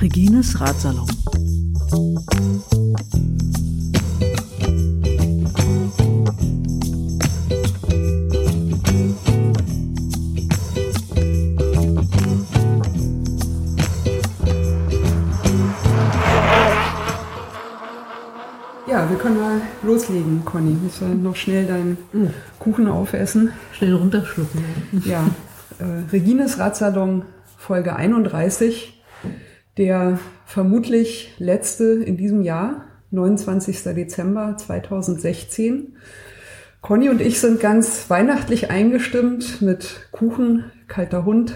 Regines Ratsalon. Loslegen, Conny. Müssen wir noch schnell deinen Kuchen aufessen. Schnell runterschlucken. Ja, äh, Regines Ratsalon Folge 31, der vermutlich letzte in diesem Jahr, 29. Dezember 2016. Conny und ich sind ganz weihnachtlich eingestimmt mit Kuchen, kalter Hund,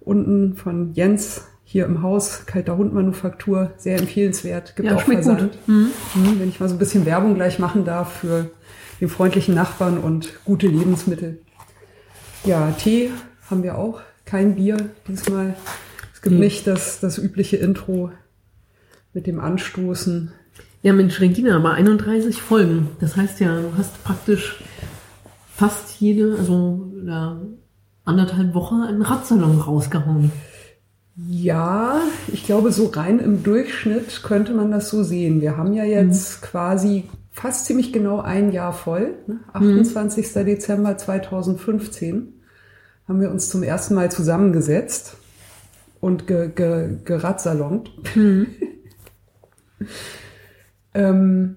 unten von Jens hier im Haus, kalter Hund Manufaktur, sehr empfehlenswert, gibt Ja, auch schmeckt Versand. gut. Mhm. Mhm, Wenn ich mal so ein bisschen Werbung gleich machen darf für den freundlichen Nachbarn und gute Lebensmittel. Ja, Tee haben wir auch, kein Bier diesmal. Es gibt Nee. nicht das, das übliche Intro mit dem Anstoßen. Ja, Mensch, Regina, aber 31 Folgen. Das heißt ja, du hast praktisch fast jede, also ja, anderthalb Woche einen Radsalon rausgehauen. Ja, ich glaube, so rein im Durchschnitt könnte man das so sehen. Wir haben ja jetzt quasi fast ziemlich genau ein Jahr voll. Ne? 28. Dezember 2015 haben wir uns zum ersten Mal zusammengesetzt und ge, ge, geradsalont. ähm,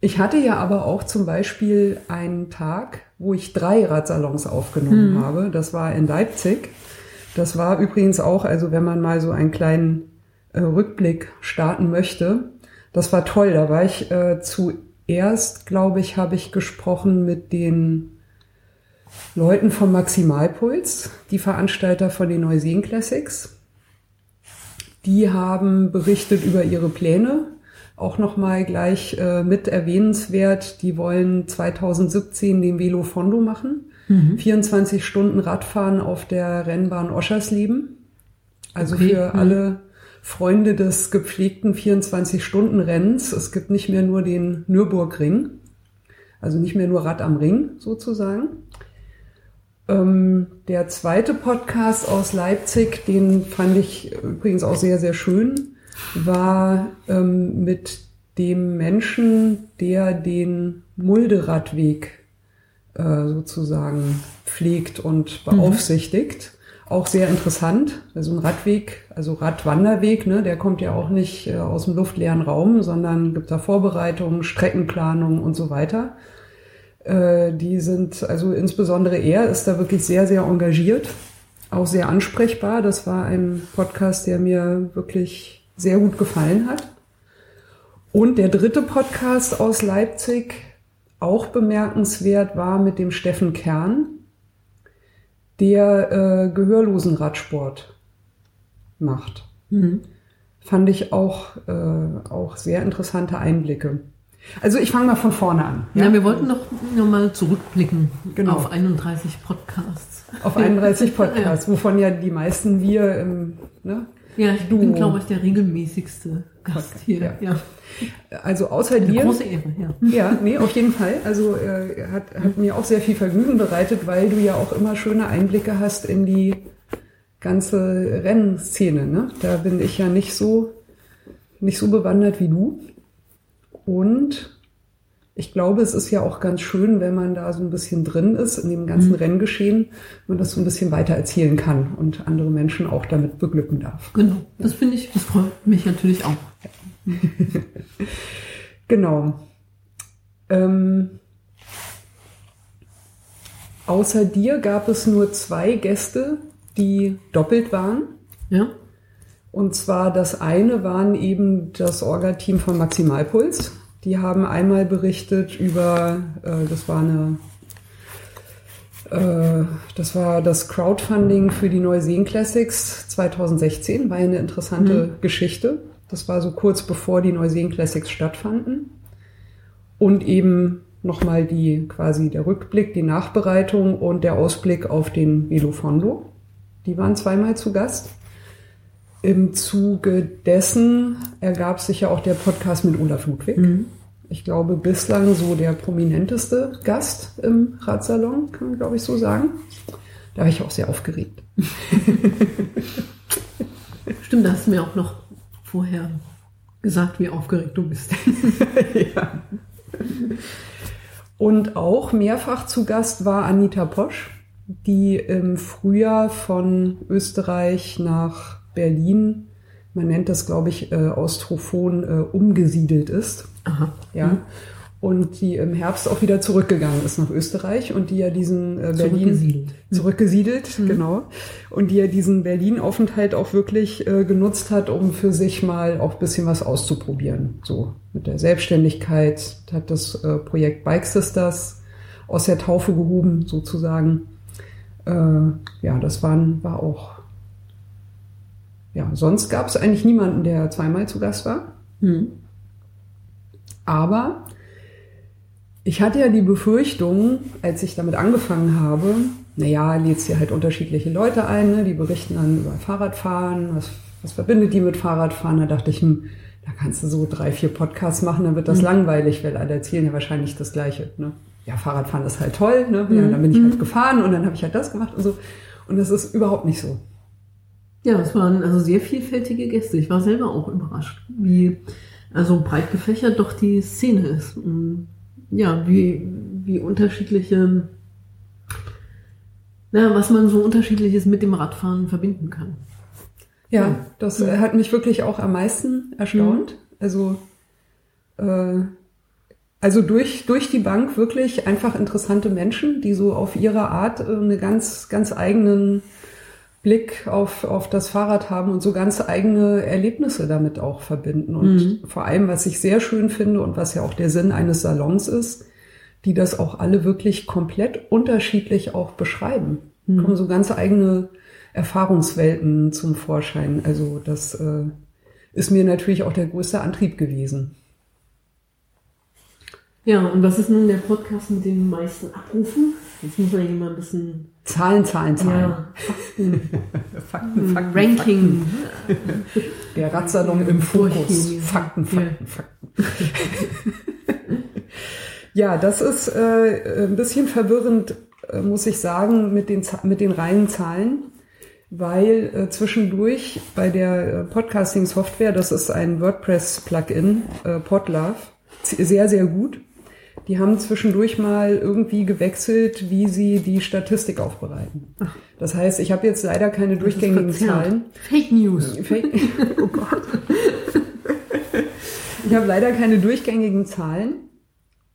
ich hatte ja aber auch zum Beispiel einen Tag, wo ich drei Radsalons aufgenommen habe. Das war in Leipzig. Das war übrigens auch, also wenn man mal so einen kleinen äh, Rückblick starten möchte, das war toll. Da war ich äh, zuerst, glaube ich, habe ich gesprochen mit den Leuten vom Maximalpuls, die Veranstalter von den Neuseen Classics. Die haben berichtet über ihre Pläne. Auch nochmal gleich äh, mit erwähnenswert, die wollen 2017 den Velo Fondo machen. 24 Stunden Radfahren auf der Rennbahn Oschersleben. Also Okay, für mhm. alle Freunde des gepflegten 24-Stunden-Rennens. Es gibt nicht mehr nur den Nürburgring, also nicht mehr nur Rad am Ring sozusagen. Ähm, der zweite Podcast aus Leipzig, den fand ich übrigens auch sehr, sehr schön, war ähm, mit dem Menschen, der den Mulderadweg äh, sozusagen pflegt und beaufsichtigt. Auch sehr interessant. Also ein Radweg, also Radwanderweg, ne, der kommt ja auch nicht äh, aus dem luftleeren Raum, sondern gibt da Vorbereitungen, Streckenplanung und so weiter. Äh, die sind, also insbesondere er ist da wirklich sehr, sehr engagiert, auch sehr ansprechbar. Das war ein Podcast, der mir wirklich sehr gut gefallen hat. Und der dritte Podcast aus Leipzig, auch bemerkenswert, war mit dem Steffen Kern, der äh, Gehörlosenradsport macht. Fand ich auch, äh, auch sehr interessante Einblicke. Also ich fange mal von vorne an. Ja, wir wollten doch nochmal zurückblicken Genau. auf 31 Podcasts. Auf 31 Podcasts, wovon ja die meisten wir im, ne? Ja, ich Du. bin, glaube ich, der regelmäßigste Gast hier. ja. Ja. Also außer Eine dir. große Ehre, ja. Ja, nee, auf jeden Fall. Also äh, hat, hat mir auch sehr viel Vergnügen bereitet, weil du ja auch immer schöne Einblicke hast in die ganze Rennszene. Ne? Da bin ich ja nicht so, nicht so bewandert wie du. Und ich glaube, es ist ja auch ganz schön, wenn man da so ein bisschen drin ist in dem ganzen Renngeschehen, man das so ein bisschen weiter erzählen kann und andere Menschen auch damit beglücken darf. Genau. Das finde ich, das freut mich natürlich auch. Genau. Ähm, außer dir gab es nur zwei Gäste, die doppelt waren. Ja. Und zwar das eine waren eben das Orga-Team von Maximalpuls. Die haben einmal berichtet über, äh, das war eine, äh, das war das Crowdfunding für die Neuseen Classics 2016, war ja eine interessante Geschichte. Das war so kurz bevor die Neuseen Classics stattfanden. Und eben nochmal die, quasi der Rückblick, die Nachbereitung und der Ausblick auf den Velo Fondo. Die waren zweimal zu Gast. Im Zuge dessen ergab sich ja auch der Podcast mit Olaf Ludwig. ich glaube, bislang so der prominenteste Gast im Radsalon, kann man glaube ich so sagen. Da war ich auch sehr aufgeregt. Stimmt, da hast du mir auch noch vorher gesagt, wie aufgeregt du bist. ja. Und auch mehrfach zu Gast war Anita Posch, die im Frühjahr von Österreich nach Berlin, man nennt das, glaube ich, äh, Austrophon, äh, umgesiedelt ist. Aha. Ja. Mhm und die im Herbst auch wieder zurückgegangen ist nach Österreich und die ja diesen äh, Berlin zurückgesiedelt, zurückgesiedelt mhm. genau und die ja diesen Berlin-Aufenthalt auch wirklich äh, genutzt hat, um für sich mal auch bisschen was auszuprobieren. So mit der Selbstständigkeit hat das äh, Projekt Bike Sisters aus der Taufe gehoben sozusagen. Äh, ja, das waren war auch ja sonst gab es eigentlich niemanden, der zweimal zu Gast war. Mhm. Aber ich hatte ja die Befürchtung, als ich damit angefangen habe, naja, lädst dir halt unterschiedliche Leute ein, ne? die berichten dann über Fahrradfahren, was, was verbindet die mit Fahrradfahren? Da dachte ich, hm, da kannst du so drei, vier Podcasts machen, dann wird das mhm. langweilig, weil alle erzählen ja wahrscheinlich das Gleiche. Ne? Ja, Fahrradfahren ist halt toll, ne? ja, dann bin ich halt mhm. gefahren und dann habe ich halt das gemacht und so. Und das ist überhaupt nicht so. Ja, es waren also sehr vielfältige Gäste. Ich war selber auch überrascht, wie also breit gefächert doch die Szene ist. Und ja, wie, wie unterschiedliche, na, was man so unterschiedliches mit dem Radfahren verbinden kann. Ja, ja. das ja. hat mich wirklich auch am meisten erstaunt. Mhm. Also, äh, also durch, durch die Bank wirklich einfach interessante Menschen, die so auf ihre Art äh, eine ganz, ganz eigenen Blick auf, auf das Fahrrad haben und so ganz eigene Erlebnisse damit auch verbinden. Und mhm. vor allem, was ich sehr schön finde und was ja auch der Sinn eines Salons ist, die das auch alle wirklich komplett unterschiedlich auch beschreiben. Mhm. Kommen so ganz eigene Erfahrungswelten zum Vorschein. Also das äh, ist mir natürlich auch der größte Antrieb gewesen. Ja, und was ist nun der Podcast mit den meisten Abrufen? Jetzt muss man hier mal ein bisschen. Zahlen, Zahlen, Zahlen. Ja, Fakten. Fakten, Fakten. Ranking. Fakten. Der Radsalon im Fokus. Fakten, Fakten, Fakten. ja, das ist äh, ein bisschen verwirrend, äh, muss ich sagen, mit den, mit den reinen Zahlen. Weil äh, zwischendurch bei der äh, Podcasting-Software, das ist ein WordPress-Plugin, äh, Podlove, sehr, sehr gut die haben zwischendurch mal irgendwie gewechselt, wie sie die Statistik aufbereiten. Ach. Das heißt, ich habe jetzt leider keine durchgängigen Zahlen. Fake News. Fake, oh Gott. ich habe leider keine durchgängigen Zahlen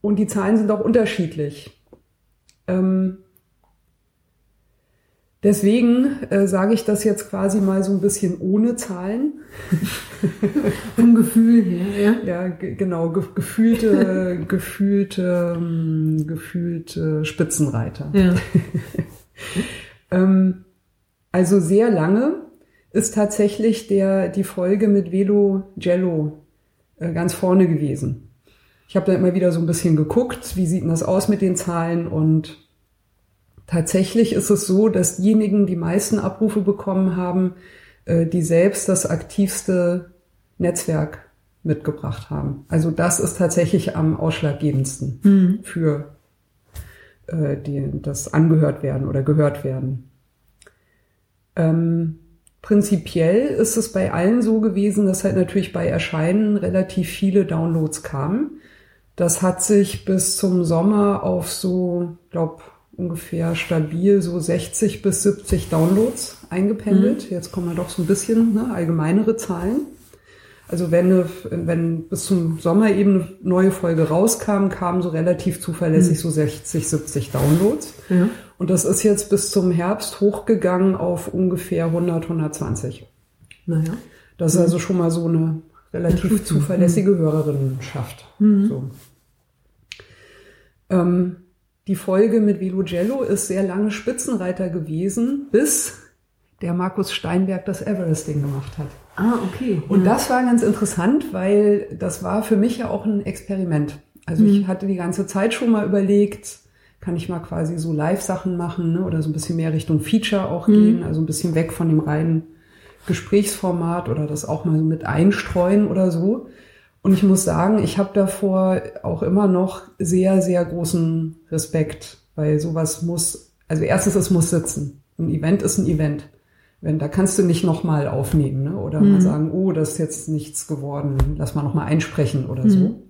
und die Zahlen sind auch unterschiedlich. Ähm, Deswegen äh, sage ich das jetzt quasi mal so ein bisschen ohne Zahlen. Vom Gefühl her, ja. Ja, genau, ge gefühlte, gefühlte, ähm, gefühlte Spitzenreiter. Ja. ähm, also sehr lange ist tatsächlich der, die Folge mit Velo Jello äh, ganz vorne gewesen. Ich habe da immer wieder so ein bisschen geguckt, wie sieht denn das aus mit den Zahlen und Tatsächlich ist es so, dass diejenigen die meisten Abrufe bekommen haben, äh, die selbst das aktivste Netzwerk mitgebracht haben. Also das ist tatsächlich am ausschlaggebendsten mhm. für äh, die, das angehört werden oder gehört werden. Ähm, prinzipiell ist es bei allen so gewesen, dass halt natürlich bei Erscheinen relativ viele Downloads kamen. Das hat sich bis zum Sommer auf so, glaube ungefähr stabil so 60 bis 70 Downloads eingependelt. Mhm. Jetzt kommen wir doch so ein bisschen ne, allgemeinere Zahlen. Also wenn, wenn bis zum Sommer eben eine neue Folge rauskam, kamen so relativ zuverlässig mhm. so 60, 70 Downloads. Ja. Und das ist jetzt bis zum Herbst hochgegangen auf ungefähr 100, 120. Naja. Das ist mhm. also schon mal so eine relativ zuverlässige mhm. Hörerinnenschaft. Mhm. So. Ähm, die Folge mit Velogello ist sehr lange Spitzenreiter gewesen, bis der Markus Steinberg das Everesting gemacht hat. Ah, okay. Und ja. das war ganz interessant, weil das war für mich ja auch ein Experiment. Also mhm. ich hatte die ganze Zeit schon mal überlegt, kann ich mal quasi so Live-Sachen machen ne? oder so ein bisschen mehr Richtung Feature auch mhm. gehen, also ein bisschen weg von dem reinen Gesprächsformat oder das auch mal so mit einstreuen oder so. Und ich muss sagen, ich habe davor auch immer noch sehr, sehr großen Respekt, weil sowas muss, also erstens, es muss sitzen. Ein Event ist ein Event. Wenn, da kannst du nicht nochmal aufnehmen, ne? oder mhm. mal sagen, oh, das ist jetzt nichts geworden, lass mal nochmal einsprechen oder mhm. so.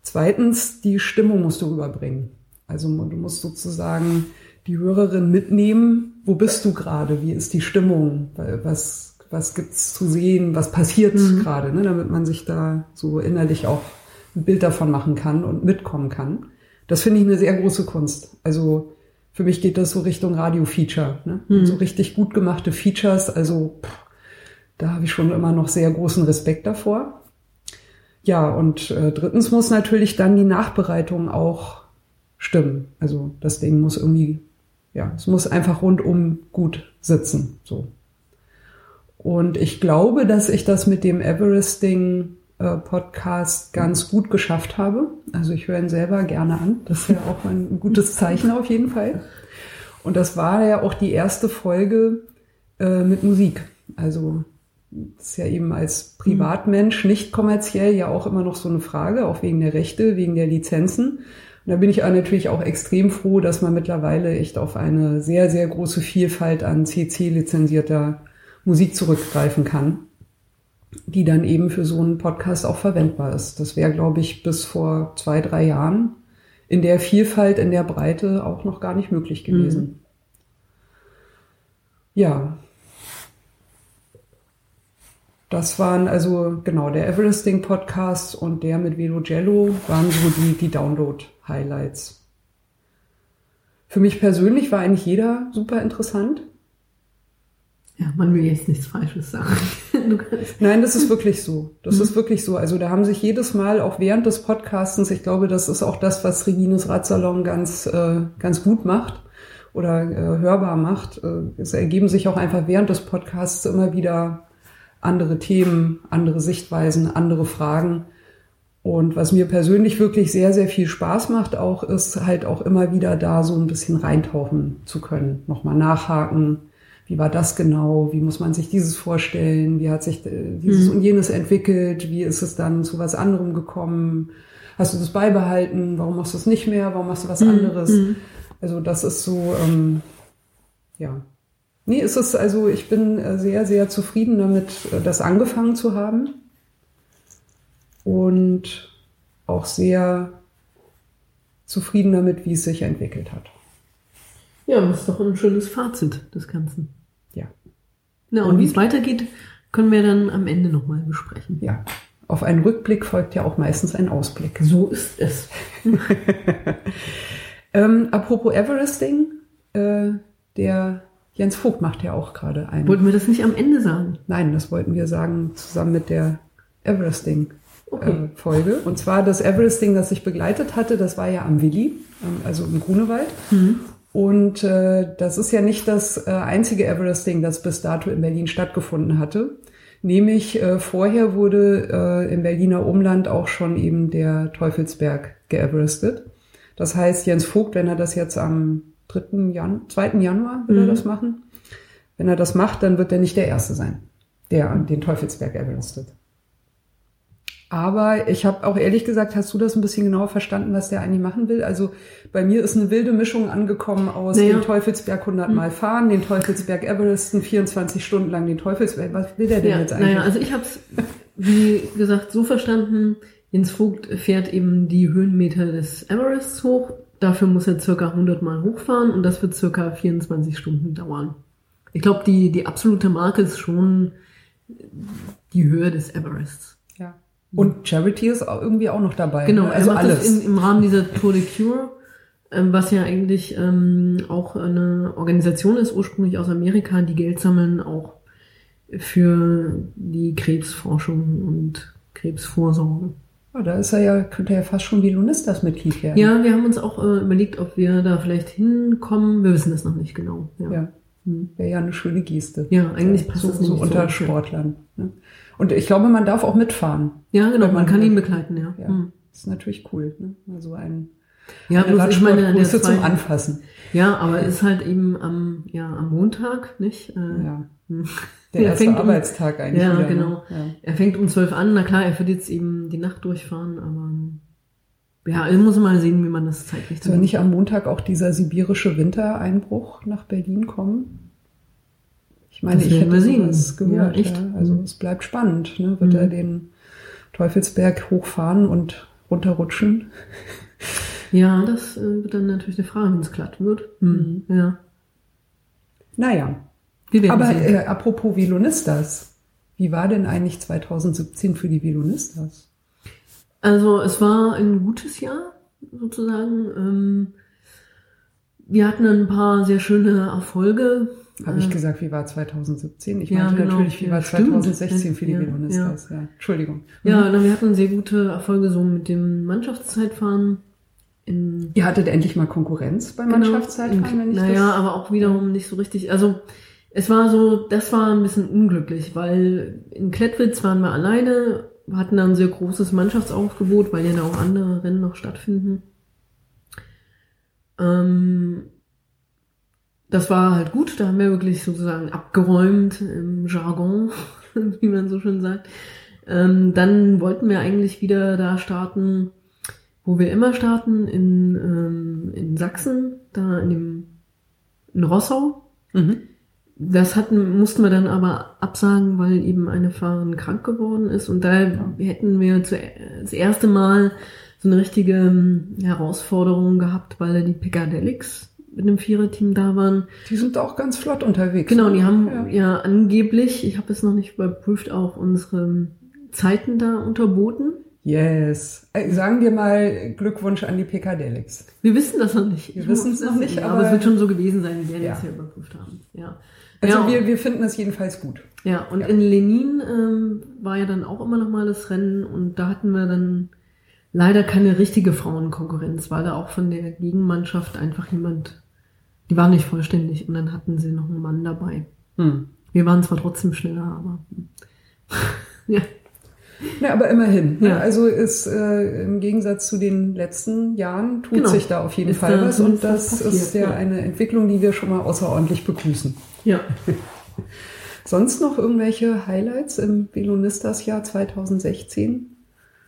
Zweitens, die Stimmung musst du rüberbringen. Also du musst sozusagen die Hörerin mitnehmen. Wo bist du gerade? Wie ist die Stimmung? Was, was gibt's zu sehen? Was passiert mhm. gerade? Ne? Damit man sich da so innerlich auch ein Bild davon machen kann und mitkommen kann. Das finde ich eine sehr große Kunst. Also für mich geht das so Richtung Radio-Feature. Ne? Mhm. So richtig gut gemachte Features. Also pff, da habe ich schon immer noch sehr großen Respekt davor. Ja, und äh, drittens muss natürlich dann die Nachbereitung auch stimmen. Also das Ding muss irgendwie, ja, es muss einfach rundum gut sitzen. So. Und ich glaube, dass ich das mit dem Everesting äh, Podcast ganz gut geschafft habe. Also ich höre ihn selber gerne an. Das ist ja auch ein gutes Zeichen auf jeden Fall. Und das war ja auch die erste Folge äh, mit Musik. Also das ist ja eben als Privatmensch nicht kommerziell ja auch immer noch so eine Frage, auch wegen der Rechte, wegen der Lizenzen. Und da bin ich auch natürlich auch extrem froh, dass man mittlerweile echt auf eine sehr, sehr große Vielfalt an CC-lizenzierter Musik zurückgreifen kann, die dann eben für so einen Podcast auch verwendbar ist. Das wäre, glaube ich, bis vor zwei, drei Jahren in der Vielfalt, in der Breite auch noch gar nicht möglich gewesen. Mhm. Ja. Das waren also genau der Everesting Podcast und der mit Velo Jello waren so die, die Download Highlights. Für mich persönlich war eigentlich jeder super interessant. Ja, man will jetzt nichts Falsches sagen. Nein, das ist wirklich so. Das mhm. ist wirklich so. Also da haben sich jedes Mal auch während des Podcastens, ich glaube, das ist auch das, was Regines Radsalon ganz, äh, ganz gut macht oder äh, hörbar macht. Äh, es ergeben sich auch einfach während des Podcasts immer wieder andere Themen, andere Sichtweisen, andere Fragen. Und was mir persönlich wirklich sehr, sehr viel Spaß macht auch, ist halt auch immer wieder da so ein bisschen reintauchen zu können. Nochmal nachhaken. Wie war das genau? Wie muss man sich dieses vorstellen? Wie hat sich äh, dieses mhm. und jenes entwickelt? Wie ist es dann zu was anderem gekommen? Hast du das beibehalten? Warum machst du es nicht mehr? Warum machst du was mhm. anderes? Mhm. Also das ist so, ähm, ja. Nee, es ist also, ich bin äh, sehr, sehr zufrieden damit, äh, das angefangen zu haben und auch sehr zufrieden damit, wie es sich entwickelt hat. Ja, das ist doch ein schönes Fazit des Ganzen. Ja. Na, und, und wie es weitergeht, können wir dann am Ende nochmal besprechen. Ja. Auf einen Rückblick folgt ja auch meistens ein Ausblick. So ist es. ähm, apropos Everesting, äh, der Jens Vogt macht ja auch gerade einen. Wollten wir das nicht am Ende sagen? Nein, das wollten wir sagen zusammen mit der Everesting okay. äh, Folge. Und zwar das Everesting, das ich begleitet hatte, das war ja am Willi, ähm, also im Grunewald. Mhm. Und äh, das ist ja nicht das äh, einzige Everesting, das bis dato in Berlin stattgefunden hatte. Nämlich äh, vorher wurde äh, im Berliner Umland auch schon eben der Teufelsberg geeverestet. Das heißt, Jens Vogt, wenn er das jetzt am 3. Jan 2. Januar will mhm. er das machen, wenn er das macht, dann wird er nicht der Erste sein, der den Teufelsberg everestet. Aber ich habe auch ehrlich gesagt, hast du das ein bisschen genauer verstanden, was der eigentlich machen will? Also bei mir ist eine wilde Mischung angekommen aus naja. den Teufelsberg 100 Mal hm. fahren, den Teufelsberg Everesten, 24 Stunden lang den Teufelsberg. Was will der denn ja, jetzt eigentlich? Naja, also ich habe es, wie gesagt, so verstanden, Jens Vogt fährt eben die Höhenmeter des Everests hoch. Dafür muss er circa 100 Mal hochfahren und das wird circa 24 Stunden dauern. Ich glaube, die, die absolute Marke ist schon die Höhe des Everests. Und Charity ist auch irgendwie auch noch dabei. Genau, ne? also er alles. In, im Rahmen dieser Tour de Cure, ähm, was ja eigentlich ähm, auch eine Organisation ist, ursprünglich aus Amerika, die Geld sammeln auch für die Krebsforschung und Krebsvorsorge. Ja, da ist er ja, könnte er ja fast schon wie Lunistas Mitglied werden. Ja, wir haben uns auch äh, überlegt, ob wir da vielleicht hinkommen. Wir wissen das noch nicht genau. Ja, ja. Hm. wäre ja eine schöne Geste. Ja, eigentlich passt so, das so unter so. Sportlern. Ne? Und ich glaube, man darf auch mitfahren. Ja, genau, man, man, kann ihn begleiten, ja. ja. Hm. Das ist natürlich cool. Ne? Also ein, Ja, bloß ich meine, der Radsportgröße zum Anfassen. Ja, aber ist halt eben am, ja, am Montag, nicht? Äh, Ja. hm. Der Er erste fängt um- Arbeitstag eigentlich Ja, wieder. genau. Ne? Ja. Er fängt um zwölf an, na klar, er wird jetzt eben die Nacht durchfahren, aber ja, ich muss mal sehen, wie man das zeitlich Soll nicht am Montag auch dieser sibirische Wintereinbruch nach Berlin kommen? Ich meine, Das ich werden hätte sowas gehört. Ja, echt. Ja, Also Mhm. es bleibt spannend. Ne? Wird Mhm. er den Teufelsberg hochfahren und runterrutschen? Ja, das äh, wird dann natürlich eine Frage, wenn es glatt wird. Hm. Ja. Naja, aber äh, apropos Velonistas. Wie war denn eigentlich 2017 für die Velonistas? Also es war ein gutes Jahr, sozusagen. Ähm, wir hatten ein paar sehr schöne Erfolge. Habe ich Äh, gesagt, wie war 2017? Ich ja, meinte genau. natürlich, wie Ja, war stimmt. 2016 für die Ja, Velonistas? Ja. Entschuldigung. Ja, na, wir hatten sehr gute Erfolge so mit dem Mannschaftszeitfahren. In, Ihr hattet endlich mal Konkurrenz beim Genau, Mannschaftszeitfahren, wenn ich Naja, aber auch wiederum nicht so richtig. Also es war so, das war ein bisschen unglücklich, weil in Klettwitz waren wir alleine, hatten da ein sehr großes Mannschaftsaufgebot, weil ja da auch andere Rennen noch stattfinden. Ähm, das war halt gut, da haben wir wirklich sozusagen abgeräumt im Jargon, wie man so schön sagt. Ähm, dann wollten wir eigentlich wieder da starten, wo wir immer starten, in, ähm, in Sachsen, da in dem in Rossau. Mhm. Das hatten, mussten wir dann aber absagen, weil eben eine Fahrerin krank geworden ist. Und da hätten wir zu, das erste Mal so eine richtige ähm, Herausforderung gehabt, weil da die Piccadillics mit einem Viererteam da waren. Die sind auch ganz flott unterwegs. Genau, ne? die haben Ja. ja, angeblich, ich habe es noch nicht überprüft, auch unsere Zeiten da unterboten. Yes. Äh, sagen wir mal Glückwunsch an die Piccadillics. Wir wissen das noch nicht. Wir wissen es noch nicht, aber, aber- es wird schon so gewesen sein. Wir werden Ja. es ja überprüft haben. Ja. Also ja, wir, wir finden das jedenfalls gut. ja, und Ja. in Lenin ähm, war ja dann auch immer noch mal das Rennen und da hatten wir dann leider keine richtige Frauenkonkurrenz, weil da auch von der Gegenmannschaft einfach jemand, die war nicht vollständig und dann hatten sie noch einen Mann dabei. Hm. Wir waren zwar trotzdem schneller, aber ja. Na, aber immerhin. ne? Ja. Also ist äh, im Gegensatz zu den letzten Jahren tut Genau. sich da auf jeden Ist Fall da was und das passiert, ist ja, ja. eine Entwicklung, die wir schon mal außerordentlich begrüßen. Ja. Sonst noch irgendwelche Highlights im Velonistas-Jahr 2016?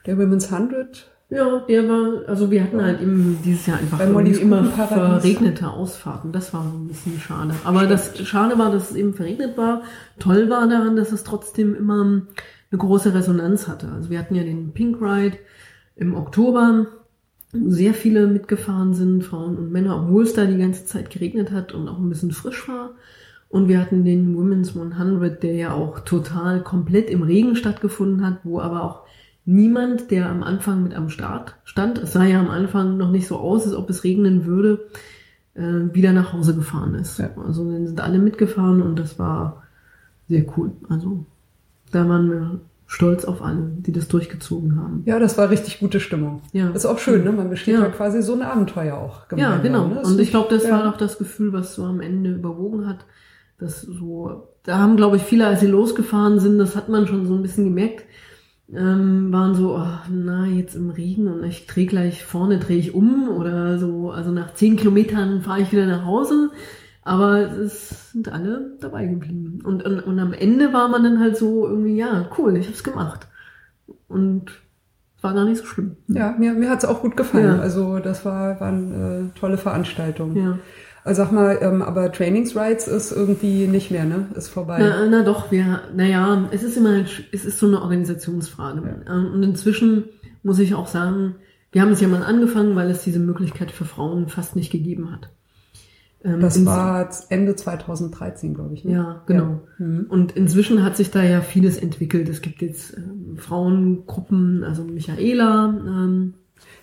Der Women's 100? Ja, der war, also wir hatten halt eben dieses Jahr einfach immer verregnete Ausfahrten. Das war ein bisschen schade. Aber das Schade war, dass es eben verregnet war. Toll war daran, dass es trotzdem immer eine große Resonanz hatte. Also wir hatten ja den Pink Ride im Oktober, wo sehr viele mitgefahren sind, Frauen und Männer, obwohl es da die ganze Zeit geregnet hat und auch ein bisschen frisch war. Und wir hatten den Women's 100, der ja auch total komplett im Regen stattgefunden hat, wo aber auch niemand, der am Anfang mit am Start stand, es sah ja am Anfang noch nicht so aus, als ob es regnen würde, äh, wieder nach Hause gefahren ist. Ja. Also dann sind alle mitgefahren und das war sehr cool. Also da waren wir stolz auf alle, die das durchgezogen haben. Ja, das war richtig gute Stimmung. Ja. Ist auch schön, ne? Man besteht ja, Ja. quasi so ein Abenteuer auch Ja, gemeinsam. genau. Ne? Und ich glaube, das ja. war auch das Gefühl, was so am Ende überwogen hat. Das so, da haben, glaube ich, viele, als sie losgefahren sind, das hat man schon so ein bisschen gemerkt, ähm, waren so, oh, na, jetzt im Regen und ich drehe gleich vorne, drehe ich um oder so. Also nach zehn Kilometern fahre ich wieder nach Hause. Aber es sind alle dabei geblieben. Und, und, und am Ende war man dann halt so irgendwie, ja, cool, ich hab's gemacht. Und war gar nicht so schlimm. Ja, mir, mir hat's auch gut gefallen. Ja. Also das war, waren äh, tolle Veranstaltungen. Ja. Also sag mal, ähm, aber Trainingsrides ist irgendwie nicht mehr, ne? Ist vorbei. Na, na doch, wir, naja, es ist immer, es ist so eine Organisationsfrage. Ähm, Und inzwischen muss ich auch sagen, wir haben es ja mal angefangen, weil es diese Möglichkeit für Frauen fast nicht gegeben hat. Ähm, das war Ende 2013, glaube ich. Ne? Ja, genau. Ja. Mhm. Und inzwischen hat sich da ja vieles entwickelt. Es gibt jetzt ähm, Frauengruppen, also Michaela.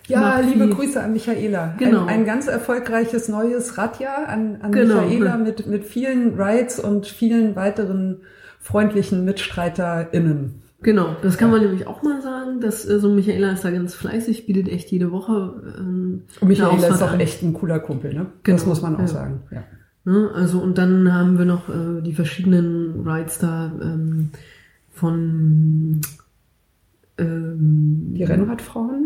Ja, liebe. Grüße an Michaela. Genau. Ein, ein ganz erfolgreiches neues Radjahr an, an Genau. Michaela mit, mit vielen Rides und vielen weiteren freundlichen MitstreiterInnen. Genau, das kann man nämlich auch mal sagen, dass äh, so Michaela ist da ganz fleißig, bietet echt jede Woche ähm, Und Michaela ist doch an. echt ein cooler Kumpel, ne? Genau. Das muss man auch Ja. sagen. Ja. Ne? Also und dann haben wir noch äh, die verschiedenen Rides da ähm, von ähm, Die Rennradfrauen?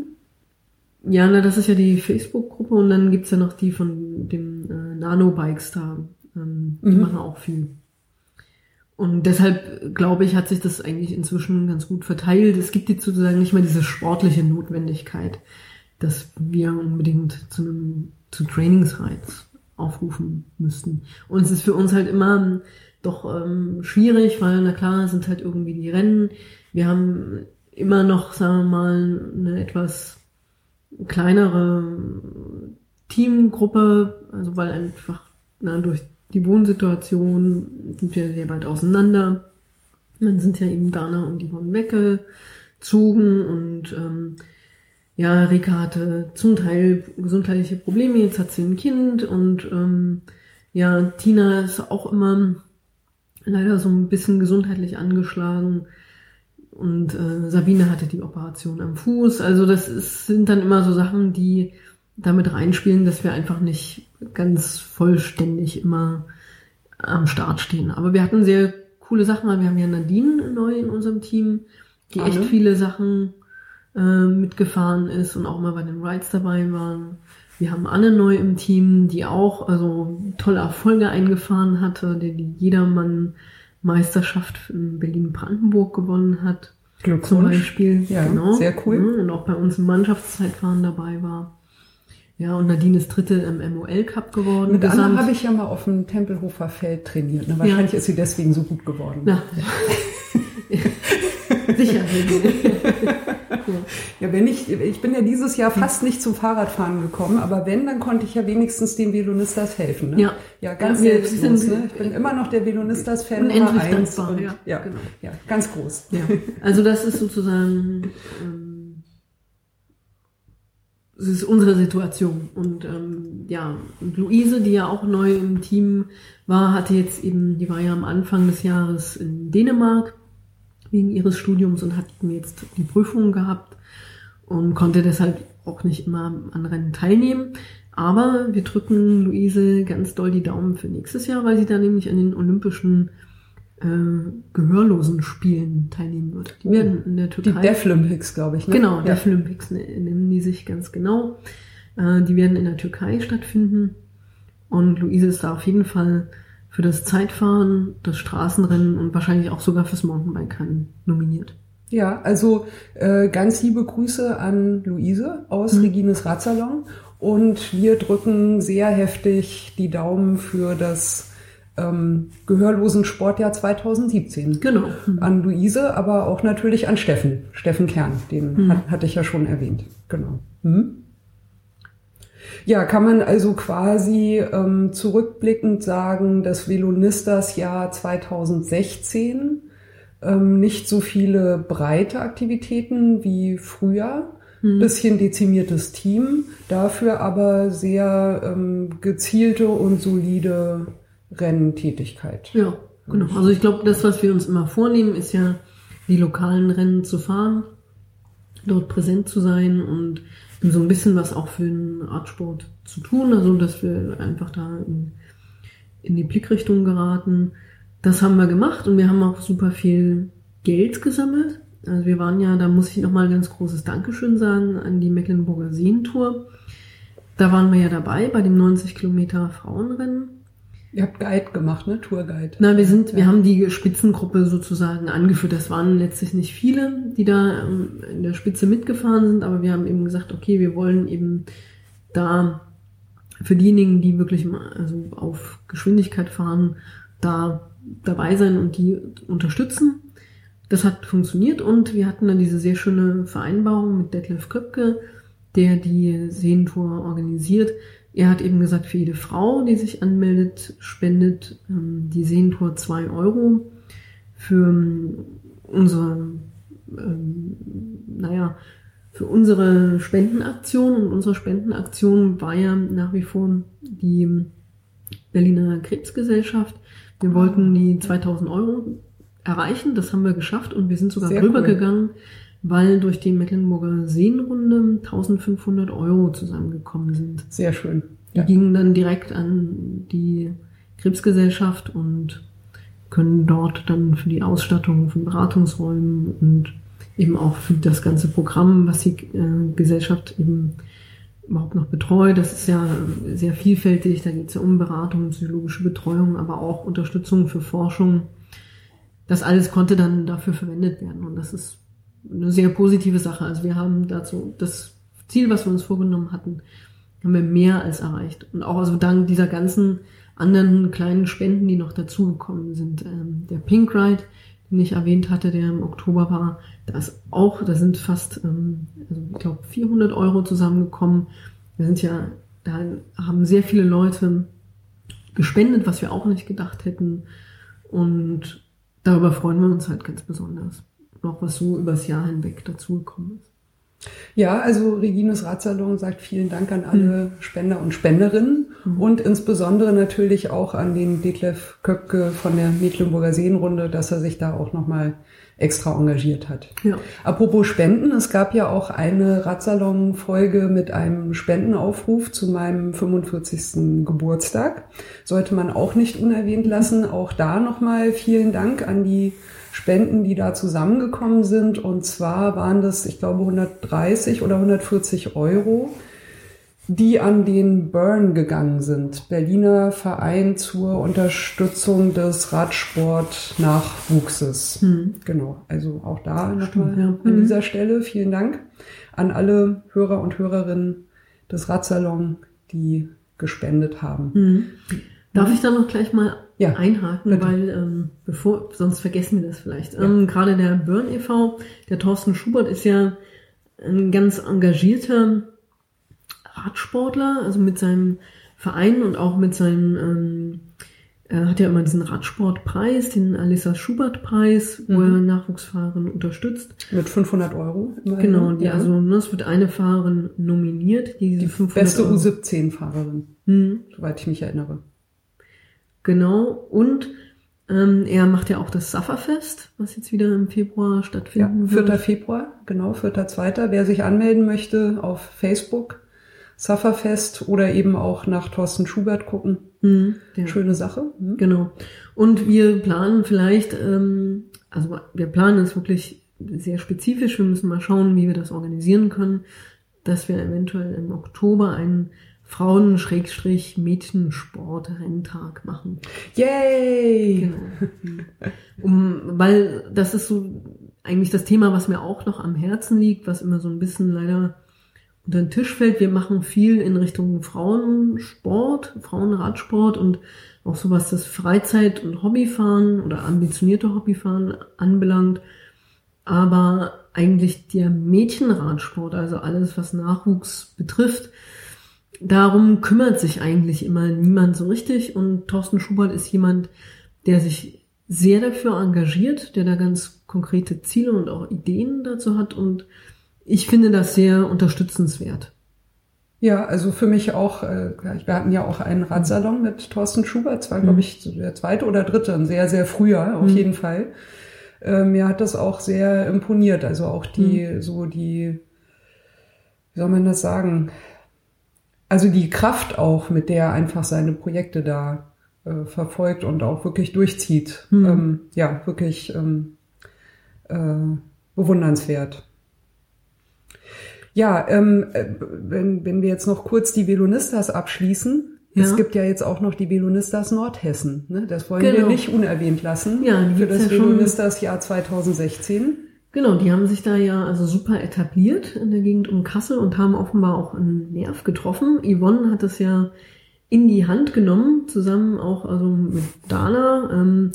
Ja, na, das ist ja die Facebook-Gruppe Gruppe und dann gibt's ja noch die von dem äh, Nanobikes da. Ähm, Die Mhm. machen auch viel. Und deshalb, glaube ich, hat sich das eigentlich inzwischen ganz gut verteilt. Es gibt jetzt sozusagen nicht mehr diese sportliche Notwendigkeit, dass wir unbedingt zu einem zu Trainingsreiz aufrufen müssten. Und es ist für uns halt immer doch ähm, schwierig, weil na klar sind halt irgendwie die Rennen. Wir haben immer noch, sagen wir mal, eine etwas kleinere Teamgruppe, also weil einfach na, durch die Wohnsituation sind wir sehr weit auseinander. Dann sind ja eben Dana und Yvonne weggezogen und ähm, ja, Rika hatte zum Teil gesundheitliche Probleme, jetzt hat sie ein Kind und ähm, ja, Tina ist auch immer leider so ein bisschen gesundheitlich angeschlagen und äh, Sabine hatte die Operation am Fuß. Also das ist, sind dann immer so Sachen, die damit reinspielen, dass wir einfach nicht ganz vollständig immer am Start stehen. Aber wir hatten sehr coole Sachen, weil wir haben ja Nadine neu in unserem Team, die echt Anne. viele Sachen äh, mitgefahren ist und auch mal bei den Rides dabei waren. Wir haben Anne neu im Team, die auch also tolle Erfolge eingefahren hatte, die die Jedermann Meisterschaft in Berlin-Brandenburg gewonnen hat. Zum Glückwunsch. Beispiel. Ja, genau. sehr cool. Mhm, Und auch bei uns im Mannschaftszeitfahren dabei war. Ja, und Nadine ist Dritte im MOL Cup geworden. Mit Anna gesamt. habe ich ja mal auf dem Tempelhofer Feld trainiert. Ne? Wahrscheinlich ist sie deswegen so gut geworden. Na. Sicher. Ja, wenn ich, ich bin ja dieses Jahr fast nicht zum Fahrradfahren gekommen, aber wenn, dann konnte ich ja wenigstens den Velonistas helfen. Ne? Ja. ja, ganz Ja, selbstlos. Ne? Ich bin immer noch der Velonistas-Fan Nummer eins. Und, ja, ja, genau. ja, ganz groß. Ja, also das ist sozusagen, ähm, das ist unsere Situation. Und ähm, ja, und Luise, die ja auch neu im Team war, hatte jetzt eben, die war ja am Anfang des Jahres in Dänemark wegen ihres Studiums und hat eben jetzt die Prüfungen gehabt und konnte deshalb auch nicht immer an Rennen teilnehmen. Aber wir drücken Luise ganz doll die Daumen für nächstes Jahr, weil sie da nämlich an den Olympischen äh, gehörlosen Spielen teilnehmen wird. Die werden in der Die Türkei. Deaflympics, glaube ich. Ne? Genau, ja. Deaf Olympics ne- nennen die sich ganz genau. Äh, die werden in der Türkei stattfinden. Und Luise ist da auf jeden Fall für das Zeitfahren, das Straßenrennen und wahrscheinlich auch sogar fürs Mountainbike-Rennen nominiert. Ja, also äh, ganz liebe Grüße an Luise aus Mhm. Regines Radsalon und wir drücken sehr heftig die Daumen für das ähm, gehörlosen Sportjahr 2017. Genau. An Luise, aber auch natürlich an Steffen, Steffen Kern, den Mhm. hat, hatte ich ja schon erwähnt. Genau. Mhm. Ja, kann man also quasi ähm, zurückblickend sagen, das Velonistas Jahr 2016 ähm, nicht so viele breite Aktivitäten wie früher, bisschen dezimiertes Team, dafür aber sehr ähm, gezielte und solide Renntätigkeit. Ja, genau. Also ich glaube, das, was wir uns immer vornehmen, ist ja, die lokalen Rennen zu fahren, dort präsent zu sein und so ein bisschen was auch für den Radsport zu tun, also dass wir einfach da in, in die Blickrichtung geraten. Das haben wir gemacht und wir haben auch super viel Geld gesammelt. Also wir waren ja, da muss ich nochmal ein ganz großes Dankeschön sagen an die Mecklenburger Seentour. Da waren wir ja dabei bei dem 90 Kilometer Frauenrennen. Ihr habt Guide gemacht, ne? Tourguide. Na, wir sind, wir Ja. haben die Spitzengruppe sozusagen angeführt. Das waren letztlich nicht viele, die da ähm, in der Spitze mitgefahren sind, aber wir haben eben gesagt, okay, wir wollen eben da für diejenigen, die wirklich also auf Geschwindigkeit fahren, da dabei sein und die unterstützen. Das hat funktioniert und wir hatten dann diese sehr schöne Vereinbarung mit Detlef Köpke, der die Seentour organisiert. Er hat eben gesagt, für jede Frau, die sich anmeldet, spendet ähm, die Seentour zwei Euro für ähm, unsere, ähm, naja, für unsere Spendenaktion. Und unsere Spendenaktion war ja nach wie vor die Berliner Krebsgesellschaft. Wir wollten die 2000 Euro erreichen, das haben wir geschafft und wir sind sogar Sehr drüber cool. gegangen, weil durch die Mecklenburger Seenrunde 1500 Euro zusammengekommen sind. Sehr schön. Die gingen dann direkt an die Krebsgesellschaft und können dort dann für die Ausstattung von Beratungsräumen und eben auch für das ganze Programm, was die äh, Gesellschaft eben überhaupt noch betreue. Das ist ja sehr vielfältig. Da geht es ja um Beratung, psychologische Betreuung, aber auch Unterstützung für Forschung. Das alles konnte dann dafür verwendet werden. Und das ist eine sehr positive Sache. Also wir haben dazu das Ziel, was wir uns vorgenommen hatten, haben wir mehr als erreicht. Und auch also dank dieser ganzen anderen kleinen Spenden, die noch dazugekommen sind. Ähm, der Pink Ride, den ich erwähnt hatte, der im Oktober war, da ist auch, da sind fast, ähm, also ich glaube 400 Euro zusammengekommen. Wir sind ja, da haben sehr viele Leute gespendet, was wir auch nicht gedacht hätten. Und darüber freuen wir uns halt ganz besonders. Noch was so übers Jahr hinweg dazugekommen ist. Ja, also Regines Ratsalon sagt vielen Dank an alle mhm. Spender und Spenderinnen mhm. und insbesondere natürlich auch an den Detlef Köpke von der Mecklenburger Seenrunde, dass er sich da auch nochmal extra engagiert hat. Ja. Apropos Spenden, es gab ja auch eine Radsalon-Folge mit einem Spendenaufruf zu meinem 45. Geburtstag. Sollte man auch nicht unerwähnt lassen. Auch da nochmal vielen Dank an die Spenden, die da zusammengekommen sind. Und zwar waren das, ich glaube, 130 oder 140 Euro, die an den Burn gegangen sind. Berliner Verein zur Unterstützung des Radsport-Nachwuchses. Hm. Genau, also auch da nochmal ja. an hm. dieser Stelle vielen Dank an alle Hörer und Hörerinnen des Radsalon, die gespendet haben. Hm. Darf ich da noch gleich mal ja, einhaken, bitte. weil ähm, bevor, sonst vergessen wir das vielleicht. Ja. Ähm, Gerade der Burn e.V., der Thorsten Schubert ist ja ein ganz engagierter Radsportler, also mit seinem Verein und auch mit seinem, ähm, er hat ja immer diesen Radsportpreis, den Alissa Schubert Preis, wo mhm. er Nachwuchsfahrerinnen unterstützt. Mit 500 Euro. Genau, die, ja. also ne, es wird eine Fahrerin nominiert, die, die 500 beste U17-Fahrerin, mhm. soweit ich mich erinnere. Genau. Und ähm, er macht ja auch das Sufferfest, was jetzt wieder im Februar stattfinden ja, 4. wird. 4. Februar, genau, 4.2. Wer sich anmelden möchte auf Facebook, Sufferfest oder eben auch nach Thorsten Schubert gucken. Mhm, ja. Schöne Sache. Mhm. Genau. Und wir planen vielleicht, ähm, also wir planen es wirklich sehr spezifisch. Wir müssen mal schauen, wie wir das organisieren können, dass wir eventuell im Oktober einen Frauen-Mädchensport-Renntag machen. Yay! Genau. Um, weil das ist so eigentlich das Thema, was mir auch noch am Herzen liegt, was immer so ein bisschen leider unter den Tisch fällt. Wir machen viel in Richtung Frauensport, Frauenradsport und auch so was das Freizeit- und Hobbyfahren oder ambitionierte Hobbyfahren anbelangt. Aber eigentlich der Mädchenradsport, also alles, was Nachwuchs betrifft, darum kümmert sich eigentlich immer niemand so richtig und Thorsten Schubert ist jemand, der sich sehr dafür engagiert, der da ganz konkrete Ziele und auch Ideen dazu hat und ich finde das sehr unterstützenswert. Ja, also für mich auch, äh, wir hatten ja auch einen Radsalon mit Thorsten Schubert, zwar glaube mhm. ich der zweite oder dritte, ein sehr, sehr früher auf mhm. jeden Fall. Äh, mir hat das auch sehr imponiert, also auch die, mhm. so die, wie soll man das sagen, also die Kraft auch, mit der er einfach seine Projekte da äh, verfolgt und auch wirklich durchzieht. Hm. Ähm, ja, wirklich ähm, äh, bewundernswert. Ja, ähm, äh, wenn, wenn wir jetzt noch kurz die Velonistas abschließen. Ja. Es gibt ja jetzt auch noch die Velonistas Nordhessen. Ne? Das wollen genau. wir nicht unerwähnt lassen ja, für das ja Velonistas Jahr 2016. Genau, die haben sich da ja also super etabliert in der Gegend um Kassel und haben offenbar auch einen Nerv getroffen. Yvonne hat es ja in die Hand genommen, zusammen auch also mit Dana. Ähm,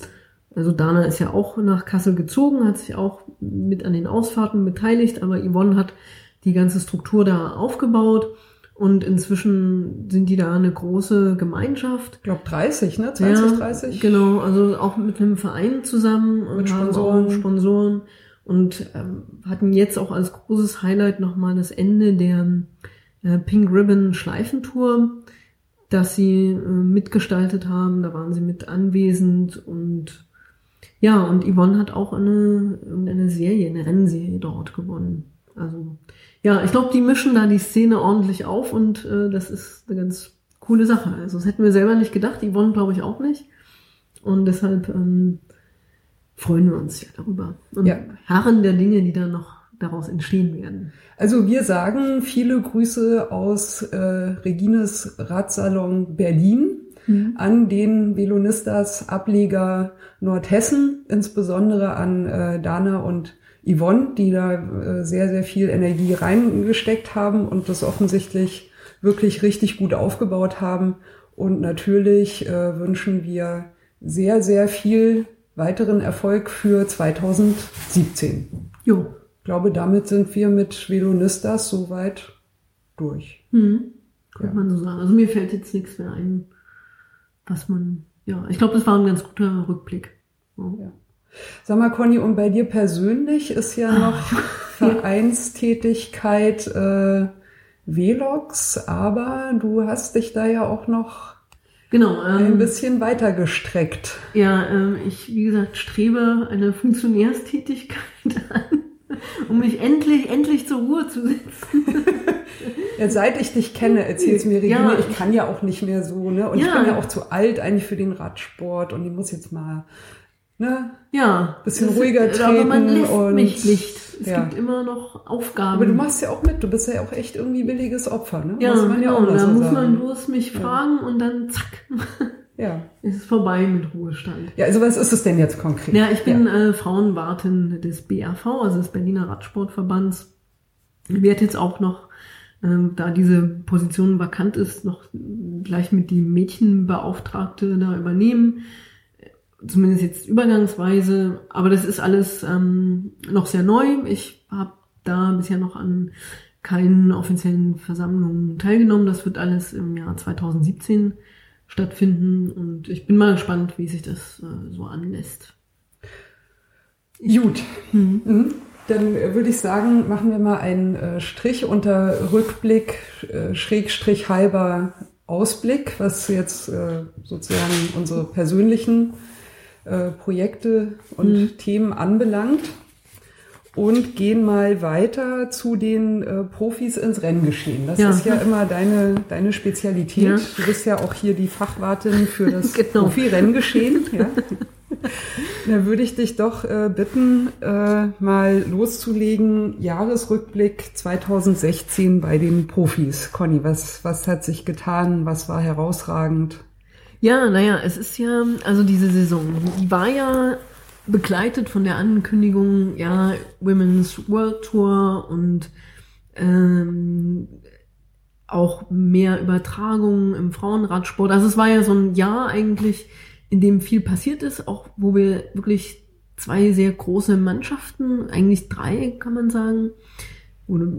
also Dana ist ja auch nach Kassel gezogen, hat sich auch mit an den Ausfahrten beteiligt, aber Yvonne hat die ganze Struktur da aufgebaut. Und inzwischen sind die da eine große Gemeinschaft. Ich glaube 30, ne? 20, ja, 30? Genau, also auch mit einem Verein zusammen. Mit und Sponsoren. Sponsoren und ähm, hatten jetzt auch als großes Highlight nochmal das Ende der äh, Pink Ribbon Schleifentour, dass sie äh, mitgestaltet haben. Da waren sie mit anwesend und ja, und Yvonne hat auch eine, eine Serie, eine Rennserie dort gewonnen. Also ja, ich glaube, die mischen da die Szene ordentlich auf und äh, das ist eine ganz coole Sache. Also das hätten wir selber nicht gedacht, Yvonne glaube ich auch nicht. Und deshalb ähm, freuen wir uns ja darüber. Und ja. Herren der Dinge, die da noch daraus entstehen werden. Also wir sagen viele Grüße aus äh, Regines Radsalon Berlin mhm. an den Velonistas Ableger Nordhessen, insbesondere an äh, Dana und Yvonne, die da äh, sehr, sehr viel Energie reingesteckt haben und das offensichtlich wirklich richtig gut aufgebaut haben. Und natürlich äh, wünschen wir sehr, sehr viel weiteren Erfolg für 2017. Jo. Ich glaube, damit sind wir mit Velonistas soweit durch. Hm. Könnte ja. man so sagen. Also mir fällt jetzt nichts mehr ein, was man, ja, ich glaube, das war ein ganz guter Rückblick. Oh. Ja. Sag mal, Conny, und bei dir persönlich ist ja noch Vereinstätigkeit äh, Velox, aber du hast dich da ja auch noch genau, ähm, ein bisschen weiter gestreckt. Ja, ähm, ich, wie gesagt, strebe eine Funktionärstätigkeit an, um mich endlich, endlich zur Ruhe zu setzen. ja, seit ich dich kenne, erzählst mir Regine, ja, ich kann ja auch nicht mehr so, ne? Und ja. ich bin ja auch zu alt eigentlich für den Radsport und ich muss jetzt mal ne? Ja. Bisschen ruhiger treten. Aber man lässt und, mich nicht. Es ja. gibt immer noch Aufgaben. Aber du machst ja auch mit. Du bist ja auch echt irgendwie billiges Opfer, ne? Ja, genau. Ja da so muss sagen. man bloß mich ja. fragen und dann zack. Ja. Ist es vorbei mit Ruhestand. Ja, also was ist es denn jetzt konkret? Ja, ich bin ja. Äh, Frauenwartin des BRV, also des Berliner Radsportverbands. Ich werde jetzt auch noch, äh, da diese Position vakant ist, noch gleich mit die Mädchenbeauftragte da übernehmen zumindest jetzt übergangsweise, aber das ist alles ähm, noch sehr neu. Ich habe da bisher noch an keinen offiziellen Versammlungen teilgenommen. Das wird alles im Jahr 2017 stattfinden und ich bin mal gespannt, wie sich das äh, so anlässt. Gut. Mhm. Mhm. Dann würde ich sagen, machen wir mal einen äh, Strich unter Rückblick, äh, Schrägstrich halber Ausblick, was jetzt äh, sozusagen unsere persönlichen äh, Projekte und mhm. Themen anbelangt und gehen mal weiter zu den äh, Profis ins Renngeschehen. Das ja. ist ja immer deine, deine Spezialität. Ja. Du bist ja auch hier die Fachwartin für das genau. Profi-Renngeschehen. Ja. Da würde ich dich doch äh, bitten, äh, mal loszulegen. Jahresrückblick 2016 bei den Profis. Conny, was, was hat sich getan? Was war herausragend? Ja, naja, es ist ja, also diese Saison, die war ja begleitet von der Ankündigung, ja, Women's World Tour und ähm, auch mehr Übertragungen im Frauenradsport. Also es war ja so ein Jahr eigentlich, in dem viel passiert ist, auch wo wir wirklich zwei sehr große Mannschaften, eigentlich drei kann man sagen, oder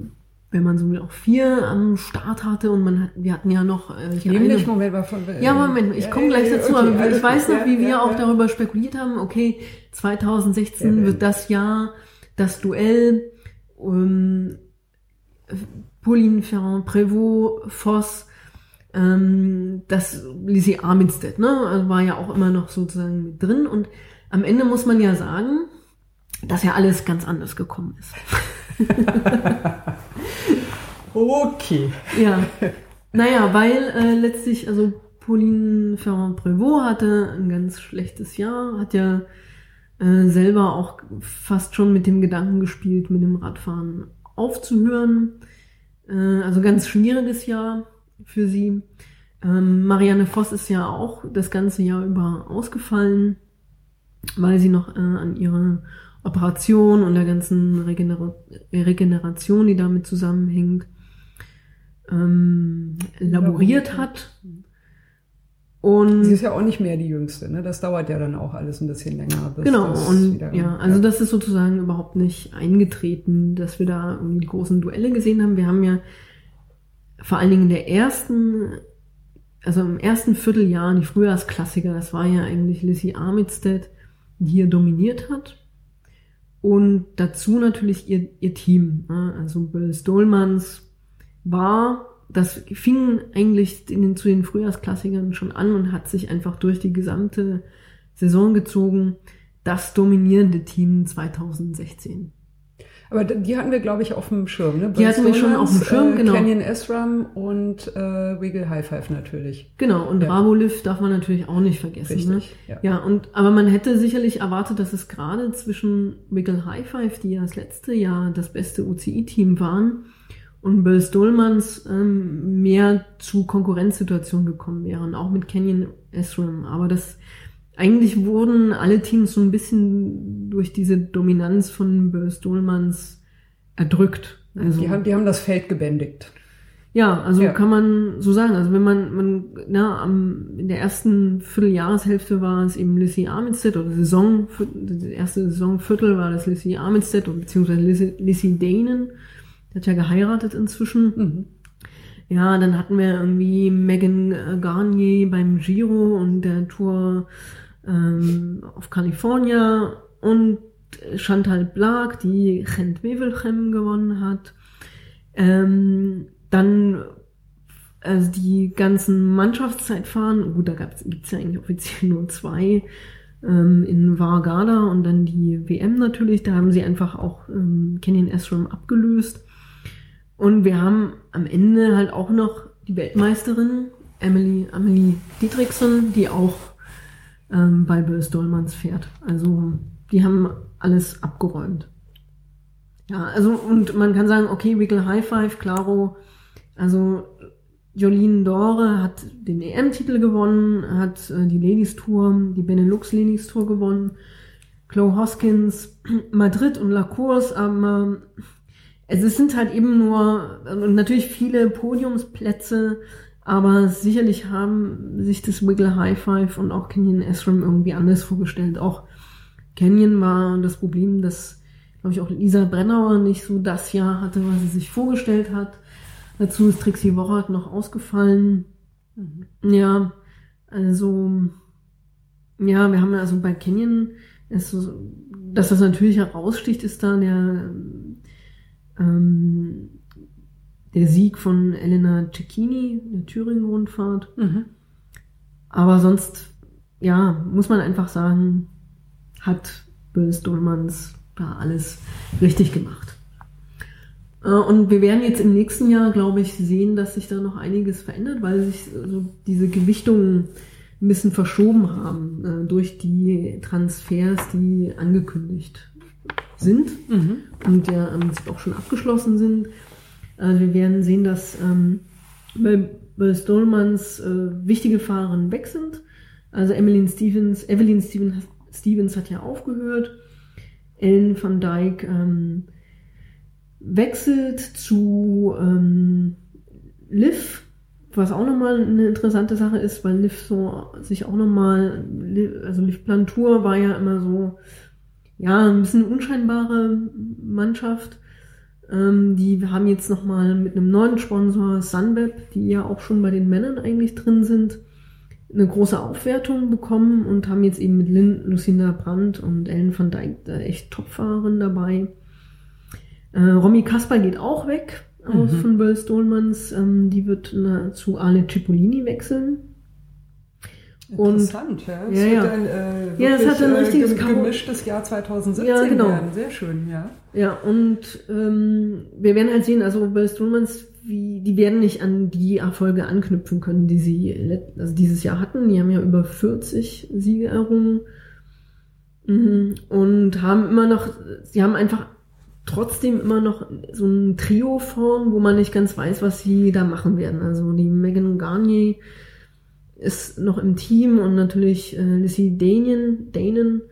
wenn man so auch vier am Start hatte und man hat, wir hatten ja noch äh, hier Nämlich, eine, Moment, mal von, äh, ja Moment, ich komme gleich dazu, okay, aber ich weiß noch, wie wir auch darüber spekuliert haben, okay, 2016 wird das Jahr das Duell ähm, Pauline Ferrand, Prévost, Voss, ähm, das Lizzie Arminstead, ne, also war ja auch immer noch sozusagen mit drin und am Ende muss man ja sagen, dass ja alles ganz anders gekommen ist. okay. Ja. Naja, weil äh, letztlich, also Pauline Ferrand-Prévot hatte ein ganz schlechtes Jahr, hat ja äh, selber auch fast schon mit dem Gedanken gespielt, mit dem Radfahren aufzuhören. Äh, also ganz schwieriges Jahr für sie. Ähm, Marianne Voss ist ja auch das ganze Jahr über ausgefallen, weil sie noch äh, an ihre Operation und der ganzen Regener Regeneration, die damit zusammenhängt, ähm, laboriert hat. Und sie ist ja auch nicht mehr die Jüngste, ne? Das dauert ja dann auch alles ein bisschen länger. genau, und wieder, ja, also ja. das ist sozusagen überhaupt nicht eingetreten, dass wir da die großen Duelle gesehen haben. Wir haben ja vor allen Dingen in der ersten, also im ersten Vierteljahr, die Frühjahrsklassiker, das war ja eigentlich Lizzie Armitstead, die hier dominiert hat. Und dazu natürlich ihr, ihr Team. Ne? Also Bill Stolmans war, das fing eigentlich in den, zu den Frühjahrsklassikern schon an und hat sich einfach durch die gesamte Saison gezogen. Das dominierende Team 2016. Aber die hatten wir, glaube ich, auf dem Schirm. Ne? Die hatten wir schon auf dem Schirm, äh, genau. Canyon Esram und äh, Wiggle High Five natürlich. Genau, und Ja. Raboliv darf man natürlich auch nicht vergessen. Richtig, Ne? ja. ja, und aber man hätte sicherlich erwartet, dass es gerade zwischen Wiggle High Five, die ja das letzte Jahr das beste UCI-Team waren, und Bill Stolmans ähm, mehr zu Konkurrenzsituationen gekommen wären, auch mit Canyon Esram. Aber das eigentlich wurden alle Teams so ein bisschen durch diese Dominanz von Bill Stolmans erdrückt. Also, Die, haben, die haben das Feld gebändigt. ja, also Ja. kann man so sagen. Also wenn man, man na, am, in der ersten Vierteljahreshälfte war es eben Lissy Armitstead oder Saison, die erste Saisonviertel war das Lissy Armitstead und beziehungsweise Lissy, Lissy Danen. Hat ja geheiratet inzwischen. Mhm. Ja, dann hatten wir irgendwie Megan äh, Garnier beim Giro und der Tour ähm, auf California und Chantal Blag, die Gent Wevelgem gewonnen hat. Ähm, dann also die ganzen Mannschaftszeitfahren, gut, da gibt es ja eigentlich offiziell nur zwei ähm, in Vargada und dann die WM natürlich, da haben sie einfach auch ähm, Kenyon Esram abgelöst. Und wir haben am Ende halt auch noch die Weltmeisterin Emily, Amelie Dietrichson, die auch ähm, bei Bill Stolmans fährt. Also die haben alles abgeräumt. Ja, also und man kann sagen, okay, Wiggle High Five, Claro, also Jolene Dore hat den EM-Titel gewonnen, hat äh, die Ladies Tour, die Benelux Ladies Tour gewonnen. Chloe Hoskins, Madrid und La Course, aber also es sind halt eben nur und natürlich viele Podiumsplätze, aber sicherlich haben sich das Wiggle High Five und auch Canyon Esram irgendwie anders vorgestellt. Auch Canyon war das Problem, dass, glaube ich, auch Lisa Brennauer nicht so das Jahr hatte, was sie sich vorgestellt hat. Dazu ist Trixie Worrard noch ausgefallen. Ja, also, ja, wir haben also bei Canyon, ist dass das natürlich heraussticht, ist da der, ähm, der Sieg von Elena Cecchini, der Thüringen-Rundfahrt. Mhm. Aber sonst, ja, muss man einfach sagen, hat Stolmans da alles richtig gemacht. Äh, Und wir werden jetzt im nächsten Jahr, glaube ich, sehen, dass sich da noch einiges verändert, weil sich so diese Gewichtungen ein bisschen verschoben haben äh, durch die Transfers, die angekündigt sind Mhm. und ja im Prinzip auch schon abgeschlossen sind. Also wir werden sehen, dass ähm, bei, bei Stolmans äh, wichtige Fahrerinnen weg sind. Also Emmeline Stevens, Evelyn Stevens, Stevens hat ja aufgehört. Ellen van Dijk ähm, wechselt zu ähm, Liv, was auch nochmal eine interessante Sache ist, weil Liv so sich auch nochmal, also Liv Plantur war ja immer so, ja, ein bisschen unscheinbare Mannschaft. Ähm, die haben jetzt nochmal mit einem neuen Sponsor, Sunweb, die ja auch schon bei den Männern eigentlich drin sind, eine große Aufwertung bekommen und haben jetzt eben mit Lynn, Lucinda Brandt und Ellen van Dijk da echt Topfahrerinnen dabei. Äh, Romy Kasper geht auch weg aus Mhm. von Bill Stolmans. Ähm, die wird na, zu Ale Cipollini wechseln. Und- Interessant, ja. Es Ja, wird ja. ein, äh, Ja, es wirklich, hat ein äh, richtiges Karo- gemischtes Jahr 2017 Ja, genau. werden. Sehr schön, ja. Ja, und ähm, wir werden halt sehen, also bei Strumans, wie, die werden nicht an die Erfolge anknüpfen können, die sie also dieses Jahr hatten. Die haben ja über 40 Siege errungen mhm. und haben immer noch, sie haben einfach trotzdem immer noch so ein Trio vorn, wo man nicht ganz weiß, was sie da machen werden. Also die Megan Garnier ist noch im Team und natürlich äh, Lissy Danen, Danen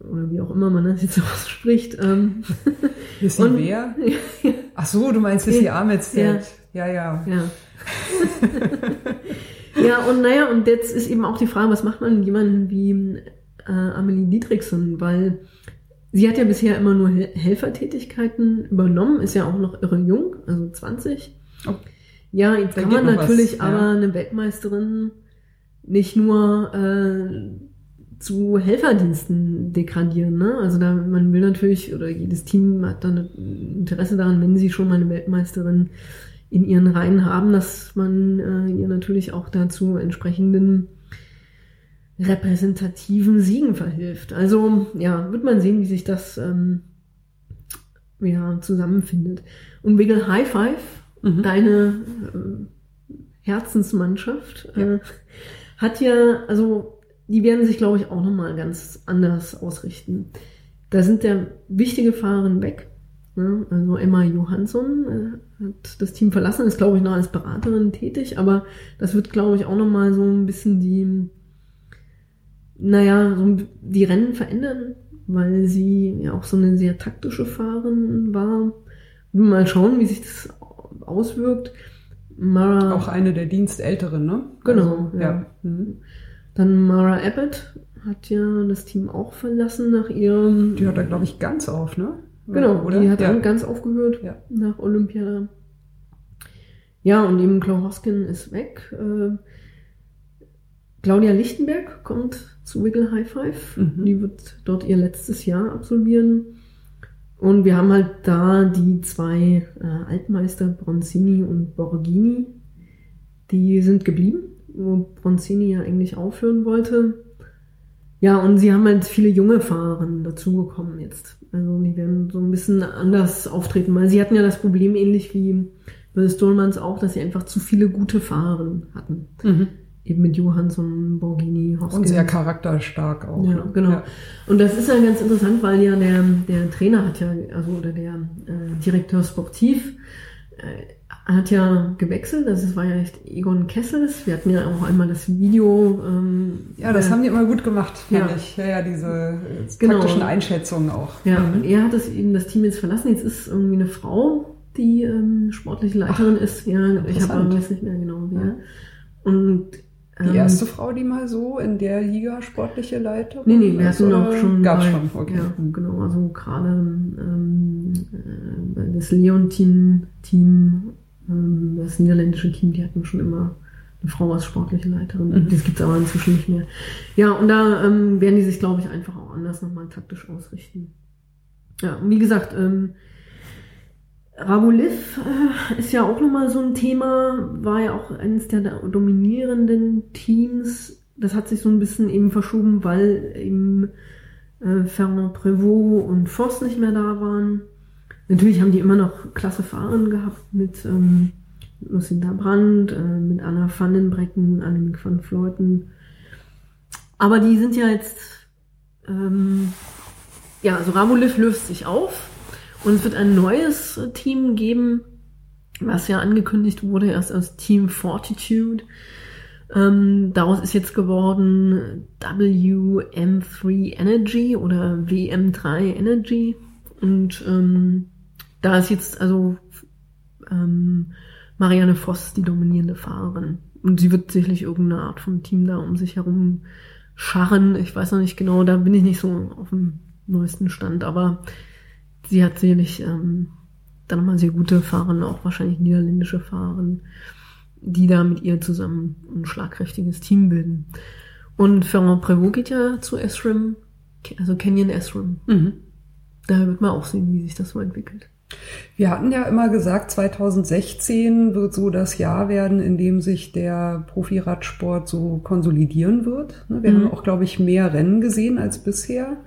oder wie auch immer man das jetzt ausspricht. Ähm, sie Und- wer? Ach so, du meinst Lissy Ja. Armitstead. Ja, ja. Ja. ja, und naja, und jetzt ist eben auch die Frage, was macht man mit jemandem wie äh, Amelie Dietrichson, weil sie hat ja bisher immer nur Hel Helfertätigkeiten übernommen, ist ja auch noch irre jung, also 20. Oh. Ja, jetzt Da kann man noch was, natürlich ja. aber eine Weltmeisterin nicht nur äh, zu Helferdiensten degradieren. Ne? Also da, man will natürlich, oder jedes Team hat dann ein Interesse daran, wenn sie schon mal eine Weltmeisterin in ihren Reihen haben, dass man äh, ihr natürlich auch dazu entsprechenden repräsentativen Siegen verhilft. Also ja, wird man sehen, wie sich das ähm, ja, zusammenfindet. Und Wiggle High Five, Mhm. deine äh, Herzensmannschaft, Ja. äh, hat ja, also die werden sich, glaube ich, auch nochmal ganz anders ausrichten. Da sind der wichtige Fahrerin weg. Ne? Also Emma Johansson äh, hat das Team verlassen, ist, glaube ich, noch als Beraterin tätig, aber das wird, glaube ich, auch nochmal so ein bisschen die, naja, so die Rennen verändern, weil sie ja auch so eine sehr taktische Fahrerin war. Mal schauen, wie sich das auswirkt. Mara, Auch eine der Dienstälteren, ne? Genau, Also, ja. ja. Mhm. dann Mara Abbott hat ja das Team auch verlassen nach ihrem. Die hört da, glaube ich, ganz auf, ne? Genau, Oder? die hat ja. dann ganz aufgehört Ja. nach Olympia. Ja, und eben Claude Hoskin ist weg. Äh, Claudia Lichtenberg kommt zu Wiggle High Five. Mhm. Die wird dort ihr letztes Jahr absolvieren. Und wir haben halt da die zwei äh, Altmeister, Bronzini und Borghini. Die sind geblieben, wo Bronzini ja eigentlich aufhören wollte. Ja, und sie haben halt viele junge Fahrer dazugekommen jetzt. Also die werden so ein bisschen anders auftreten, weil sie hatten ja das Problem ähnlich wie bei Stolmans auch, dass sie einfach zu viele gute Fahrer hatten. Mhm. Eben mit Johansson, Borghini, Und Hoskins. sehr charakterstark auch. Ja, ne? genau. Ja. Und das ist ja ganz interessant, weil ja der, der Trainer hat ja, also oder der äh, Direktor Sportiv äh, hat ja gewechselt. Es war ja echt Egon Kessels. Wir hatten ja auch einmal das Video. Ähm, Ja, das äh, haben die immer gut gemacht, fand Ja. ich. Ja, ja, diese äh, Genau. taktischen Einschätzungen auch. Ja, Mhm. und er hat das eben das Team jetzt verlassen. Jetzt ist irgendwie eine Frau, die ähm, sportliche Leiterin ist. Ja, ich habe aber weiß nicht mehr genau wer. Ja. Und Die ähm, erste Frau, die mal so in der Liga sportliche Leiterin Nee, nee, wir hatten auch schon. Gab's schon, okay. Ja, genau. Also gerade ähm, äh, das Leontin-Team, ähm, das niederländische Team, die hatten schon immer eine Frau als sportliche Leiterin. Mhm. Das gibt's aber inzwischen nicht mehr. Ja, und da ähm, werden die sich, glaube ich, einfach auch anders nochmal taktisch ausrichten. Ja, und wie gesagt, ähm, Rabuliv äh, ist ja auch nochmal so ein Thema, war ja auch eines der dominierenden Teams. Das hat sich so ein bisschen eben verschoben, weil eben äh, Fernand Prévost und Voss nicht mehr da waren. Natürlich haben die immer noch klasse Fahrer gehabt mit ähm, Lucinda Brandt, äh, mit Anna Vandenbrecken, Annemiek van Fleuten. Aber die sind ja jetzt, ähm, ja, also Rabuliv löst sich auf und es wird ein neues Team geben, was ja angekündigt wurde, erst als Team Fortitude. Ähm, daraus ist jetzt geworden WM3 Energy oder WM3 Energy. Und ähm, da ist jetzt also ähm, Marianne Voss die dominierende Fahrerin. Und sie wird sicherlich irgendeine Art von Team da um sich herum scharren. Ich weiß noch nicht genau, da bin ich nicht so auf dem neuesten Stand, aber sie hat sicherlich ähm, dann nochmal sehr gute Fahrer, auch wahrscheinlich niederländische Fahrer, die da mit ihr zusammen ein schlagkräftiges Team bilden. Und Ferrand Prévost geht ja zu Esrim, also Canyon Esrim. Mhm. Da wird man auch sehen, wie sich das so entwickelt. Wir hatten ja immer gesagt, 2016 wird so das Jahr werden, in dem sich der Profiradsport so konsolidieren wird. Ne, Wir Mhm. haben auch, glaube ich, mehr Rennen gesehen als bisher.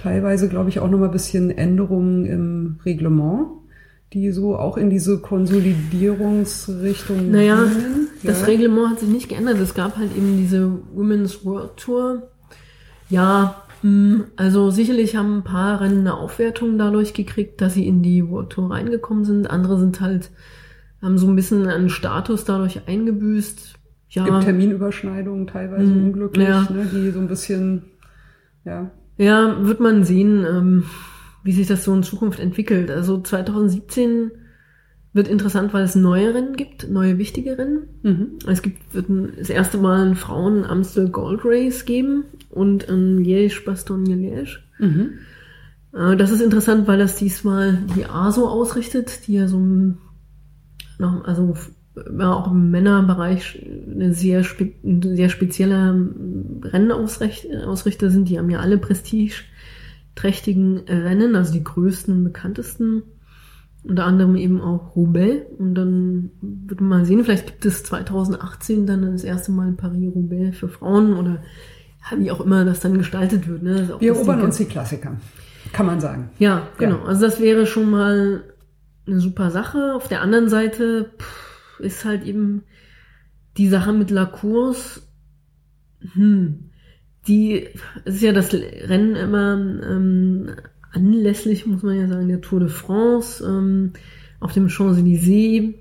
Teilweise, glaube ich, auch noch mal ein bisschen Änderungen im Reglement, die so auch in diese Konsolidierungsrichtung Naja, gehen. Das Ja. Reglement hat sich nicht geändert. Es gab halt eben diese Women's World Tour. Ja, mh, also sicherlich haben ein paar Rennen eine Aufwertung dadurch gekriegt, dass sie in die World Tour reingekommen sind. Andere sind halt, haben so ein bisschen an Status dadurch eingebüßt. Ja, gibt Terminüberschneidungen teilweise Mhm, unglücklich, ja. ne, die so ein bisschen, ja, Ja, wird man sehen, ähm, wie sich das so in Zukunft entwickelt. Also 2017 wird interessant, weil es neue Rennen gibt, neue wichtige Rennen. mhm. Es gibt, wird ein, das erste Mal ein Frauen Amstel Gold Race geben und ein Liège Bastogne Liège. Mhm. Äh, Das ist interessant, weil das diesmal die ASO ausrichtet, die ja so ein, noch, also auch im Männerbereich eine sehr, spe, sehr spezielle Rennausrichter sind. Die haben ja alle prestigeträchtigen Rennen, also die größten bekanntesten. Unter anderem eben auch Roubaix. Und dann wird man mal sehen, vielleicht gibt es 2018 dann das erste Mal Paris-Roubaix für Frauen oder wie auch immer das dann gestaltet wird. Ne? Auch Wir erobern uns die Klassiker. Kann man sagen. Ja, genau. Ja. Also das wäre schon mal eine super Sache. Auf der anderen Seite pff, ist halt eben die Sache mit La Course, hm, die es ist ja das Rennen immer ähm, anlässlich, muss man ja sagen, der Tour de France ähm, auf dem Champs-Élysées,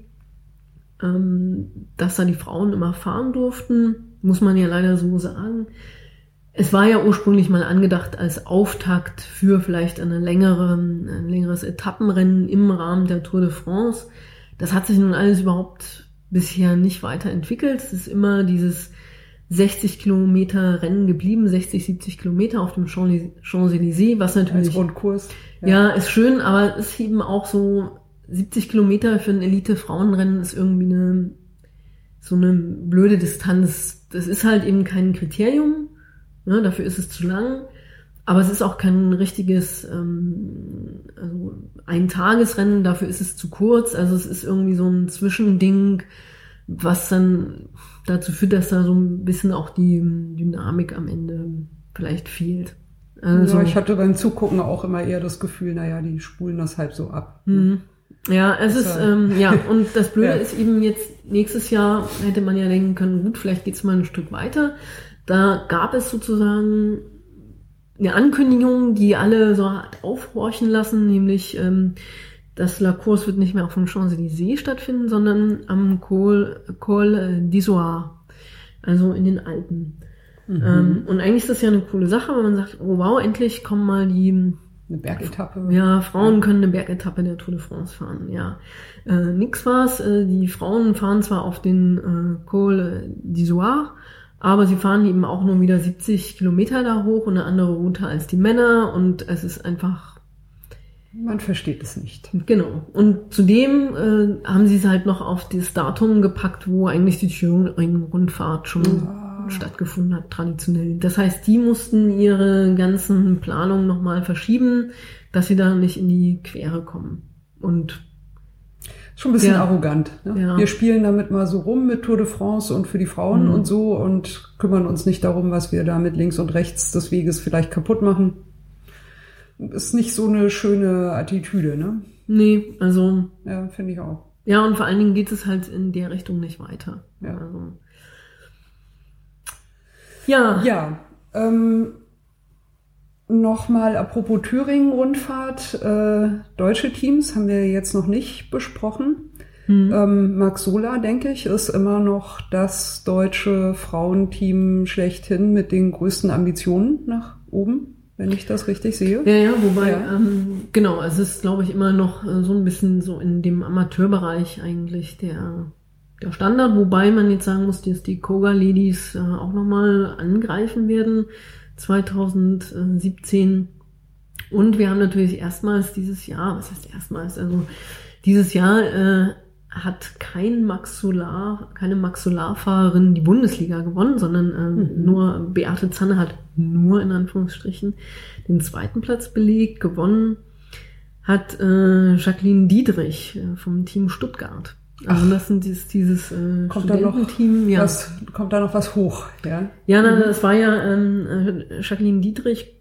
ähm, dass da die Frauen immer fahren durften, muss man ja leider so sagen. Es war ja ursprünglich mal angedacht als Auftakt für vielleicht eine längere, ein längeres Etappenrennen im Rahmen der Tour de France. Das hat sich nun alles überhaupt bisher nicht weiterentwickelt. Es ist immer dieses 60 Kilometer Rennen geblieben, 60, 70 Kilometer auf dem Champs-Élysées, was natürlich. Als Rundkurs. Ja. ja, ist schön, aber es ist eben auch so 70 Kilometer für ein Elite-Frauenrennen ist irgendwie eine, so eine blöde Distanz. Das ist halt eben kein Kriterium. Ne, dafür ist es zu lang. Aber es ist auch kein richtiges ähm, also ein Tagesrennen, dafür ist es zu kurz. Also es ist irgendwie so ein Zwischending, was dann dazu führt, dass da so ein bisschen auch die Dynamik am Ende vielleicht fehlt. Also, ja, ich hatte beim Zugucken auch immer eher das Gefühl, naja, die spulen das halb so ab. Mhm. Ja, es ist, ähm, ja, und das Blöde ja. ist eben jetzt, nächstes Jahr hätte man ja denken können, gut, vielleicht geht's mal ein Stück weiter. Da gab es sozusagen eine Ankündigung, die alle so hat aufhorchen lassen, nämlich, ähm, dass La Course wird nicht mehr auf dem Champs-Élysées stattfinden, sondern am Col, Col d'Isoire, also in den Alpen. Mhm. Ähm, und eigentlich ist das ja eine coole Sache, wenn man sagt, oh wow, endlich kommen mal die eine Bergetappe. Ja, Frauen können eine Bergetappe der Tour de France fahren, ja. Äh, nix war's. Äh, die Frauen fahren zwar auf den äh, Col d'Isoire, aber sie fahren eben auch nur wieder 70 Kilometer da hoch und eine andere Route als die Männer und es ist einfach. Man versteht es nicht. Genau. Und zudem äh, haben sie es halt noch auf das Datum gepackt, wo eigentlich die Thüringen-Rundfahrt schon ja. stattgefunden hat, traditionell. Das heißt, die mussten ihre ganzen Planungen nochmal verschieben, dass sie da nicht in die Quere kommen. Und Schon ein bisschen ja. arrogant. Ne? Ja. Wir spielen damit mal so rum mit Tour de France und für die Frauen mhm. und so und kümmern uns nicht darum, was wir da mit links und rechts des Weges vielleicht kaputt machen. Ist nicht so eine schöne Attitüde, ne? Nee, also. Ja, finde ich auch. Ja, und vor allen Dingen geht es halt in der Richtung nicht weiter. Ja. Also. Ja. Ja. Ähm, Nochmal apropos Thüringen-Rundfahrt, äh, deutsche Teams haben wir jetzt noch nicht besprochen. Mhm. Ähm, Max Sola, denke ich, ist immer noch das deutsche Frauenteam schlechthin mit den größten Ambitionen nach oben, wenn ich das richtig sehe. Ja, ja, wobei, ja. Ähm, genau, es ist, glaube ich, immer noch äh, so ein bisschen so in dem Amateurbereich eigentlich der, der Standard, wobei man jetzt sagen muss, dass die Koga Ladies äh, auch nochmal angreifen werden 2017. Und wir haben natürlich erstmals dieses Jahr, was heißt erstmals, also dieses Jahr äh, hat kein Maxular, keine Maxularfahrerin die Bundesliga gewonnen, sondern äh, mhm. nur Beate Zanne hat nur in Anführungsstrichen den zweiten Platz belegt, gewonnen hat äh, Jacqueline Diedrich äh, vom Team Stuttgart. Also Ach, das sind dieses, dieses äh, kommt da noch ja. was, kommt da noch was hoch, ja? Ja, na, mhm. das war ja ähm, äh, Jacqueline Dietrich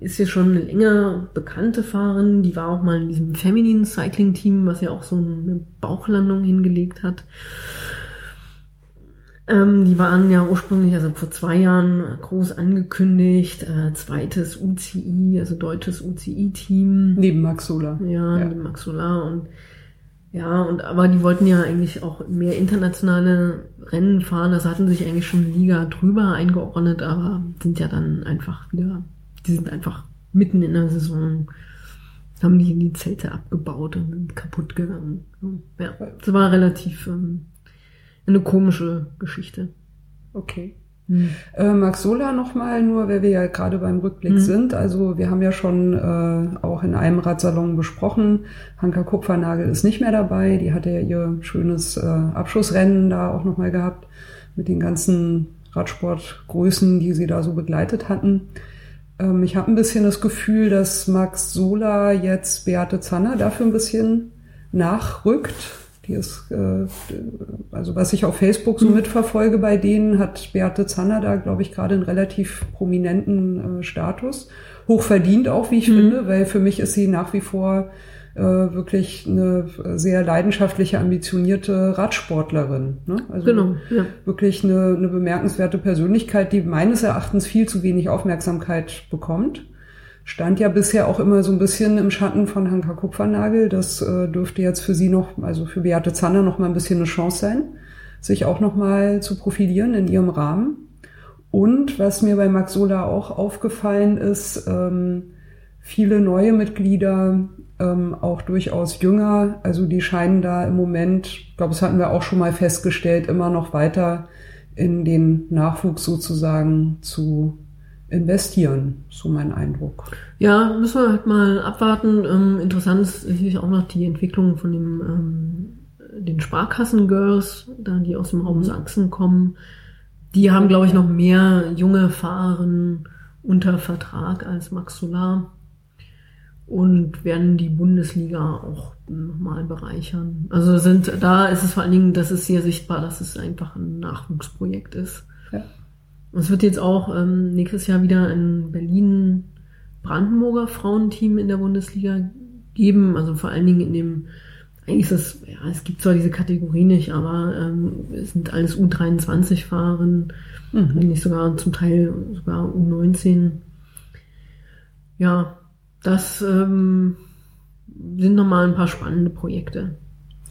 ist ja schon eine länger bekannte Fahrerin, die war auch mal in diesem Feminine Cycling Team, was ja auch so eine Bauchlandung hingelegt hat. Ähm, die waren ja ursprünglich, also vor zwei Jahren groß angekündigt, äh, zweites UCI, also deutsches UCI-Team. Neben Maxola. Ja, ja, neben Maxola und ja, und aber die wollten ja eigentlich auch mehr internationale Rennen fahren. Das hatten sich eigentlich schon Liga drüber eingeordnet, aber sind ja dann einfach wieder, die sind einfach mitten in der Saison, haben die die Zelte abgebaut und sind kaputt gegangen. Ja, das war relativ ähm, eine komische Geschichte. Okay. Mhm. Äh, Max Sola nochmal, nur weil wir ja gerade beim Rückblick mhm. sind. Also wir haben ja schon äh, auch in einem Radsalon besprochen, Hanka Kupfernagel ist nicht mehr dabei. Die hatte ja ihr schönes äh, Abschlussrennen da auch nochmal gehabt mit den ganzen Radsportgrößen, die sie da so begleitet hatten. Ähm, ich habe ein bisschen das Gefühl, dass Max Sola jetzt Beate Zanner dafür ein bisschen nachrückt Die ist, äh, also was ich auf Facebook so mitverfolge bei denen, hat Beate Zanner da, glaube ich, gerade einen relativ prominenten äh, Status. Hochverdient auch, wie ich mhm. finde, weil für mich ist sie nach wie vor äh, wirklich eine sehr leidenschaftliche, ambitionierte Radsportlerin. Ne? Also genau, ja. wirklich eine, eine bemerkenswerte Persönlichkeit, die meines Erachtens viel zu wenig Aufmerksamkeit bekommt stand ja bisher auch immer so ein bisschen im Schatten von Hanka Kupfernagel. Das äh, dürfte jetzt für sie noch, also für Beate Zander noch mal ein bisschen eine Chance sein, sich auch noch mal zu profilieren in ihrem Rahmen. Und was mir bei Max Sola auch aufgefallen ist, ähm, viele neue Mitglieder, ähm, auch durchaus jünger, also die scheinen da im Moment, ich glaube, das hatten wir auch schon mal festgestellt, immer noch weiter in den Nachwuchs sozusagen zu investieren, so mein Eindruck. Ja, müssen wir halt mal abwarten. Ähm, interessant ist natürlich auch noch die Entwicklung von dem, ähm, den Sparkassen-Girls, da die aus dem Raum Sachsen kommen. Die haben, glaube ich, noch mehr junge Fahrerinnen unter Vertrag als Max Solar und werden die Bundesliga auch nochmal bereichern. Also sind da ist es vor allen Dingen, das ist sehr sichtbar, dass es einfach ein Nachwuchsprojekt ist. Ja. Es wird jetzt auch ähm, nächstes Jahr wieder ein Berlin Brandenburger Frauenteam in der Bundesliga geben. Also vor allen Dingen in dem, eigentlich ist das, ja, es gibt zwar diese Kategorie nicht, aber ähm, es sind alles U23-Fahrerinnen, mhm. nicht sogar zum Teil sogar U19. Ja, das ähm, sind nochmal ein paar spannende Projekte.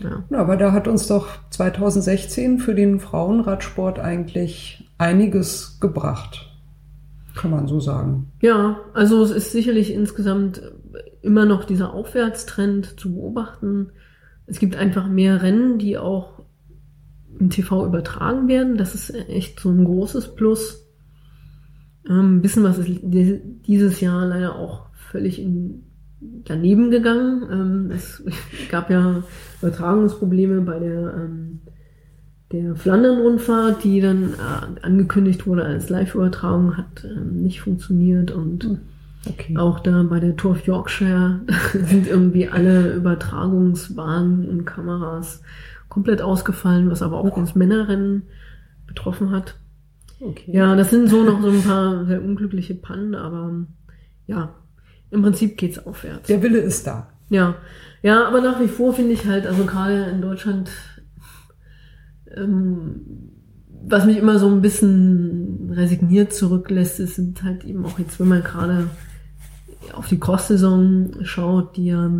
Ja. ja. aber da hat uns doch 2016 für den Frauenradsport eigentlich einiges gebracht. Kann man so sagen. Ja, also es ist sicherlich insgesamt immer noch dieser Aufwärtstrend zu beobachten. Es gibt einfach mehr Rennen, die auch im TV übertragen werden. Das ist echt so ein großes Plus. Ähm, ein bisschen was ist dieses Jahr leider auch völlig in, daneben gegangen. Ähm, es gab ja Übertragungsprobleme bei der ähm, der Flandern-Rundfahrt, die dann äh, angekündigt wurde als Live-Übertragung, hat äh, nicht funktioniert und hm, okay. auch da bei der Tour of Yorkshire sind irgendwie alle Übertragungsbahnen und Kameras komplett ausgefallen, was aber auch oh. das Männerrennen betroffen hat. Okay. Ja, das sind so noch so ein paar sehr unglückliche Pannen, aber ja, im Prinzip geht's aufwärts. Der Wille ist da. Ja, ja, aber nach wie vor finde ich halt, also gerade in Deutschland ähm, was mich immer so ein bisschen resigniert zurücklässt, ist, sind halt eben auch jetzt, wenn man gerade auf die Cross-Saison schaut, die ja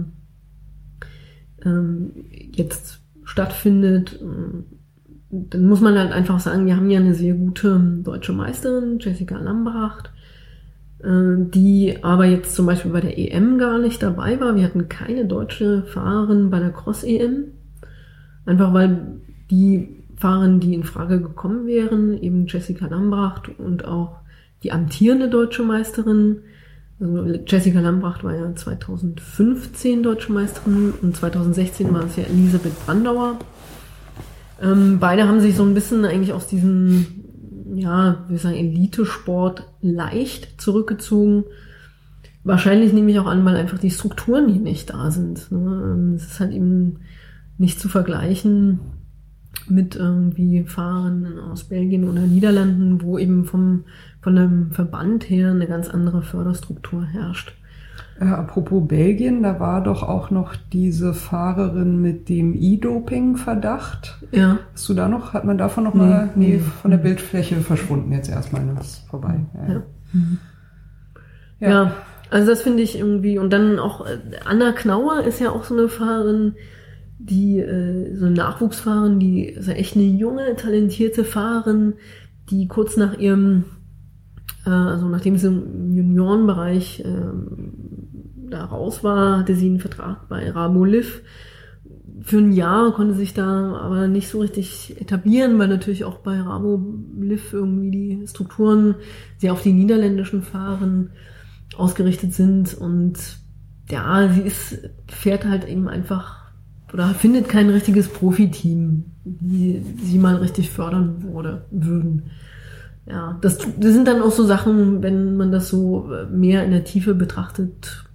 ähm, jetzt stattfindet, dann muss man halt einfach sagen, wir haben ja eine sehr gute deutsche Meisterin, Jessica Lambracht, äh, die aber jetzt zum Beispiel bei der EM gar nicht dabei war. Wir hatten keine deutsche Fahrerin bei der Cross-EM. Einfach weil die Fahrerinnen, die in Frage gekommen wären, eben Jessica Lambracht und auch die amtierende deutsche Meisterin. Also Jessica Lambracht war ja 2015 deutsche Meisterin und 2016 war es ja Elisabeth Brandauer. Ähm, beide haben sich so ein bisschen eigentlich aus diesem, ja, wie sagen, Elite-Sport leicht zurückgezogen. Wahrscheinlich nehme ich auch an, weil einfach die Strukturen hier nicht da sind. Ne? Ähm, es ist halt eben nicht zu vergleichen mit irgendwie Fahrern aus Belgien oder Niederlanden, wo eben vom, von dem Verband her eine ganz andere Förderstruktur herrscht. Äh, apropos Belgien, da war doch auch noch diese Fahrerin mit dem E-Doping-Verdacht. Ja. Hast du da noch, hat man davon noch nee, mal, nee, von der Bildfläche verschwunden jetzt erstmal, das ist vorbei. Ja. Ja. Mhm. ja. ja. also das finde ich irgendwie, und dann auch äh, Anna Knauer ist ja auch so eine Fahrerin, die äh, so Nachwuchsfahrerin, die ist echt eine junge, talentierte Fahrerin, die kurz nach ihrem, äh, also nachdem sie im Juniorenbereich äh, da raus war, hatte sie einen Vertrag bei Rabo Liv für ein Jahr, konnte sich da aber nicht so richtig etablieren, weil natürlich auch bei Rabo Liv irgendwie die Strukturen sehr auf die niederländischen Fahren ausgerichtet sind und ja, sie ist, fährt halt eben einfach oder findet kein richtiges Profiteam, die sie mal richtig fördern würde, würden. Ja, das, das sind dann auch so Sachen, wenn man das so mehr in der Tiefe betrachtet,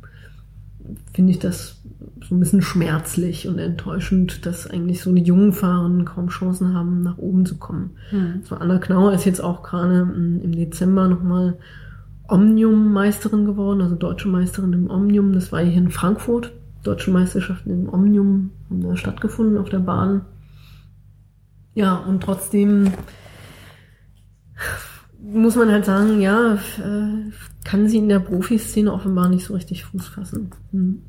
finde ich das so ein bisschen schmerzlich und enttäuschend, dass eigentlich so die jungen Fahrer kaum Chancen haben, nach oben zu kommen. Mhm. So Anna Knauer ist jetzt auch gerade im Dezember nochmal Omnium-Meisterin geworden, also deutsche Meisterin im Omnium. Das war hier in Frankfurt. Deutsche Meisterschaften im Omnium haben da stattgefunden auf der Bahn. Ja, und trotzdem muss man halt sagen, ja, äh, kann sie in der Profiszene offenbar nicht so richtig Fuß fassen. Hm.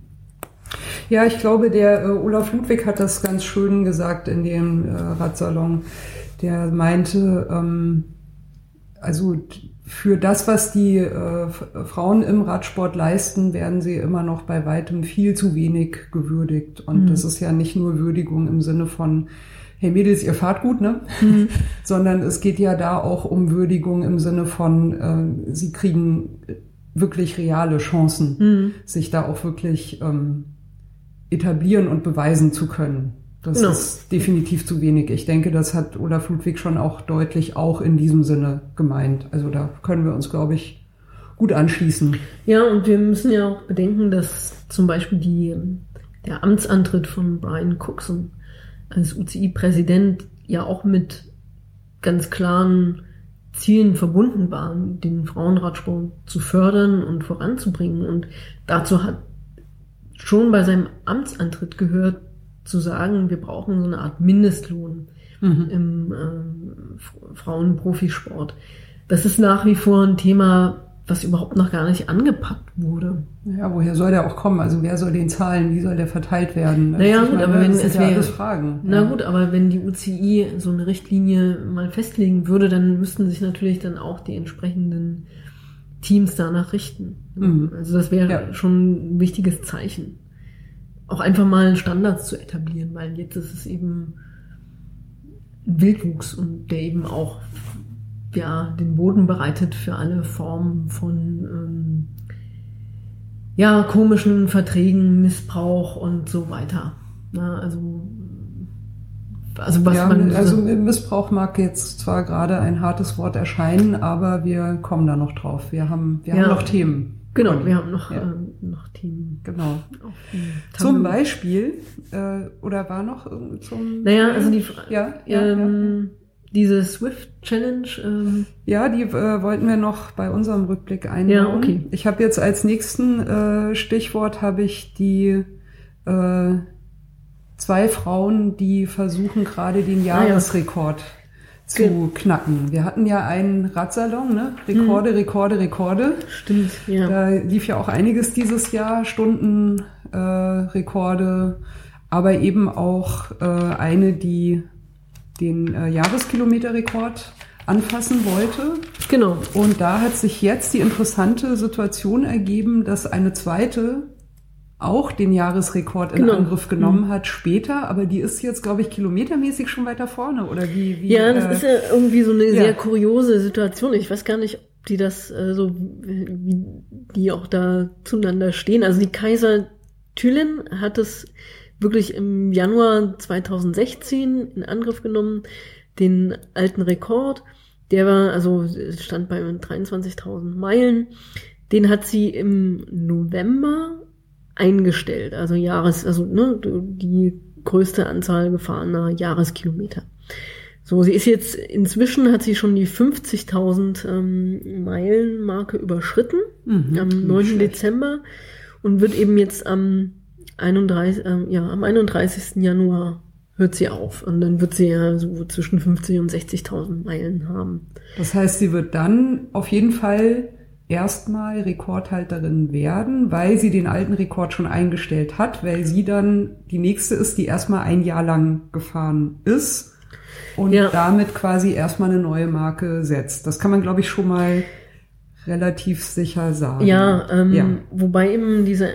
Ja, ich glaube, der äh, Olaf Ludwig hat das ganz schön gesagt in dem äh, Radsalon. Der meinte, ähm, also für das, was die äh, Frauen im Radsport leisten, werden sie immer noch bei weitem viel zu wenig gewürdigt. Und mhm. das ist ja nicht nur Würdigung im Sinne von, hey Mädels, ihr fahrt gut, ne? Mhm. Sondern es geht ja da auch um Würdigung im Sinne von, äh, sie kriegen wirklich reale Chancen, mhm. sich da auch wirklich ähm, etablieren und beweisen zu können. Das genau. ist definitiv zu wenig. Ich denke, das hat Olaf Ludwig schon auch deutlich auch in diesem Sinne gemeint. Also da können wir uns, glaube ich, gut anschließen. Ja, und wir müssen ja auch bedenken, dass zum Beispiel die, der Amtsantritt von Brian Cookson als UCI-Präsident ja auch mit ganz klaren Zielen verbunden war, den Frauenradsport zu fördern und voranzubringen. Und dazu hat schon bei seinem Amtsantritt gehört, zu sagen, wir brauchen so eine Art Mindestlohn mhm. im äh, Frauenprofisport. Das ist nach wie vor ein Thema, was überhaupt noch gar nicht angepackt wurde. Ja, woher soll der auch kommen? Also wer soll den zahlen? Wie soll der verteilt werden? Naja, gut, meine, aber wenn es ja wäre, Fragen. Na ja. gut, aber wenn die UCI so eine Richtlinie mal festlegen würde, dann müssten sich natürlich dann auch die entsprechenden Teams danach richten. Mhm. Also das wäre ja. schon ein wichtiges Zeichen auch einfach mal Standards zu etablieren, weil jetzt ist es eben ein Wildwuchs und der eben auch ja, den Boden bereitet für alle Formen von ähm, ja, komischen Verträgen, Missbrauch und so weiter. Na, also also was ja, man also Missbrauch mag jetzt zwar gerade ein hartes Wort erscheinen, aber wir kommen da noch drauf. Wir haben wir ja. haben noch Themen. Genau, wir haben noch, ja. äh, noch Themen. Genau. Zum Beispiel, äh, oder war noch zum. Naja, also die ja, ja, ähm, ja. diese Swift Challenge. Ähm, ja, die äh, wollten wir noch bei unserem Rückblick einbauen. Ja, okay. Ich habe jetzt als nächsten äh, Stichwort habe ich die äh, zwei Frauen, die versuchen gerade den Jahresrekord. Ah, ja zu knacken. Wir hatten ja einen Radsalon, ne? Rekorde, mhm. Rekorde, Rekorde. Stimmt, ja. Da lief ja auch einiges dieses Jahr, Stundenrekorde, äh, Rekorde, aber eben auch äh, eine, die den äh, Jahreskilometerrekord anfassen wollte. Genau. Und da hat sich jetzt die interessante Situation ergeben, dass eine zweite auch den Jahresrekord in genau. Angriff genommen mhm. hat später, aber die ist jetzt, glaube ich, kilometermäßig schon weiter vorne oder wie? wie ja, das äh, ist ja irgendwie so eine ja. sehr kuriose Situation. Ich weiß gar nicht, ob die das äh, so, wie die auch da zueinander stehen. Also die Kaiser Thülin hat es wirklich im Januar 2016 in Angriff genommen, den alten Rekord. Der war, also stand bei 23.000 Meilen. Den hat sie im November eingestellt, also Jahres, also ne, die größte Anzahl gefahrener Jahreskilometer. So, sie ist jetzt inzwischen hat sie schon die 50.000 ähm, Meilen Marke überschritten mhm, am 9. Schlecht. Dezember und wird eben jetzt am 31, äh, ja, am 31. Januar hört sie auf und dann wird sie ja so zwischen 50 und 60.000 Meilen haben. Das heißt, sie wird dann auf jeden Fall erstmal Rekordhalterin werden, weil sie den alten Rekord schon eingestellt hat, weil sie dann die nächste ist, die erstmal ein Jahr lang gefahren ist und ja. damit quasi erstmal eine neue Marke setzt. Das kann man, glaube ich, schon mal relativ sicher sagen. Ja, ähm, ja. wobei eben diese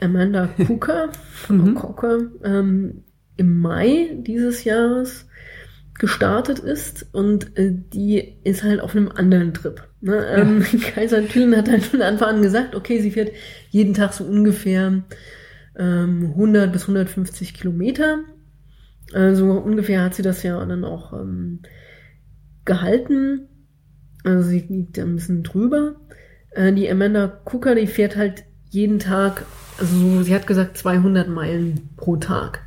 Amanda Cooker, mhm. Cocker, ähm, im Mai dieses Jahres gestartet ist und äh, die ist halt auf einem anderen Trip. Ne? Ja. Ähm, Kaiser Thülen hat halt von Anfang an gesagt, okay, sie fährt jeden Tag so ungefähr ähm, 100 bis 150 Kilometer. Also ungefähr hat sie das ja dann auch ähm, gehalten. Also sie liegt ein bisschen drüber. Äh, die Amanda Cooker, die fährt halt jeden Tag, also sie hat gesagt 200 Meilen pro Tag.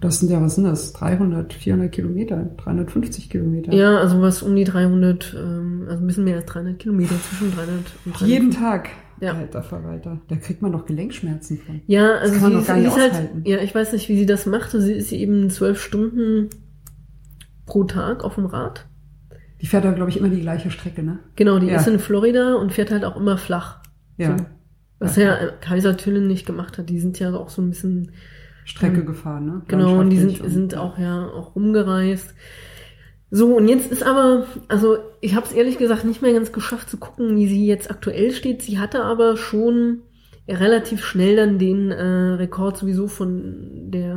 Das sind ja, was sind das? 300, 400 Kilometer, 350 Kilometer. Ja, also was um die 300, ähm, also ein bisschen mehr als 300 Kilometer, zwischen 300 und 300. Jeden Tag. Ja. Alter Verwalter. Da kriegt man doch Gelenkschmerzen von. Ja, also kann man sie doch ist, gar nicht halt, aushalten. ja, ich weiß nicht, wie sie das macht. Sie ist eben zwölf Stunden pro Tag auf dem Rad. Die fährt da, glaube ich, immer die gleiche Strecke, ne? Genau, die Ja. ist in Florida und fährt halt auch immer flach. Ja. So. Was ja, äh, Kaiser Tüllen nicht gemacht hat. Die sind ja auch so ein bisschen, Strecke gefahren, ne? genau, und die sind, Landschaftlich sind auch ja auch rumgereist. So, und jetzt ist aber, also ich habe es ehrlich gesagt nicht mehr ganz geschafft zu gucken, wie sie jetzt aktuell steht. Sie hatte aber schon relativ schnell dann den äh, Rekord sowieso von der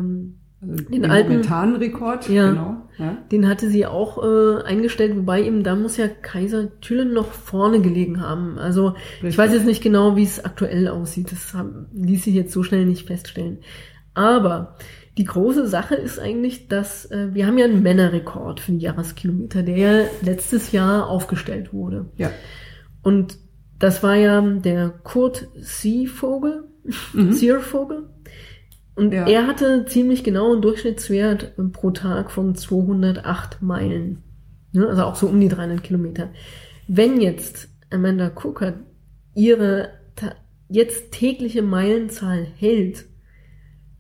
Also den den alten- Momentan-Rekord, Ja. genau. Ja. Den hatte sie auch äh, eingestellt, wobei eben da muss ja Kaiser Thülen noch vorne gelegen haben. Also ich Richtig. weiß jetzt nicht genau, wie es aktuell aussieht. Das haben, ließ sich jetzt so schnell nicht feststellen. Aber die große Sache ist eigentlich, dass äh, wir haben ja einen Männerrekord für den Jahreskilometer, der ja letztes Jahr aufgestellt wurde. ja. Und das war ja der Kurt Seevogel, Seervogel. Und Ja. er hatte ziemlich genau einen Durchschnittswert pro Tag von 208 Meilen. Ne? Also auch so um die 300 Kilometer. Wenn jetzt Amanda Cook ihre jetzt tägliche Meilenzahl hält,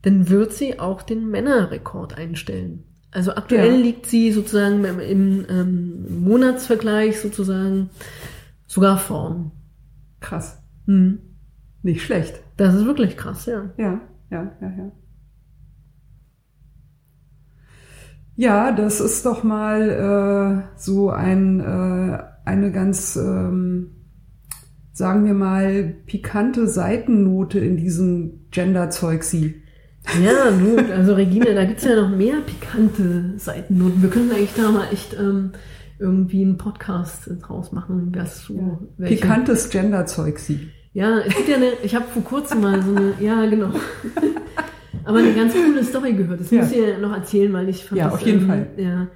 dann wird sie auch den Männerrekord einstellen. Also aktuell Ja. liegt sie sozusagen im, im ähm, Monatsvergleich sozusagen sogar vorn. Krass. Hm. Nicht schlecht. Das ist wirklich krass, ja. Ja, ja, ja, ja. Ja, das ist doch mal äh, so ein, äh, eine ganz, ähm, sagen wir mal, pikante Seitennote in diesem Gender-Zeug sie. Ja, gut, also Regina, da gibt's ja noch mehr pikante Seitennoten. Wir können eigentlich da mal echt ähm, irgendwie einen Podcast draus machen, was so welche- Pikantes Gender-Zeug sie. Ja, es gibt ja eine, ich habe vor kurzem mal so eine, ja genau. Aber eine ganz coole Story gehört. Das Ja. muss ich ja noch erzählen, weil ich fand Ja, das auf jeden ähm, Fall. Ja,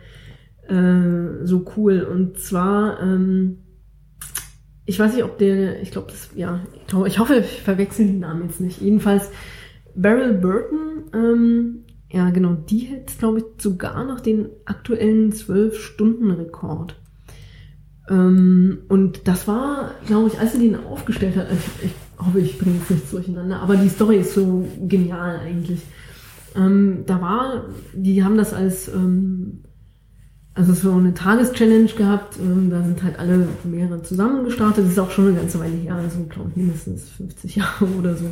äh, so cool. Und zwar, ähm, ich weiß nicht, ob der, ich glaube, das, ja, ich hoffe, ich verwechsel den Namen jetzt nicht. Jedenfalls, Beryl Burton, ähm, ja genau, die hält, glaube ich, sogar noch den aktuellen 12-Stunden-Rekord. Ähm, und das war, glaube ich, als sie den aufgestellt hat, ich, ich hoffe, ich bringe jetzt nichts durcheinander, aber die Story ist so genial eigentlich. Ähm, da war, die haben das als, ähm, also so eine Tageschallenge gehabt, ähm, da sind halt alle mehrere zusammen gestartet, das ist auch schon eine ganze Weile her, also glaube ich mindestens 50 Jahre oder so.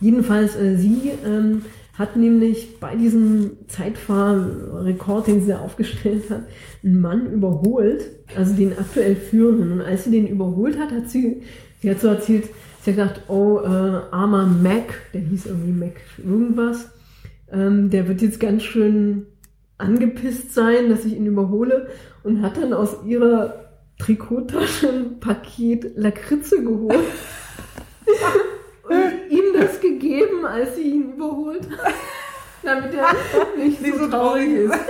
Jedenfalls, äh, sie ähm, hat nämlich bei diesem Zeitfahrrekord, den sie da aufgestellt hat, einen Mann überholt, also den aktuell führenden. Und als sie den überholt hat, hat sie, sie hat so erzählt, sie hat gedacht, oh, äh, armer Mac, der hieß irgendwie Mac irgendwas, ähm, der wird jetzt ganz schön angepisst sein, dass ich ihn überhole und hat dann aus ihrer Trikottasche ein Paket Lakritze geholt und ihm das gegeben, als sie ihn überholt hat, damit er nicht Nicht so so traurig ist.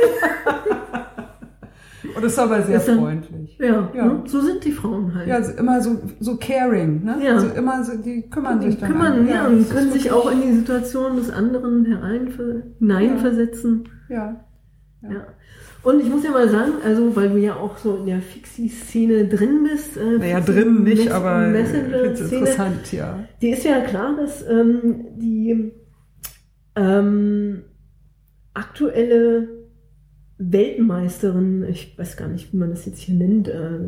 Und das ist aber sehr Ist dann- freundlich. Ja, Ja. Ne? so sind die Frauen halt. Ja, also immer so, so caring, ne? Ja. Also immer so, die kümmern die sich dann kümmern, ja, das und können sich auch in die Situation des anderen hereinver hineinversetzen. Ja. Ja. Und ich muss ja mal sagen, also weil du ja auch so in der Fixie-Szene drin bist. Äh, Naja, drin nicht, Mess- aber interessant, ja. Die ist ja klar, dass ähm, die ähm, aktuelle Weltmeisterin, ich weiß gar nicht, wie man das jetzt hier nennt, äh,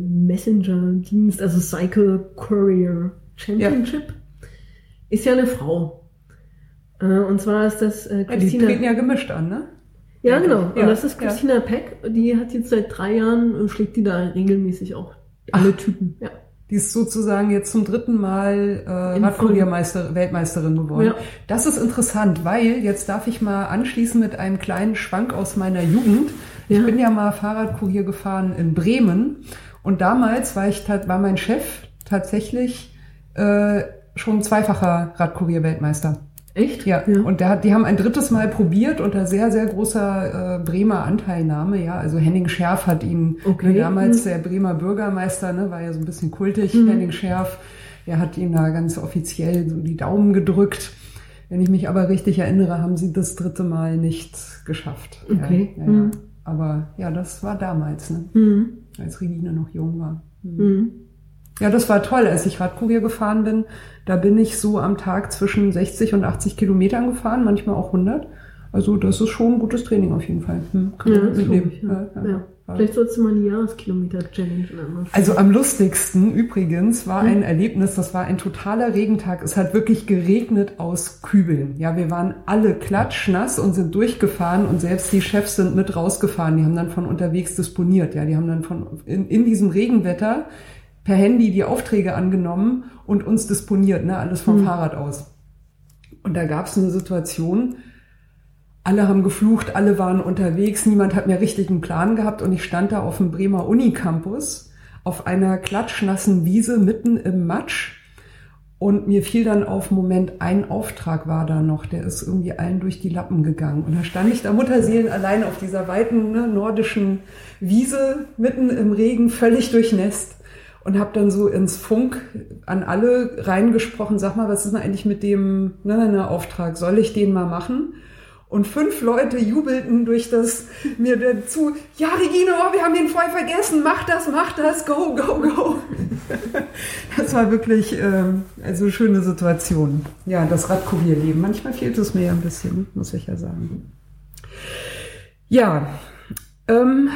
Messenger-Dienst, also Cycle Courier Championship, ist ja eine Frau. Äh, und zwar ist das äh, ja. Die Christina. treten ja gemischt an, ne? Ja, genau. Und Ja, das ist ja. Christina Peck. Die hat jetzt seit drei Jahren, äh, schlägt die da regelmäßig auch alle Typen. Ja. Die ist sozusagen jetzt zum dritten Mal äh, Radkuriermeister, Weltmeisterin geworden. Ja. Das ist interessant, weil jetzt darf ich mal anschließen mit einem kleinen Schwank aus meiner Jugend. Ich Ja. bin ja mal Fahrradkurier gefahren in Bremen und damals war ich war mein Chef tatsächlich äh, schon zweifacher Radkurier-Weltmeister. Echt? Ja, und der hat, die haben ein drittes Mal probiert unter sehr, sehr großer äh, Bremer Anteilnahme. Ja, also Henning Scherf hat ihn Okay. ne, damals Mhm. der Bremer Bürgermeister, ne, war ja so ein bisschen kultig, Mhm. Henning Scherf. Der hat ihm da ganz offiziell so die Daumen gedrückt. Wenn ich mich aber richtig erinnere, haben sie das dritte Mal nicht geschafft. Okay. Ja, ja, ja. Aber ja, das war damals, ne? Mhm. als Regine noch jung war. Ja, das war toll, als ich Radkurier gefahren bin. Da bin ich so am Tag zwischen 60 und 80 Kilometern gefahren, manchmal auch 100. Also das ist schon ein gutes Training auf jeden Fall. Hm, kann Ja, man mitnehmen. ich, ja. Ja, ja. ja. Vielleicht sollst du mal eine Jahreskilometer-Challenge machen. Also am lustigsten übrigens war ein Erlebnis, das war ein totaler Regentag. Es hat wirklich geregnet aus Kübeln. Ja, wir waren alle klatschnass und sind durchgefahren und selbst die Chefs sind mit rausgefahren. Die haben dann von unterwegs disponiert. Ja, die haben dann von in, in diesem Regenwetter per Handy die Aufträge angenommen und uns disponiert, ne, alles vom Fahrrad aus. Und da gab es eine Situation, alle haben geflucht, alle waren unterwegs, niemand hat mehr richtig einen Plan gehabt und ich stand da auf dem Bremer Unicampus auf einer klatschnassen Wiese mitten im Matsch und mir fiel dann auf Moment, ein Auftrag war da noch, der ist irgendwie allen durch die Lappen gegangen. Und da stand ich da Mutterseelen allein auf dieser weiten ne, nordischen Wiese mitten im Regen, völlig durchnässt und habe dann so ins Funk an alle reingesprochen, sag mal, was ist denn eigentlich mit dem ne, ne, Auftrag, soll ich den mal machen? Und fünf Leute jubelten durch das mir dazu, ja Regine, oh, wir haben den voll vergessen, mach das, mach das, go, go, go. Das war wirklich ähm, also eine schöne Situation. Ja, das Radkurierleben. Manchmal fehlt es mir ja ein bisschen, muss ich ja sagen. Ja, ähm,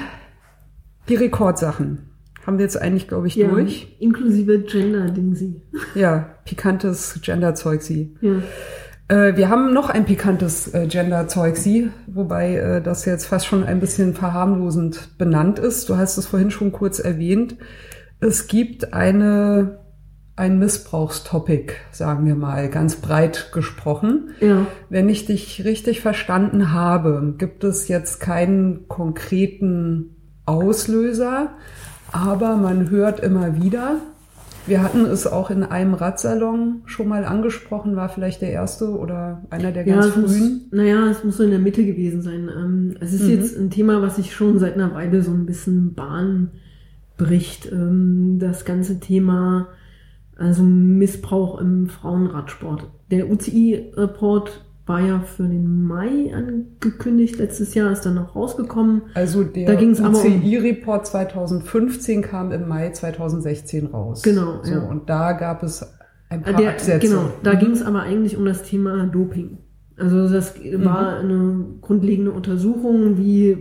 die Rekordsachen haben wir jetzt eigentlich, glaube ich, Ja, durch. inklusive Gender-Dingsi. Ja, pikantes Gender-Zeug sie. Ja. Äh, wir haben noch ein pikantes äh, Gender-Zeug sie, wobei äh, das jetzt fast schon ein bisschen verharmlosend benannt ist. Du hast es vorhin schon kurz erwähnt. Es gibt eine, ein Missbrauchstopic, sagen wir mal, ganz breit gesprochen. Ja. Wenn ich dich richtig verstanden habe, gibt es jetzt keinen konkreten Auslöser, aber man hört immer wieder, wir hatten es auch in einem Radsalon schon mal angesprochen, war vielleicht der erste oder einer der ganz muss, frühen. naja, es muss so in der Mitte gewesen sein. Ähm, es ist Mhm. jetzt ein Thema, was sich schon seit einer Weile so ein bisschen Bahn bricht. Ähm, das ganze Thema, also Missbrauch im Frauenradsport. Der UCI-Report war ja für den Mai angekündigt. Letztes Jahr ist dann noch rausgekommen. Also der Da aber um- UCI-Report 2015 kam im Mai 2016 raus. Genau, So, ja. Und da gab es ein paar Der, Absätze. genau, da Mhm. ging es aber eigentlich um das Thema Doping. Also das war eine grundlegende Untersuchung, wie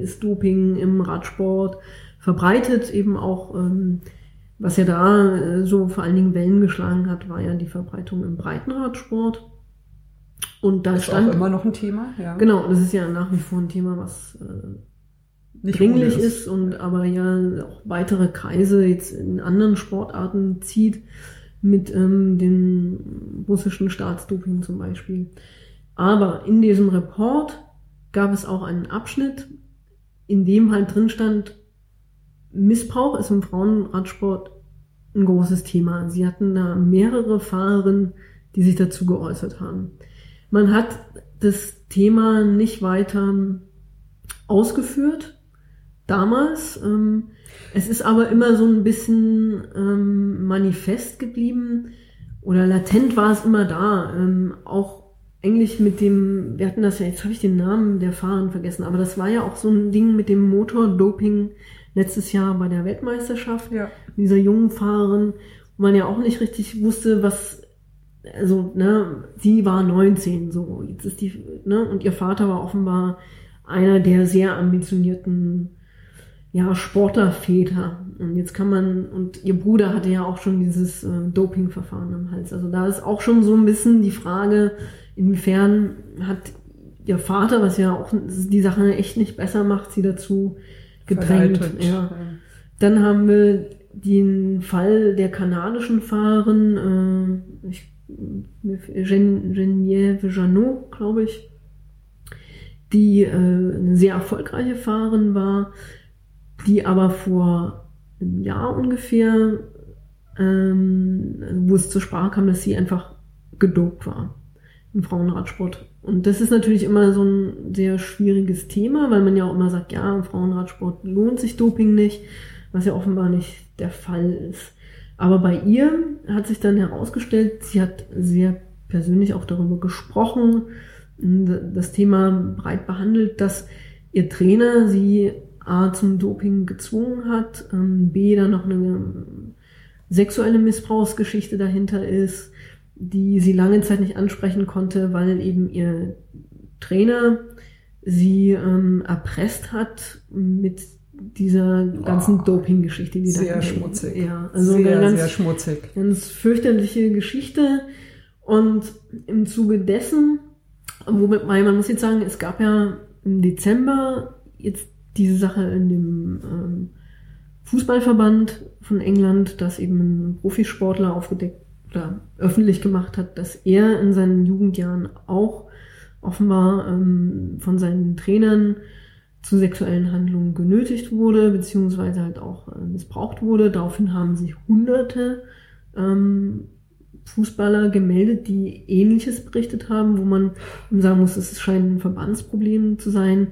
ist Doping im Radsport verbreitet, eben auch, ähm, was ja da äh, so vor allen Dingen Wellen geschlagen hat, war ja die Verbreitung im Breitenradsport. Und da ist stand, auch immer noch ein Thema. Ja. genau, das ist ja nach wie vor ein Thema, was äh, Nicht dringlich ohne ist und aber ja auch weitere Kreise jetzt in anderen Sportarten zieht, mit ähm, dem russischen Staatsdoping zum Beispiel. Aber in diesem Report gab es auch einen Abschnitt, in dem halt drin stand, Missbrauch ist im Frauenradsport ein großes Thema. Sie hatten da mehrere Fahrerinnen, die sich dazu geäußert haben. Man hat das Thema nicht weiter ausgeführt damals. Ähm, es ist aber immer so ein bisschen ähm, manifest geblieben oder latent war es immer da. Ähm, auch eigentlich mit dem, wir hatten das ja, jetzt habe ich den Namen der Fahrerin vergessen, aber das war ja auch so ein Ding mit dem Motordoping letztes Jahr bei der Weltmeisterschaft Ja. dieser jungen Fahrerin, wo man ja auch nicht richtig wusste, was, also, ne, sie war 19, so, jetzt ist die, ne, und ihr Vater war offenbar einer der sehr ambitionierten, ja, Sportlerväter. Und jetzt kann man, und ihr Bruder hatte ja auch schon dieses äh, Dopingverfahren am Hals. Also da ist auch schon so ein bisschen die Frage, inwiefern hat ihr Vater, was ja auch die Sache echt nicht besser macht, sie dazu gedrängt. Verleitet. Ja. Dann haben wir den Fall der kanadischen Fahrerin, äh, ich, Gen- Geneviève Janot, glaube ich, die äh, eine sehr erfolgreiche Fahrerin war, die aber vor einem Jahr ungefähr, ähm, wo es zur Sprache kam, dass sie einfach gedopt war im Frauenradsport. Und das ist natürlich immer so ein sehr schwieriges Thema, weil man ja auch immer sagt, ja, im Frauenradsport lohnt sich Doping nicht, was ja offenbar nicht der Fall ist. Aber bei ihr hat sich dann herausgestellt, sie hat sehr persönlich auch darüber gesprochen, das Thema breit behandelt, dass ihr Trainer sie A zum Doping gezwungen hat, ähm, B dann noch eine sexuelle Missbrauchsgeschichte dahinter ist, die sie lange Zeit nicht ansprechen konnte, weil eben ihr Trainer sie ähm, erpresst hat mit dieser ganzen oh, Doping-Geschichte, die sehr da schmutzig. Ja, also sehr, ganz, sehr schmutzig. Ganz fürchterliche Geschichte. Und im Zuge dessen, womit man muss jetzt sagen, es gab ja im Dezember jetzt diese Sache in dem ähm, Fußballverband von England, dass eben ein Profisportler aufgedeckt oder öffentlich gemacht hat, dass er in seinen Jugendjahren auch offenbar ähm, von seinen Trainern zu sexuellen Handlungen genötigt wurde, beziehungsweise halt auch äh, missbraucht wurde. Daraufhin haben sich hunderte ähm, Fußballer gemeldet, die Ähnliches berichtet haben, wo man sagen muss, es scheint ein Verbandsproblem zu sein.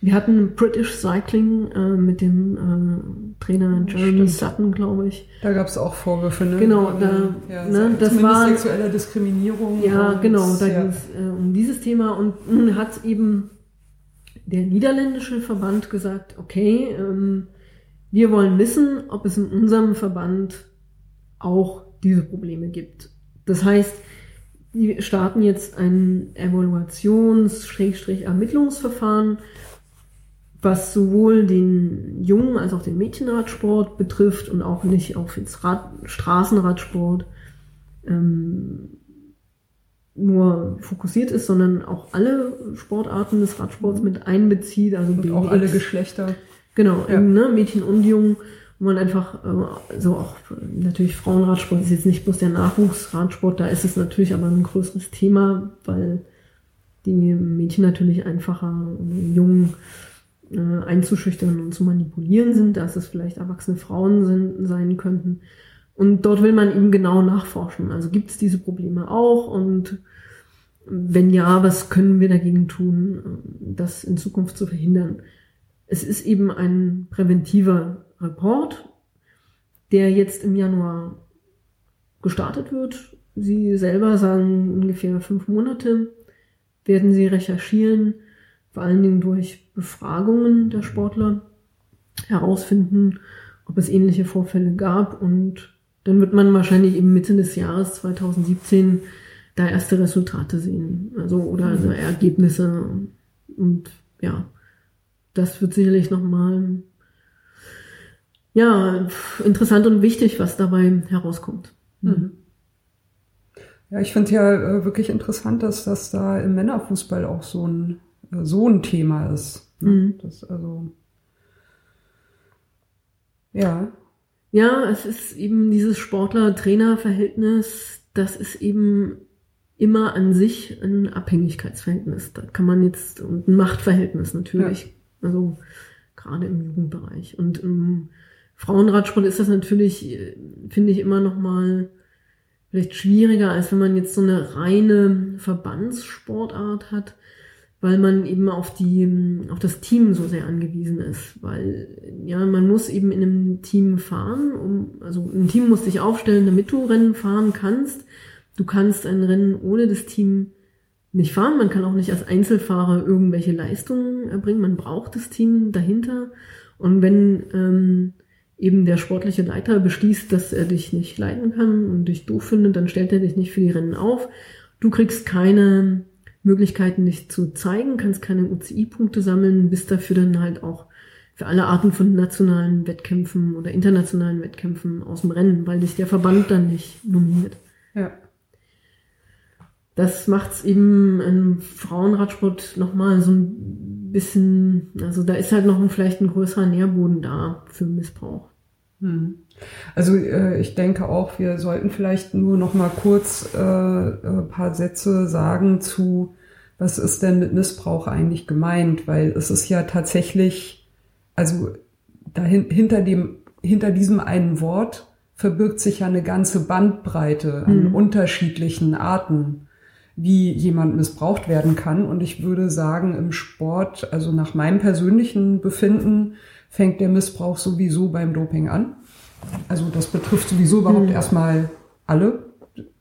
Wir hatten British Cycling äh, mit dem äh, Trainer Jeremy Stimmt. Sutton, glaube ich. Da gab es auch Vorwürfe, ne? Genau, da, ja, ne, das war sexuelle Diskriminierung. Ja, genau, da ja. ging es äh, um dieses Thema und hat eben der niederländische Verband gesagt, okay, ähm, wir wollen wissen, ob es in unserem Verband auch diese Probleme gibt. Das heißt, die starten jetzt ein Evaluations-Ermittlungsverfahren was sowohl den Jungen als auch den Mädchenradsport betrifft und auch nicht auf Rad, Straßenradsport ähm, nur fokussiert ist, sondern auch alle Sportarten des Radsports mit einbezieht. Also und auch alle Geschlechter. Genau, ja. eben, ne, Mädchen und Jungen, wo man einfach äh, so auch natürlich Frauenradsport ist jetzt nicht bloß der Nachwuchsradsport, da ist es natürlich aber ein größeres Thema, weil die Mädchen natürlich einfacher, Jungen äh, einzuschüchtern und zu manipulieren sind, dass es vielleicht erwachsene Frauen sind, sein könnten. Und dort will man eben genau nachforschen. Also gibt es diese Probleme auch und wenn ja, was können wir dagegen tun, das in Zukunft zu verhindern? Es ist eben ein präventiver Report, der jetzt im Januar gestartet wird. Sie selber sagen ungefähr fünf Monate werden Sie recherchieren, vor allen Dingen durch Befragungen der Sportler herausfinden, ob es ähnliche Vorfälle gab und dann wird man wahrscheinlich eben Mitte des Jahres 2017 da erste Resultate sehen, also oder also Ergebnisse und ja, das wird sicherlich nochmal ja interessant und wichtig, was dabei herauskommt. Mhm. Ja, ich finde ja äh, wirklich interessant, dass das da im Männerfußball auch so ein so ein Thema ist. Ne? Mhm. Das also ja. Ja, es ist eben dieses Sportler-Trainer-Verhältnis, das ist eben immer an sich ein Abhängigkeitsverhältnis. Da kann man jetzt, und ein Machtverhältnis natürlich. Ja. Also gerade im Jugendbereich. Und im Frauenradsport ist das natürlich, finde ich, immer noch mal vielleicht schwieriger, als wenn man jetzt so eine reine Verbandssportart hat weil man eben auf die, auf das Team so sehr angewiesen ist, weil, ja, man muss eben in einem Team fahren, um, also ein Team muss dich aufstellen, damit du Rennen fahren kannst. Du kannst ein Rennen ohne das Team nicht fahren. Man kann auch nicht als Einzelfahrer irgendwelche Leistungen erbringen. Man braucht das Team dahinter. Und wenn ähm, eben der sportliche Leiter beschließt, dass er dich nicht leiten kann und dich doof findet, dann stellt er dich nicht für die Rennen auf. Du kriegst keine Möglichkeiten nicht zu zeigen, kannst keine UCI-Punkte sammeln, bist dafür dann halt auch für alle Arten von nationalen Wettkämpfen oder internationalen Wettkämpfen aus dem Rennen, weil dich der Verband dann nicht nominiert. Ja. Das macht's eben im Frauenradsport nochmal so ein bisschen, also da ist halt noch ein, vielleicht ein größerer Nährboden da für Missbrauch. Hm. Also äh, ich denke auch, wir sollten vielleicht nur noch mal kurz äh, ein äh, paar Sätze sagen zu, was ist denn mit Missbrauch eigentlich gemeint? Weil es ist ja tatsächlich, also dahin, hinter dem, hinter diesem einen Wort verbirgt sich ja eine ganze Bandbreite an hm. unterschiedlichen Arten, wie jemand missbraucht werden kann. Und ich würde sagen, im Sport, also nach meinem persönlichen Befinden, fängt der Missbrauch sowieso beim Doping an. Also das betrifft sowieso überhaupt Mhm. erstmal alle,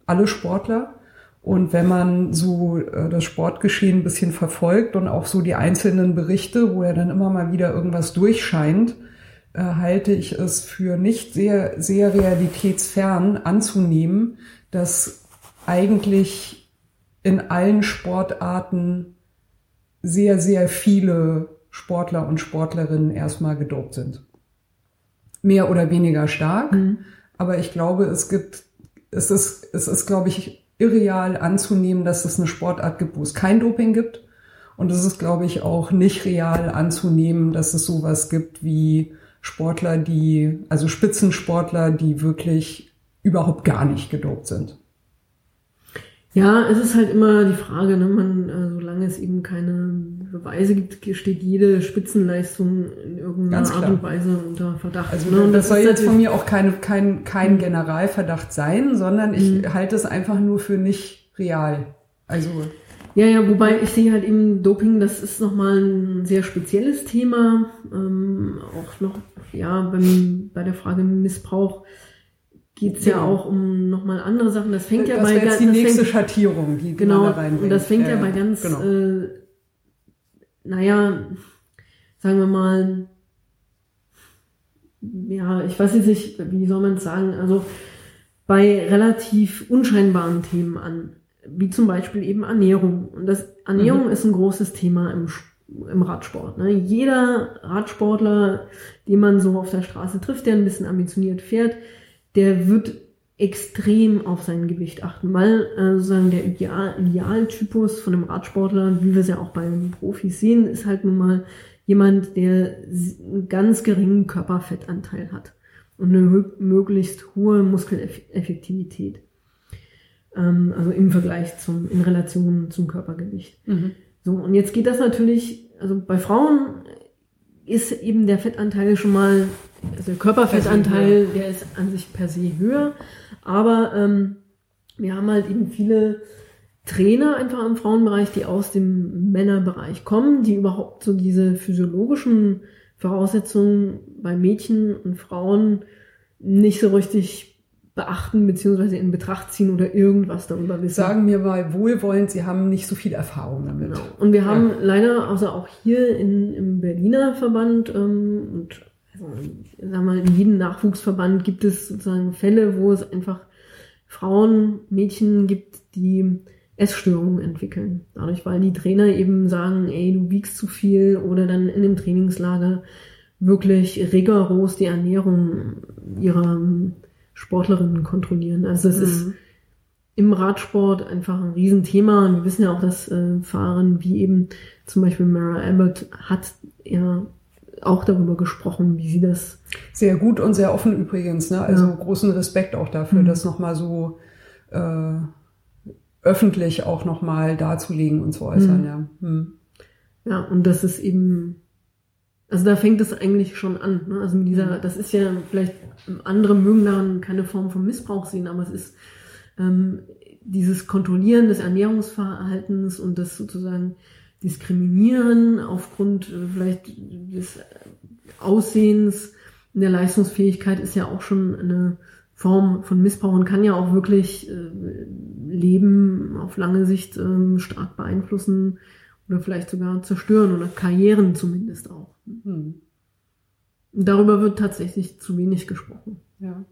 alle Sportler. Und wenn man so äh, das Sportgeschehen ein bisschen verfolgt und auch so die einzelnen Berichte, wo ja dann immer mal wieder irgendwas durchscheint, äh, halte ich es für nicht sehr, sehr realitätsfern anzunehmen, dass eigentlich in allen Sportarten sehr, sehr viele Sportler und Sportlerinnen erstmal gedopt sind. Mehr oder weniger stark. Mhm. Aber ich glaube, es gibt, es ist, es ist, glaube ich, irreal anzunehmen, dass es eine Sportart gibt, wo es kein Doping gibt. Und es ist, glaube ich, auch nicht real anzunehmen, dass es sowas gibt wie Sportler, die, also Spitzensportler, die wirklich überhaupt gar nicht gedopt sind. Ja, es ist halt immer die Frage, ne, man, äh, solange es eben keine Beweise gibt, steht jede Spitzenleistung in irgendeiner Ganz Art und Weise unter Verdacht. Also ne? Und das soll ist jetzt von mir auch keine, kein, kein Generalverdacht sein, sondern ich Mhm. halte es einfach nur für nicht real. Also Ja, ja, wobei ich sehe halt eben Doping, das ist nochmal ein sehr spezielles Thema. Ähm, auch noch, ja, beim, bei der Frage Missbrauch geht's ja Genau. auch um nochmal andere Sachen. Das fängt ja das bei wäre ga- jetzt die das nächste fängt, Schattierung, die Genau, man da reinbringt. und das fängt ja, Ja, bei ja, ganz, genau. äh, naja, sagen wir mal, ja, ich weiß jetzt nicht, wie soll man es sagen, also bei relativ unscheinbaren Themen an, wie zum Beispiel eben Ernährung. Und das Ernährung ist ein großes Thema im, im Radsport. Ne? Jeder Radsportler, den man so auf der Straße trifft, der ein bisschen ambitioniert fährt, der wird extrem auf sein Gewicht achten, weil äh, sozusagen der Ideal, Idealtypus von einem Radsportler, wie wir es ja auch bei Profis sehen, ist halt nun mal jemand, der einen ganz geringen Körperfettanteil hat und eine hö- möglichst hohe Muskeleffektivität. Ähm, also im Vergleich zum, in Relation zum Körpergewicht. Mhm. So, und jetzt geht das natürlich, also bei Frauen ist eben der Fettanteil schon mal, also der Körperfettanteil, der ist an sich per se höher, aber ähm, wir haben halt eben viele Trainer einfach im Frauenbereich, die aus dem Männerbereich kommen, die überhaupt so diese physiologischen Voraussetzungen bei Mädchen und Frauen nicht so richtig beachten beziehungsweise in Betracht ziehen oder irgendwas darüber wissen. Sagen mir mal wohlwollend, Sie haben nicht so viel Erfahrung damit. Genau. Und wir haben leider, also auch hier in, im Berliner Verband ähm, und also, sagen wir, in jedem Nachwuchsverband gibt es sozusagen Fälle, wo es einfach Frauen, Mädchen gibt, die Essstörungen entwickeln. Dadurch, weil die Trainer eben sagen, ey, du wiegst zu viel oder dann in dem Trainingslager wirklich rigoros die Ernährung ihrer Sportlerinnen kontrollieren. Also es ist Mhm. im Radsport einfach ein Riesenthema. Und wir wissen ja auch, dass äh, Fahrerinnen wie eben zum Beispiel Mara Abbott hat ja auch darüber gesprochen, wie sie das Sehr gut und sehr offen übrigens. Ne? Also Ja. großen Respekt auch dafür, Mhm. das nochmal so äh, öffentlich auch nochmal darzulegen und zu äußern. Mhm. Ja. Hm. Ja, und das ist eben, also da fängt es eigentlich schon an. Ne? Also mit dieser, das ist ja vielleicht, andere mögen daran keine Form von Missbrauch sehen, aber es ist ähm, dieses Kontrollieren des Ernährungsverhaltens und das sozusagen Diskriminieren aufgrund äh, vielleicht des Aussehens und der Leistungsfähigkeit ist ja auch schon eine Form von Missbrauch und kann ja auch wirklich äh, Leben auf lange Sicht ähm, stark beeinflussen oder vielleicht sogar zerstören oder Karrieren zumindest auch. Hm. Und darüber wird tatsächlich zu wenig gesprochen. Ja.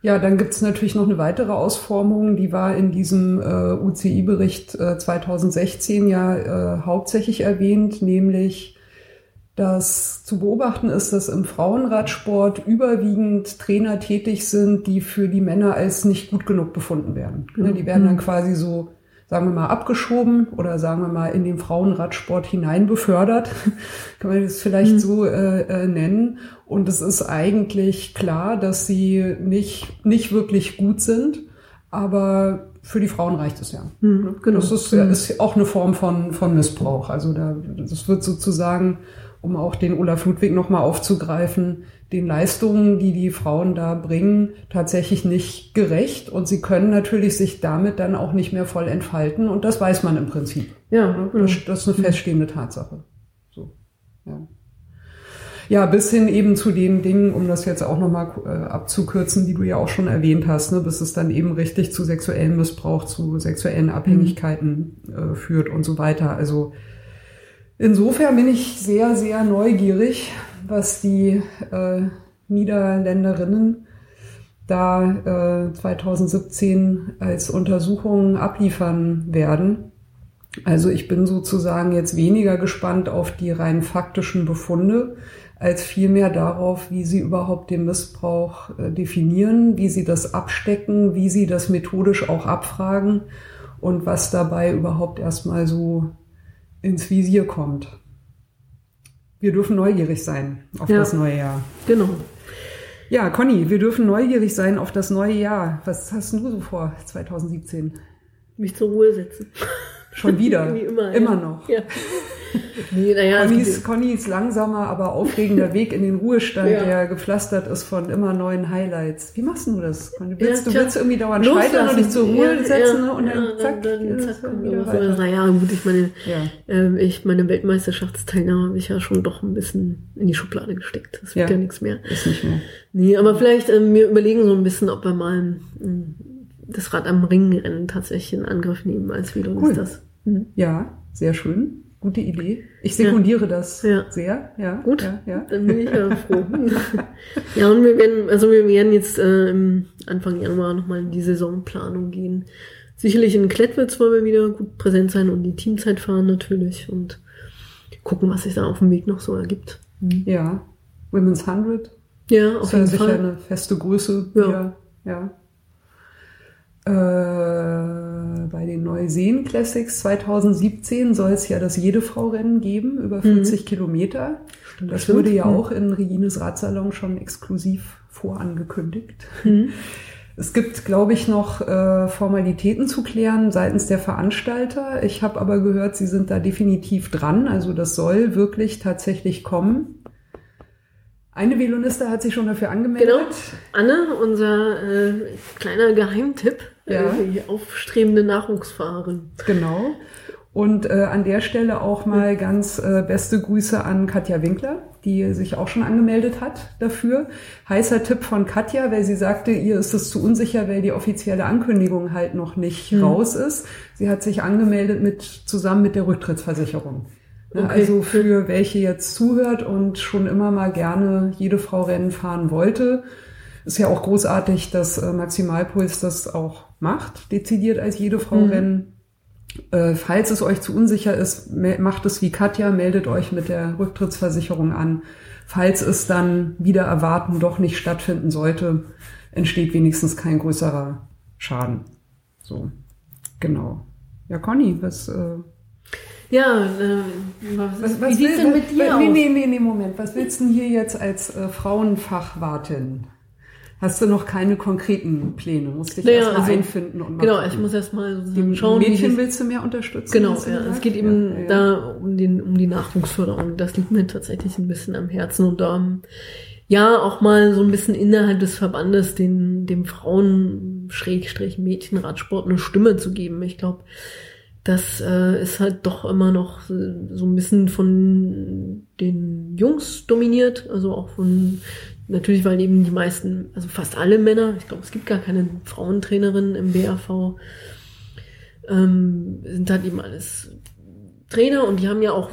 Ja, dann gibt's natürlich noch eine weitere Ausformung, die war in diesem äh, UCI-Bericht äh, 2016 ja äh, hauptsächlich erwähnt, nämlich dass zu beobachten ist, dass im Frauenradsport überwiegend Trainer tätig sind, die für die Männer als nicht gut genug befunden werden. Ne, Die werden dann Mhm. quasi so, sagen wir mal, abgeschoben oder sagen wir mal in den Frauenradsport hinein befördert. Kann man das vielleicht Mhm. so äh, äh, nennen. Und es ist eigentlich klar, dass sie nicht, nicht wirklich gut sind, aber für die Frauen reicht es ja. Hm, genau. Das ist, ja- ist auch eine Form von, von Missbrauch. Also da, das wird sozusagen, um auch den Olaf Ludwig nochmal aufzugreifen, den Leistungen, die die Frauen da bringen, tatsächlich nicht gerecht. Und sie können natürlich sich damit dann auch nicht mehr voll entfalten. Und das weiß man im Prinzip. ja, genau. Das, das ist eine feststehende Tatsache. Ja. Bis hin eben zu den Dingen, um das jetzt auch nochmal äh, abzukürzen, die du ja auch schon erwähnt hast, ne, bis es dann eben richtig zu sexuellem Missbrauch, zu sexuellen Abhängigkeiten äh, führt und so weiter. Also insofern bin ich sehr, sehr neugierig, was die äh, Niederländerinnen da äh, 2017 als Untersuchungen abliefern werden. Also ich bin sozusagen jetzt weniger gespannt auf die rein faktischen Befunde, als vielmehr darauf, wie sie überhaupt den Missbrauch äh, definieren, wie sie das abstecken, wie sie das methodisch auch abfragen und was dabei überhaupt erstmal so ins Visier kommt. Wir dürfen neugierig sein auf ja, das neue Jahr. Genau. Ja, Conny, wir dürfen neugierig sein auf das neue Jahr. Was hast du so vor 2017? Mich zur Ruhe setzen. Schon wieder. Wie immer. Immer ja. noch. Ja. Nee, naja, Connys, Connys langsamer, aber aufregender Weg in den Ruhestand, ja. der gepflastert ist von immer neuen Highlights. Wie machst du das? Du willst, ja, du willst irgendwie dauernd scheitern und dich zur Ruhe ja, setzen ne? und dann zack, dann, dann zack wieder weiter. Naja, gut, ich meine, äh, ich meine Weltmeisterschaftsteilnahme habe ich ja schon doch ein bisschen in die Schublade gesteckt. Das wird ja, nichts mehr. Ist nicht mehr. Nee, aber vielleicht äh, wir überlegen so ein bisschen, ob wir mal äh, das Rad am Ringrennen tatsächlich in Angriff nehmen als Video cool. ist das. Mhm. Ja, sehr schön. Gute Idee. Ich sekundiere ja. das ja. sehr. Ja, gut. Ja, ja. Dann bin ich ja froh. ja, und wir werden, also wir werden jetzt äh, Anfang Januar nochmal in die Saisonplanung gehen. Sicherlich in Klettwitz wollen wir wieder gut präsent sein und die Teamzeit fahren natürlich und gucken, was sich da auf dem Weg noch so ergibt. Mhm. Ja. Women's 100. Ja, auf jeden Fall. sicher eine feste Größe. Ja. Ja. Äh, bei den Neuseen Classics 2017 soll es ja das Jede Frau Rennen geben, über 40 mhm. Kilometer. Stimmt, das wurde ja auch in Regines Radsalon schon exklusiv vorangekündigt. Mhm. Es gibt, glaube ich, noch äh, Formalitäten zu klären seitens der Veranstalter. Ich habe aber gehört, sie sind da definitiv dran. Also das soll wirklich tatsächlich kommen. Eine Veloniste hat sich schon dafür angemeldet. Genau. Anne, unser äh, kleiner Geheimtipp ja. die aufstrebende Nachwuchsfahrerin. Genau. Und äh, an der Stelle auch mal ganz äh, beste Grüße an Katja Winkler, die sich auch schon angemeldet hat dafür. Heißer Tipp von Katja, weil sie sagte, ihr ist es zu unsicher, weil die offizielle Ankündigung halt noch nicht hm. raus ist. Sie hat sich angemeldet mit zusammen mit der Rücktrittsversicherung. Ne, okay. Also für welche jetzt zuhört und schon immer mal gerne jede Frau Rennen fahren wollte. Ist ja auch großartig, dass äh, Maximalpuls das auch macht, dezidiert als jede Frau mhm. Rennen. Äh, falls es euch zu unsicher ist, macht es wie Katja, meldet euch mit der Rücktrittsversicherung an. Falls es dann wieder erwarten doch nicht stattfinden sollte, entsteht wenigstens kein größerer Schaden. So, genau. Ja, Conny, was... Äh, ja, äh, was, was, was wie sieht's denn mit dir nee, aus? Nee, nee, nee, Moment. Was willst du denn hier jetzt als äh, Frauenfachwartin? Hast du noch keine konkreten Pläne. Musst dich naja, erstmal also, einfinden und Genau, gucken. ich muss erstmal so schauen. Mädchen willst du mehr unterstützen? Genau, ja. Es geht eben ja, ja. da um, den, um die Nachwuchsförderung. Das liegt mir tatsächlich ein bisschen am Herzen und da um, ja auch mal so ein bisschen innerhalb des Verbandes den dem Frauen Schrägstrich Mädchenradsport eine Stimme zu geben. Ich glaube, das äh, ist halt doch immer noch so ein bisschen von den Jungs dominiert, also auch von Natürlich, weil eben die meisten, also fast alle Männer, ich glaube, es gibt gar keine Frauentrainerinnen im BAV, ähm, sind halt eben alles Trainer und die haben ja auch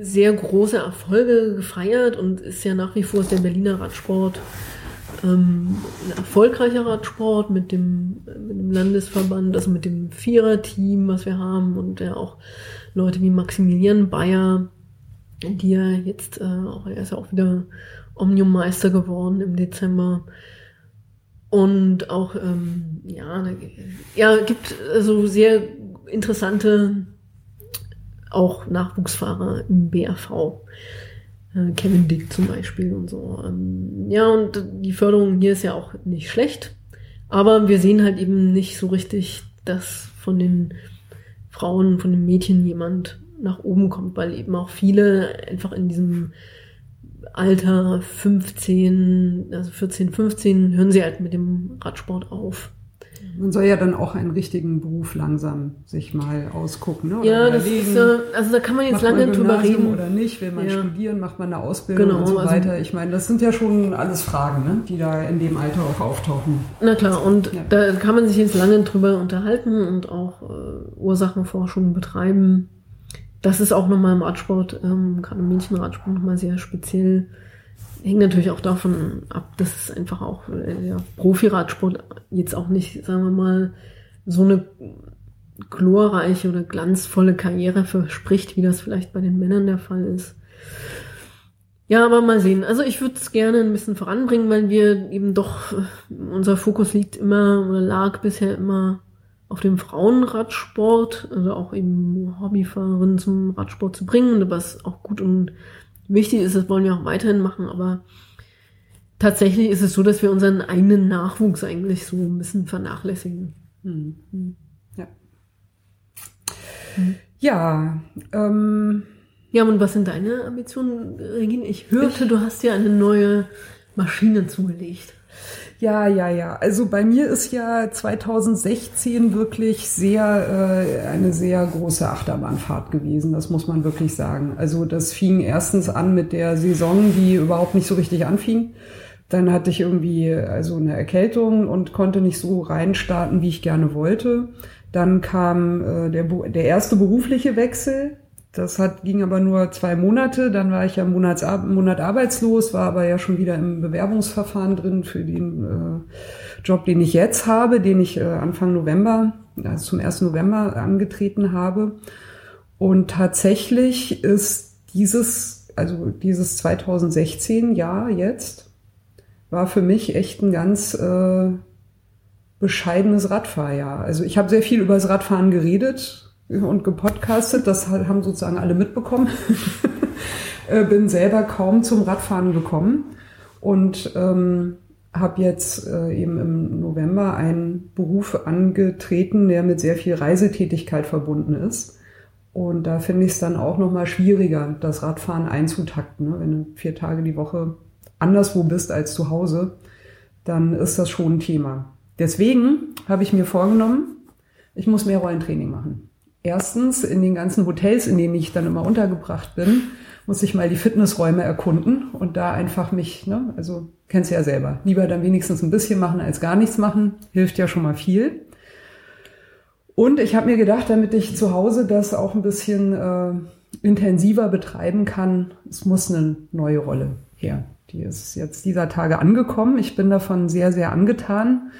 sehr große Erfolge gefeiert und ist ja nach wie vor der Berliner Radsport ähm, ein erfolgreicher Radsport mit dem, mit dem Landesverband, also mit dem Viererteam, was wir haben und ja auch Leute wie Maximilian Bayer, die ja jetzt äh, auch, er ist ja auch wieder Omnium-Meister geworden im Dezember. Und auch, ähm, ja, ja, gibt also sehr interessante auch Nachwuchsfahrer im BAV. Äh, Kevin Dick zum Beispiel und so. Ähm, ja, und die Förderung hier ist ja auch nicht schlecht. Aber wir sehen halt eben nicht so richtig, dass von den Frauen, von den Mädchen jemand nach oben kommt, weil eben auch viele einfach in diesem Alter 15, also 14, 15 hören sie halt mit dem Radsport auf. Man soll ja dann auch einen richtigen Beruf langsam sich mal ausgucken. Ne? Oder ja, das ist, äh, also da kann man jetzt lange drüber reden. Oder nicht, will man ja. studieren, macht man eine Ausbildung genau, und so also weiter. Also, ich meine, das sind ja schon alles Fragen, ne? die da in dem Alter auch auftauchen. Na klar, und ja. da kann man sich jetzt lange drüber unterhalten und auch äh, Ursachenforschung betreiben. Das ist auch nochmal im Radsport, ähm, gerade im Mädchenradsport nochmal sehr speziell hängt natürlich auch davon ab, dass es einfach auch äh, der Profiradsport jetzt auch nicht, sagen wir mal, so eine glorreiche oder glanzvolle Karriere verspricht, wie das vielleicht bei den Männern der Fall ist. Ja, aber mal sehen. Also ich würde es gerne ein bisschen voranbringen, weil wir eben doch, äh, unser Fokus liegt immer oder lag bisher immer auf dem Frauenradsport, also auch eben Hobbyfahrerinnen zum Radsport zu bringen, was auch gut und wichtig ist, das wollen wir auch weiterhin machen, aber tatsächlich ist es so, dass wir unseren eigenen Nachwuchs eigentlich so ein bisschen vernachlässigen. Hm. Hm. Ja. Hm. Ja, ähm, ja, und was sind deine Ambitionen, Regine? Ich hörte, ich, du hast ja eine neue Maschine zugelegt. Ja, ja, ja. Also bei mir ist ja 2016 wirklich sehr äh, eine sehr große Achterbahnfahrt gewesen. Das muss man wirklich sagen. Also das fing erstens an mit der Saison, die überhaupt nicht so richtig anfing. Dann hatte ich irgendwie also eine Erkältung und konnte nicht so reinstarten, wie ich gerne wollte. Dann kam äh, der, der erste berufliche Wechsel das hat, ging aber nur zwei Monate. Dann war ich ja Monats, Monat arbeitslos, war aber ja schon wieder im Bewerbungsverfahren drin für den äh, Job, den ich jetzt habe, den ich äh, Anfang November, also zum 1. November angetreten habe. Und tatsächlich ist dieses, also dieses 2016 Jahr jetzt, war für mich echt ein ganz äh, bescheidenes Radfahrjahr. Also ich habe sehr viel über das Radfahren geredet, und gepodcastet. Das haben sozusagen alle mitbekommen. Äh, bin selber kaum zum Radfahren gekommen und ähm, habe jetzt äh, eben im November einen Beruf angetreten, der mit sehr viel Reisetätigkeit verbunden ist. Und da finde ich es dann auch nochmal schwieriger, das Radfahren einzutakten. Ne? Wenn du vier Tage die Woche anderswo bist als zu Hause, dann ist das schon ein Thema. Deswegen habe ich mir vorgenommen, ich muss mehr Rollentraining machen. Erstens, in den ganzen Hotels, in denen ich dann immer untergebracht bin, muss ich mal die Fitnessräume erkunden und da einfach mich, ne, also kennst du ja selber, lieber dann wenigstens ein bisschen machen als gar nichts machen, hilft ja schon mal viel. Und ich habe mir gedacht, damit ich zu Hause das auch ein bisschen äh, intensiver betreiben kann, es muss eine neue Rolle her. Die ist jetzt dieser Tage angekommen. Ich bin davon sehr, sehr angetan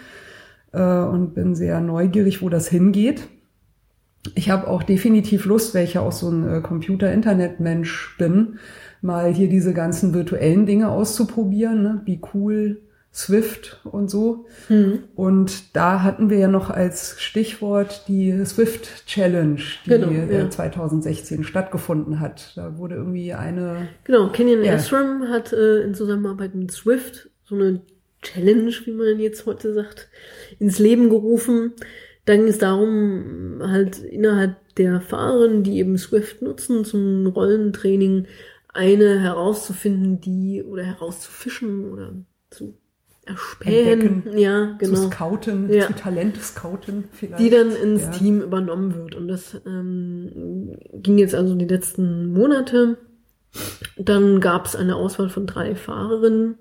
äh, und bin sehr neugierig, wo das hingeht ich habe auch definitiv Lust, weil ich ja auch so ein äh, Computer-Internet-Mensch bin, mal hier diese ganzen virtuellen Dinge auszuprobieren, ne? Be cool, Swift und so. Mhm. Und da hatten wir ja noch als Stichwort die Swift Challenge, die genau, äh, ja. 2016 stattgefunden hat. Da wurde irgendwie eine. Genau, Kenyon ja. Ashram hat äh, in Zusammenarbeit mit Swift so eine Challenge, wie man jetzt heute sagt, ins Leben gerufen dann ging es darum, halt innerhalb der Fahrerinnen, die eben Swift nutzen zum Rollentraining, eine herauszufinden, die oder herauszufischen oder zu erspähen, Entdecken, ja, genau. zu scouten, ja. zu Talent scouten vielleicht. Die dann ins ja. Team übernommen wird. Und das ähm, ging jetzt also die letzten Monate. Dann gab es eine Auswahl von drei Fahrerinnen,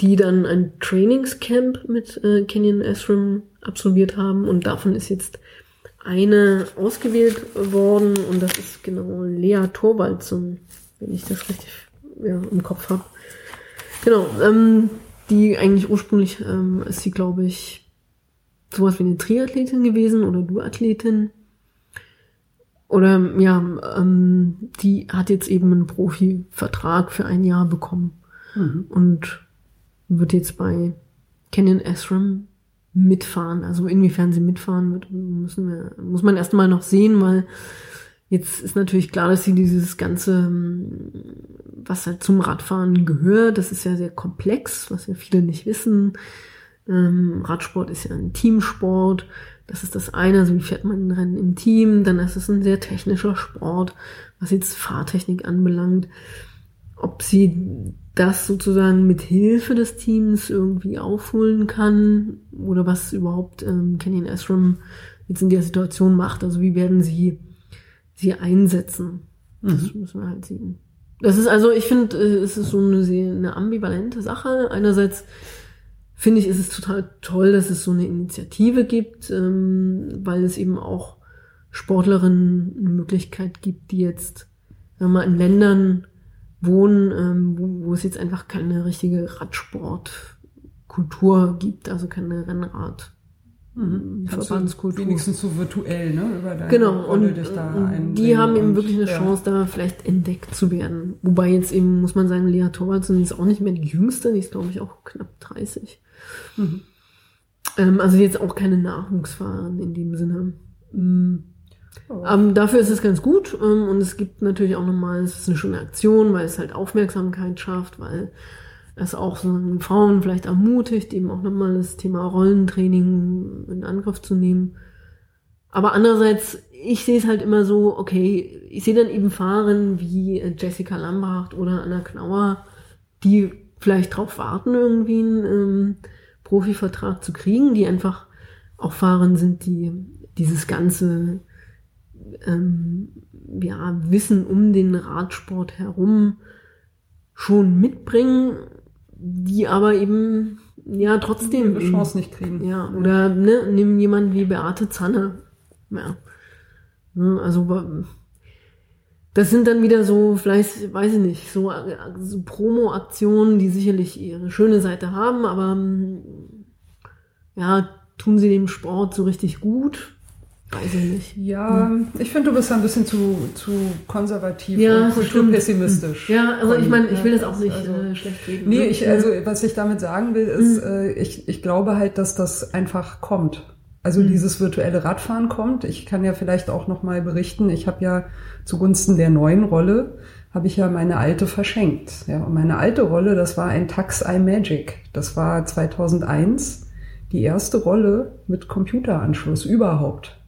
die dann ein Trainingscamp mit äh, Kenyon Esrim absolviert haben und davon ist jetzt eine ausgewählt worden und das ist genau Lea Torwaldsen, wenn ich das richtig ja, im Kopf habe. Genau, ähm, die eigentlich ursprünglich ähm, ist sie, glaube ich, sowas wie eine Triathletin gewesen oder Duathletin. Oder ja, ähm, die hat jetzt eben einen Profivertrag für ein Jahr bekommen mhm. und wird jetzt bei Canyon Esram mitfahren. Also inwiefern sie mitfahren wird, müssen wir, muss man erstmal noch sehen, weil jetzt ist natürlich klar, dass sie dieses ganze, was halt zum Radfahren gehört, das ist ja sehr komplex, was ja viele nicht wissen. Ähm, Radsport ist ja ein Teamsport. Das ist das eine, also wie fährt man ein Rennen im Team. Dann ist es ein sehr technischer Sport, was jetzt Fahrtechnik anbelangt. ob sie das sozusagen mit Hilfe des Teams irgendwie aufholen kann oder was überhaupt ähm, Kenyon Ashram jetzt in der Situation macht. Also wie werden sie sie einsetzen? Das Mhm. müssen wir halt sehen. Das ist also, ich finde, äh, es ist so eine, sehr, eine ambivalente Sache. Einerseits finde ich, ist es total toll, dass es so eine Initiative gibt, ähm, weil es eben auch Sportlerinnen eine Möglichkeit gibt, die jetzt mal, in Ländern wohnen, ähm, wo, wo es jetzt einfach keine richtige Radsportkultur gibt, also keine Rennrad. Mhm. Du Verbandskultur. Wenigstens so virtuell, ne? Über deine Genau, Rolle und, und einbringen die haben eben wirklich eine ja. Chance, da vielleicht entdeckt zu werden. Wobei jetzt eben, muss man sagen, Lea Torwaldsen ist auch nicht mehr die Jüngste, die ist, glaube ich, auch knapp 30. Mhm. Ähm, also jetzt auch keine Nachwuchsfahrerin in dem Sinne. Mm. Oh. Ähm, dafür ist es ganz gut ähm, und es gibt natürlich auch nochmal, es ist eine schöne Aktion, weil es halt Aufmerksamkeit schafft, weil es auch so Frauen vielleicht ermutigt, eben auch nochmal das Thema Rollentraining in Angriff zu nehmen. Aber andererseits, ich sehe es halt immer so, okay, ich sehe dann eben Fahrerinnen wie äh, Jessica Lambracht oder Anna Knauer, die vielleicht drauf warten, irgendwie einen ähm, Profivertrag zu kriegen, die einfach auch Fahrerinnen sind, die dieses ganze ähm, ja, Wissen um den Radsport herum schon mitbringen, die aber eben ja trotzdem ihre Chance nicht kriegen. ja, oder ne, nimm jemanden wie Beate Zanne. Ja. Ne, Also das sind dann wieder so, vielleicht, weiß ich nicht, so, so Promo-Aktionen, die sicherlich ihre schöne Seite haben, aber ja, tun sie dem Sport so richtig gut? Weiß ich nicht. Ja, ich finde, du bist ein bisschen zu, zu konservativ Ja, und kulturpessimistisch. Ja, also ich meine, ich will das auch nicht also- äh, schlecht reden. Nee, ne? ich, also was ich damit sagen will, ist, äh, ich, ich glaube halt, dass das einfach kommt. Also dieses virtuelle Radfahren kommt. Ich kann ja vielleicht auch noch mal berichten. Ich habe ja zugunsten der neuen Rolle habe ich ja meine alte verschenkt. Ja, und meine alte Rolle, das war ein Tax iMagic. Das war 2001 die erste Rolle mit Computeranschluss überhaupt.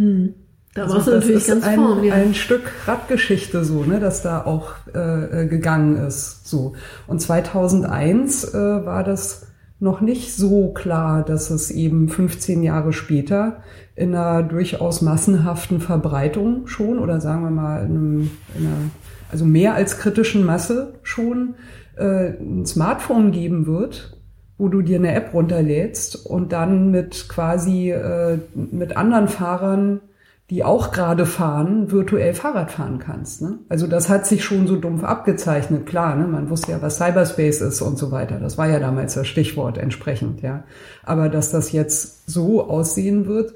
Hm. Da Also warst du das natürlich ist ganz ein, vorn, ja. ein Stück Radgeschichte so, ne, das da auch äh, äh, gegangen ist. So und 2001 äh, war das noch nicht so klar, dass es eben 15 Jahre später in einer durchaus massenhaften Verbreitung schon oder sagen wir mal in, einem, in einer also mehr als kritischen Masse schon äh, ein Smartphone geben wird, wo du dir eine App runterlädst und dann mit quasi äh, mit anderen Fahrern, die auch gerade fahren, virtuell Fahrrad fahren kannst. Ne? Also das hat sich schon so dumpf abgezeichnet, klar. Ne? Man wusste ja, was Cyberspace ist und so weiter. Das war ja damals das Stichwort entsprechend, ja. Aber dass das jetzt so aussehen wird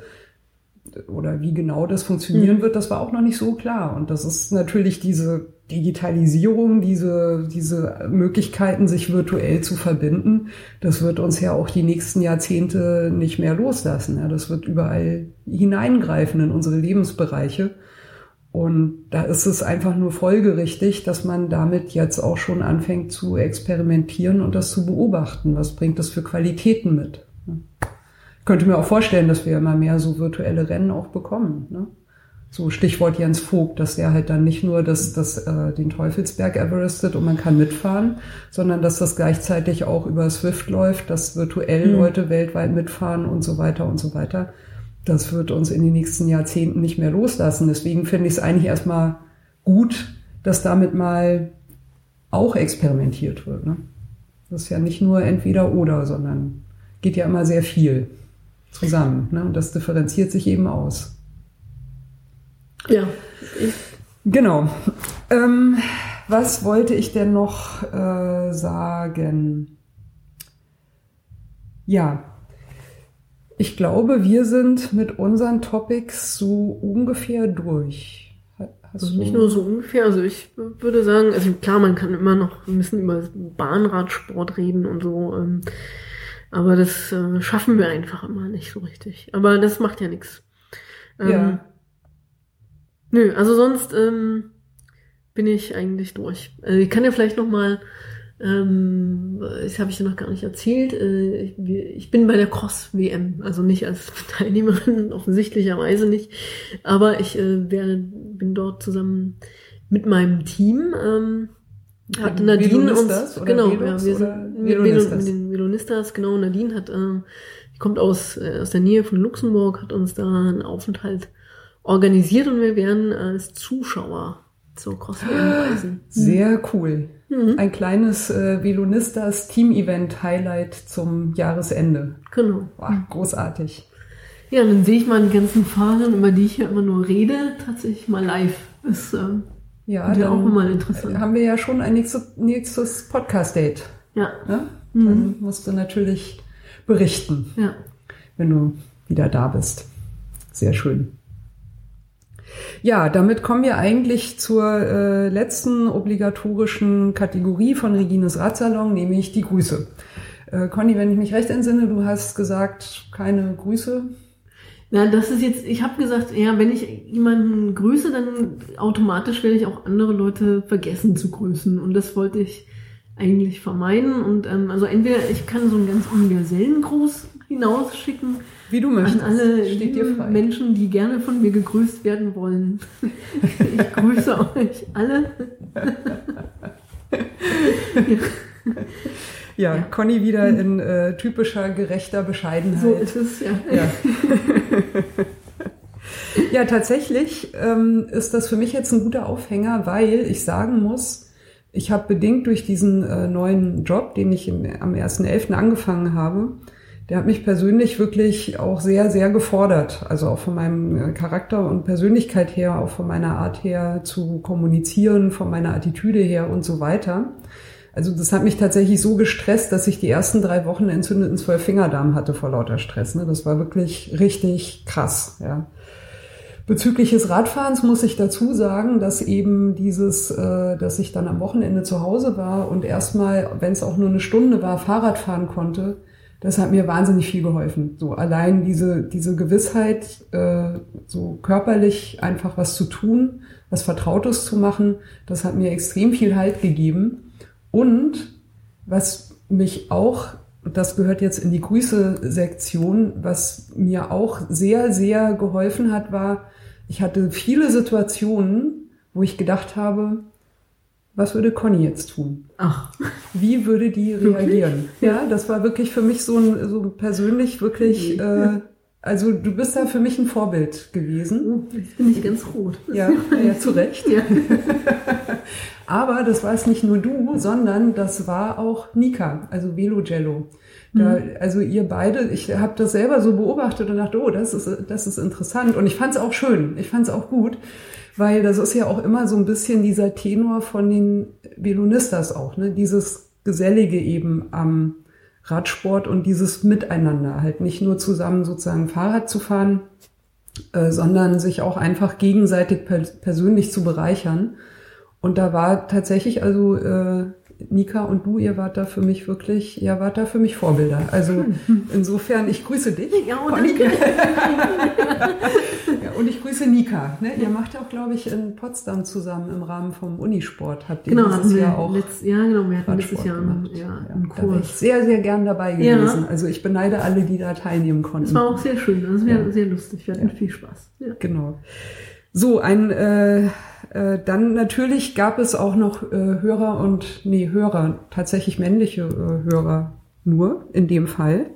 oder wie genau das funktionieren wird, das war auch noch nicht so klar. Und das ist natürlich diese Digitalisierung, diese, diese Möglichkeiten, sich virtuell zu verbinden, das wird uns ja auch die nächsten Jahrzehnte nicht mehr loslassen. Ja, das wird überall hineingreifen in unsere Lebensbereiche. Und da ist es einfach nur folgerichtig, dass man damit jetzt auch schon anfängt zu experimentieren und das zu beobachten. Was bringt das für Qualitäten mit? Ich könnte mir auch vorstellen, dass wir immer mehr so virtuelle Rennen auch bekommen. Ne? So Stichwort Jens Vogt, dass der halt dann nicht nur das, das, äh, den Teufelsberg Everestet und man kann mitfahren, sondern dass das gleichzeitig auch über Swift läuft, dass virtuell Mhm. Leute weltweit mitfahren und so weiter und so weiter. Das wird uns in den nächsten Jahrzehnten nicht mehr loslassen. Deswegen finde ich es eigentlich erstmal gut, dass damit mal auch experimentiert wird. Ne? Das ist ja nicht nur entweder oder, sondern geht ja immer sehr viel zusammen. Ne? Und das differenziert sich eben aus. Ja, Genau. Ähm, was wollte ich denn noch äh, sagen? Ja, ich glaube, wir sind mit unseren Topics so ungefähr durch. Hast also nicht nur so ungefähr. Also ich würde sagen, also klar, man kann immer noch ein bisschen über Bahnradsport reden und so. Ähm, aber das äh, schaffen wir einfach immer nicht so richtig. Aber das macht ja nichts. Ähm, Ja. Nö, also sonst ähm, bin ich eigentlich durch. Also ich kann ja vielleicht noch mal, ähm, das habe ich dir noch gar nicht erzählt, äh, ich, ich bin bei der Cross-WM, also nicht als Teilnehmerin, offensichtlicherweise nicht, aber ich äh, werde, bin dort zusammen mit meinem Team. Ähm, Hat Nadine uns, genau, Velos ja, wir sind mit, Velonistas? Velo- mit den Velonistas, genau, Nadine hat, äh, kommt aus, äh, aus der Nähe von Luxemburg, hat uns da einen Aufenthalt organisiert und wir werden als Zuschauer zur CrossFit reisen. Sehr cool. Mhm. Ein kleines äh, Velonistas Team-Event-Highlight zum Jahresende. Genau. Wow, großartig. Ja, und dann sehe ich mal die ganzen Fahrern, über die ich ja immer nur rede, tatsächlich mal live. Das äh, Ja, wird ja auch mal interessant. haben wir ja schon ein nächstes, nächstes Podcast-Date. Ja, Ne? Mhm. Dann musst du natürlich berichten, ja. wenn du wieder da bist. Sehr schön. Ja, damit kommen wir eigentlich zur äh, letzten obligatorischen Kategorie von Regines Radsalon, nämlich die Grüße. Äh, Conny, wenn ich mich recht entsinne, du hast gesagt, keine Grüße. Ja, das ist jetzt, ich habe gesagt, ja, wenn ich jemanden grüße, dann automatisch werde ich auch andere Leute vergessen zu grüßen. Und das wollte ich eigentlich vermeiden. Und ähm, also entweder ich kann so einen ganz universellen Gruß hinausschicken Wie du an möchtest. alle Steht dir frei. Menschen, die gerne von mir gegrüßt werden wollen. ich grüße euch alle. Ja, Conny wieder in äh, typischer gerechter Bescheidenheit. So ist es, ja. Ja. ja, tatsächlich ähm, ist das für mich jetzt ein guter Aufhänger, weil ich sagen muss, ich habe bedingt durch diesen äh, neuen Job, den ich im, am 1.11. angefangen habe, der hat mich persönlich wirklich auch sehr, sehr gefordert. Also auch von meinem äh, Charakter und Persönlichkeit her, auch von meiner Art her zu kommunizieren, von meiner Attitüde her und so weiter. Also das hat mich tatsächlich so gestresst, dass ich die ersten drei Wochen entzündeten Zwölffingerdarm hatte vor lauter Stress. Ne? Das war wirklich richtig krass. Ja. Bezüglich des Radfahrens muss ich dazu sagen, dass eben dieses, äh, dass ich dann am Wochenende zu Hause war und erstmal, wenn es auch nur eine Stunde war, Fahrrad fahren konnte, das hat mir wahnsinnig viel geholfen. So allein diese, diese Gewissheit, äh, so körperlich einfach was zu tun, was Vertrautes zu machen, das hat mir extrem viel Halt gegeben. Und was mich auch, das gehört jetzt in die Grüße-Sektion, was mir auch sehr, sehr geholfen hat, war, ich hatte viele Situationen, wo ich gedacht habe, was würde Conny jetzt tun? Ach, Wie würde die reagieren? Ja, das war wirklich für mich so ein, so persönlich wirklich, äh, also du bist da für mich ein Vorbild gewesen. oh, jetzt bin ich ganz rot. Ja, ja, zu Recht. Ja. Aber das war es nicht nur du, sondern das war auch Nika, also Velo Jello. Da, also ihr beide, ich habe das selber so beobachtet und dachte, oh, das ist, das ist interessant. Und ich fand es auch schön, ich fand es auch gut, weil das ist ja auch immer so ein bisschen dieser Tenor von den Velonistas auch, ne? Dieses Gesellige eben am Radsport und dieses Miteinander, halt nicht nur zusammen sozusagen Fahrrad zu fahren, äh, sondern sich auch einfach gegenseitig per persönlich zu bereichern. Und da war tatsächlich, also äh, Nika und du, ihr wart da für mich wirklich, ihr wart da für mich Vorbilder. Also insofern, ich grüße dich. Ja, und. Ja, und ich grüße Nika. Ne? Ihr macht ja auch, glaube ich, in Potsdam zusammen im Rahmen vom Unisport. Habt ihr Genau, dieses Jahr auch letzt, ja, genau, wir hatten letztes Jahr einen, ja, Ja, einen da wäre ich Kurs. sehr, sehr gern dabei Ja. gewesen. Also ich beneide alle, die da teilnehmen konnten. Das war auch sehr schön, das war Ja. sehr lustig, wir hatten viel Spaß. Ja. Genau. So, ein äh, äh, dann natürlich gab es auch noch äh, Hörer und nee, Hörer, tatsächlich männliche äh, Hörer nur in dem Fall.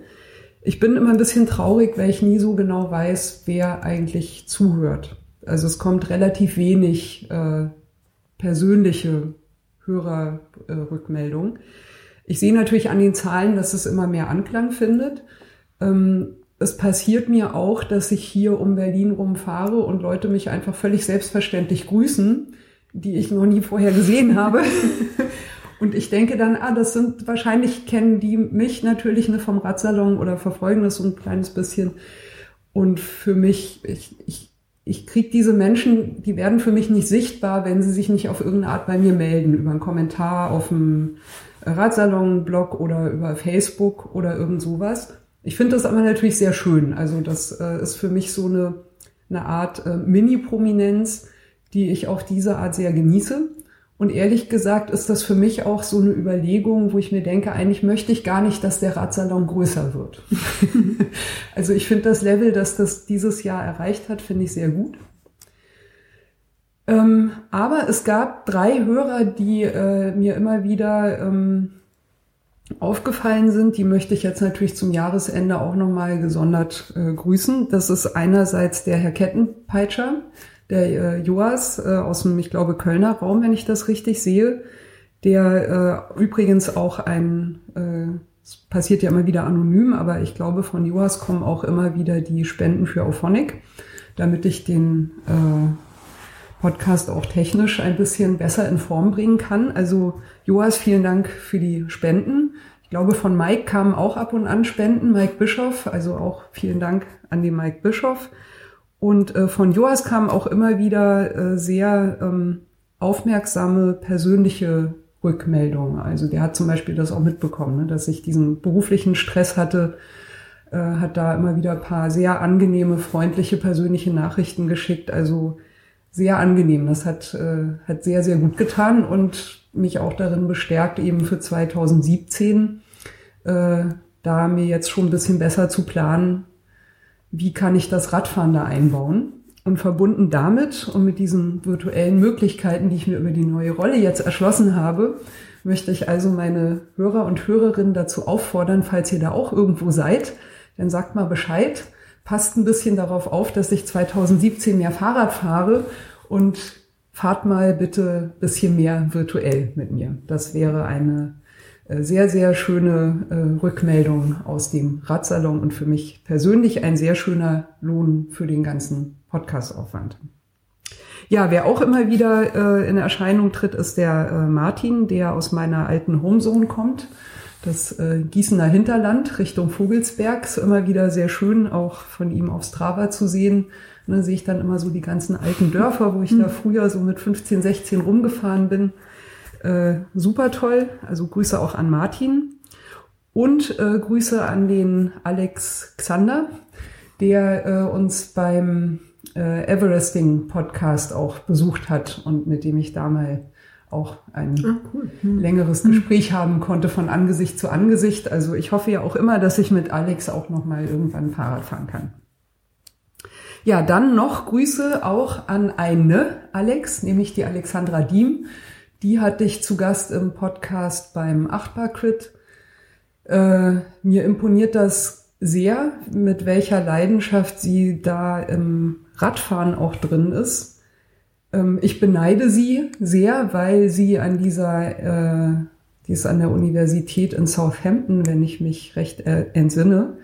Ich bin immer ein bisschen traurig, weil ich nie so genau weiß, wer eigentlich zuhört. Also es kommt relativ wenig äh, persönliche Hörerrückmeldung. Ich sehe natürlich an den Zahlen, dass es immer mehr Anklang findet. Ähm, es passiert mir auch, dass ich hier um Berlin rumfahre und Leute mich einfach völlig selbstverständlich grüßen, die ich noch nie vorher gesehen habe. und ich denke dann, ah, das sind wahrscheinlich kennen die mich natürlich ne, vom Radsalon oder verfolgen das so ein kleines bisschen. Und für mich, ich, ich, ich kriege diese Menschen, die werden für mich nicht sichtbar, wenn sie sich nicht auf irgendeine Art bei mir melden, über einen Kommentar auf dem Radsalon-Blog oder über Facebook oder irgend sowas. Ich finde das aber natürlich sehr schön. Also das äh, ist für mich so eine, eine Art äh, Mini-Prominenz, die ich auf diese Art sehr genieße. Und ehrlich gesagt ist das für mich auch so eine Überlegung, wo ich mir denke, eigentlich möchte ich gar nicht, dass der Radsalon größer wird. also ich finde das Level, das das dieses Jahr erreicht hat, finde ich sehr gut. Ähm, aber es gab drei Hörer, die äh, mir immer wieder ähm, aufgefallen sind. Die möchte ich jetzt natürlich zum Jahresende auch nochmal gesondert äh, grüßen. Das ist einerseits der Herr Kettenpeitscher, der äh, Joas äh, aus dem, ich glaube, Kölner Raum, wenn ich das richtig sehe, der äh, übrigens auch ein, äh, passiert ja immer wieder anonym, aber ich glaube, von Joas kommen auch immer wieder die Spenden für Auphonic, damit ich den äh, Podcast auch technisch ein bisschen besser in Form bringen kann. Also Joas, vielen Dank für die Spenden. Ich glaube, von Mike kamen auch ab und an Spenden, Mike Bischoff, also auch vielen Dank an den Mike Bischoff. Und äh, von Joas kamen auch immer wieder äh, sehr ähm, aufmerksame persönliche Rückmeldungen. Also der hat zum Beispiel das auch mitbekommen, ne, dass ich diesen beruflichen Stress hatte, äh, hat da immer wieder ein paar sehr angenehme, freundliche, persönliche Nachrichten geschickt. Also sehr angenehm. Das hat, äh, hat sehr, sehr gut getan und mich auch darin bestärkt, eben für 2017 äh, da mir jetzt schon ein bisschen besser zu planen, wie kann ich das Radfahren da einbauen. Und verbunden damit und mit diesen virtuellen Möglichkeiten, die ich mir über die neue Rolle jetzt erschlossen habe, möchte ich also meine Hörer und Hörerinnen dazu auffordern, falls ihr da auch irgendwo seid, dann sagt mal Bescheid, passt ein bisschen darauf auf, dass ich 2017 mehr Fahrrad fahre und fahrt mal bitte bisschen mehr virtuell mit mir. Das wäre eine äh, sehr, sehr schöne äh, Rückmeldung aus dem Radsalon und für mich persönlich ein sehr schöner Lohn für den ganzen Podcastaufwand. Ja, wer auch immer wieder äh, in Erscheinung tritt, ist der Martin, der aus meiner alten Homezone kommt. Das äh, Gießener Hinterland Richtung Vogelsberg ist immer wieder sehr schön, auch von ihm auf Strava zu sehen. Und dann sehe ich dann immer so die ganzen alten Dörfer, wo ich mhm. da früher so mit 15, 16 rumgefahren bin. Äh, super toll. Also Grüße auch an Martin. Und äh, Grüße an den Alex Xander, der äh, uns beim äh, Everesting Podcast auch besucht hat und mit dem ich da mal auch ein ah, cool. hm. längeres hm. Gespräch haben konnte von Angesicht zu Angesicht. Also ich hoffe ja auch immer, dass ich mit Alex auch noch mal irgendwann Fahrrad fahren kann. Ja, dann noch Grüße auch an eine Alex, nämlich die Alexandra Diem. Die hatte ich zu Gast im Podcast beim Achtbar-Crit. Äh, mir imponiert das sehr, mit welcher Leidenschaft sie da im Radfahren auch drin ist. Ähm, ich beneide sie sehr, weil sie an dieser, äh, die ist an der Universität in Southampton, wenn ich mich recht äh, entsinne.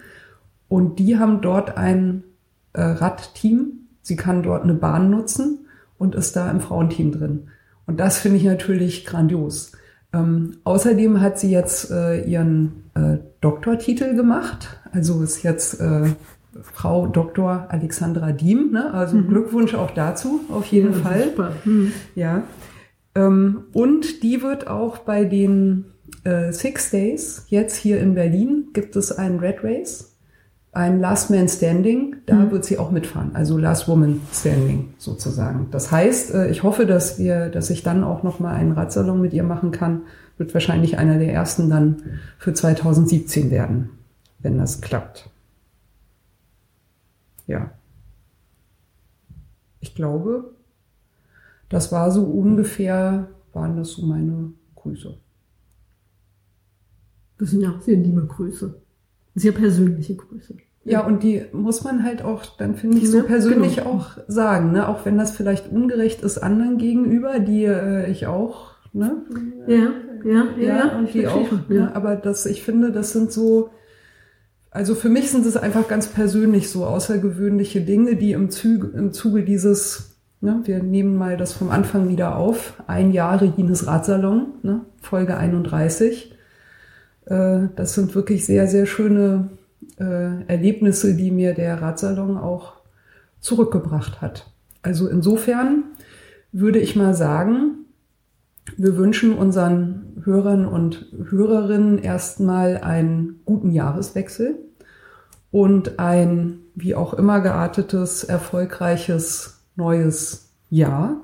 Und die haben dort ein äh, Radteam. Sie kann dort eine Bahn nutzen und ist da im Frauenteam drin. Und das finde ich natürlich grandios. Ähm, außerdem hat sie jetzt äh, ihren äh, Doktortitel gemacht. Also ist jetzt äh, Frau Dr. Alexandra Diem. Ne? Also mhm. Glückwunsch auch dazu, auf jeden ja, Fall. Super. Mhm. Ja. Ähm, und die wird auch bei den äh, Six Days, jetzt hier in Berlin, gibt es einen Red Race ein Last Man Standing, da mhm. wird sie auch mitfahren, also Last Woman Standing sozusagen. Das heißt, äh, ich hoffe, dass wir, dass ich dann auch noch mal einen Radsalon mit ihr machen kann. Wird wahrscheinlich einer der ersten dann für 2017 werden, wenn das klappt. Ja. Ich glaube, das war so ungefähr, waren das so meine Grüße. Das sind ja sehr liebe Grüße. Sehr persönliche Grüße. Ja, und die muss man halt auch, dann finde ich, so persönlich genau. auch sagen, ne? Auch wenn das vielleicht ungerecht ist anderen gegenüber, die äh, ich auch, ne? Ja, ja, ja, ja und die auch. Ja. Ne? Aber das, ich finde, das sind so, also für mich sind es einfach ganz persönlich so außergewöhnliche Dinge, die im Zuge, im Zuge dieses, ne, wir nehmen mal das vom Anfang wieder auf, ein Jahr Regines Radsalon, ne, Folge 31 äh, das sind wirklich sehr, sehr schöne äh, Erlebnisse, die mir der Radsalon auch zurückgebracht hat. Also insofern würde ich mal sagen, wir wünschen unseren Hörern und Hörerinnen erstmal einen guten Jahreswechsel und ein wie auch immer geartetes, erfolgreiches neues Jahr.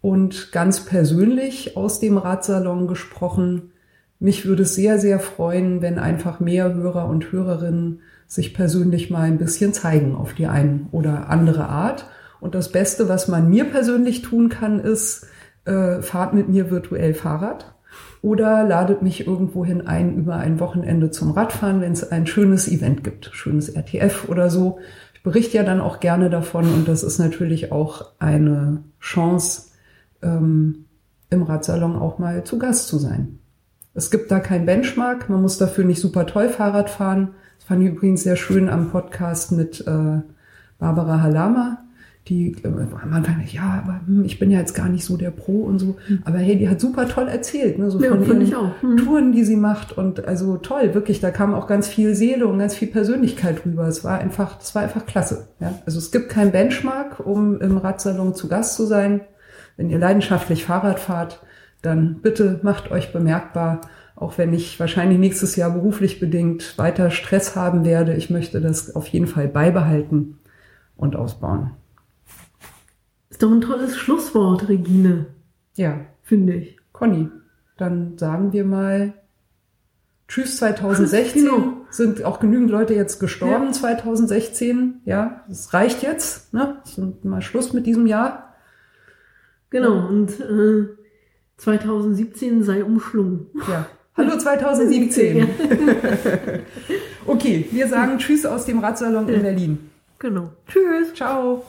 Und ganz persönlich aus dem Radsalon gesprochen, mich würde es sehr, sehr freuen, wenn einfach mehr Hörer und Hörerinnen sich persönlich mal ein bisschen zeigen auf die eine oder andere Art Und das Beste, was man mir persönlich tun kann, ist, äh, fahrt mit mir virtuell Fahrrad oder ladet mich irgendwohin ein über ein Wochenende zum Radfahren, wenn es ein schönes Event gibt, schönes RTF oder so. Ich berichte ja dann auch gerne davon und das ist natürlich auch eine Chance, ähm, im Radsalon auch mal zu Gast zu sein. Es gibt da kein Benchmark, man muss dafür nicht super toll Fahrrad fahren. Das fand ich übrigens sehr schön am Podcast mit äh, Barbara Halama die äh, am Anfang, ja, aber hm, ich bin ja jetzt gar nicht so der Pro und so. Hm. Aber hey, die hat super toll erzählt, ne, so Ja, von ihren auch. Hm. Touren, die sie macht und also toll, wirklich, da kam auch ganz viel Seele und ganz viel Persönlichkeit rüber. Es war einfach, das war einfach klasse. Ja? Also es gibt kein Benchmark, um im Radsalon zu Gast zu sein. Wenn ihr leidenschaftlich Fahrrad fahrt, dann bitte macht euch bemerkbar, auch wenn ich wahrscheinlich nächstes Jahr beruflich bedingt weiter Stress haben werde. Ich möchte das auf jeden Fall beibehalten und ausbauen. Ist doch ein tolles Schlusswort, Regine, Ja, finde ich. Conny, dann sagen wir mal Tschüss 2016. Genau. Sind auch genügend Leute jetzt gestorben Ja. 2016. Ja, das reicht jetzt. Ne? Sind mal Schluss mit diesem Jahr. Genau, und äh, 2017 sei umschlungen. Ja. Hallo 2017. Ja. Okay, wir sagen Tschüss aus dem Radsalon in Ja. Berlin. Genau. Tschüss. Ciao.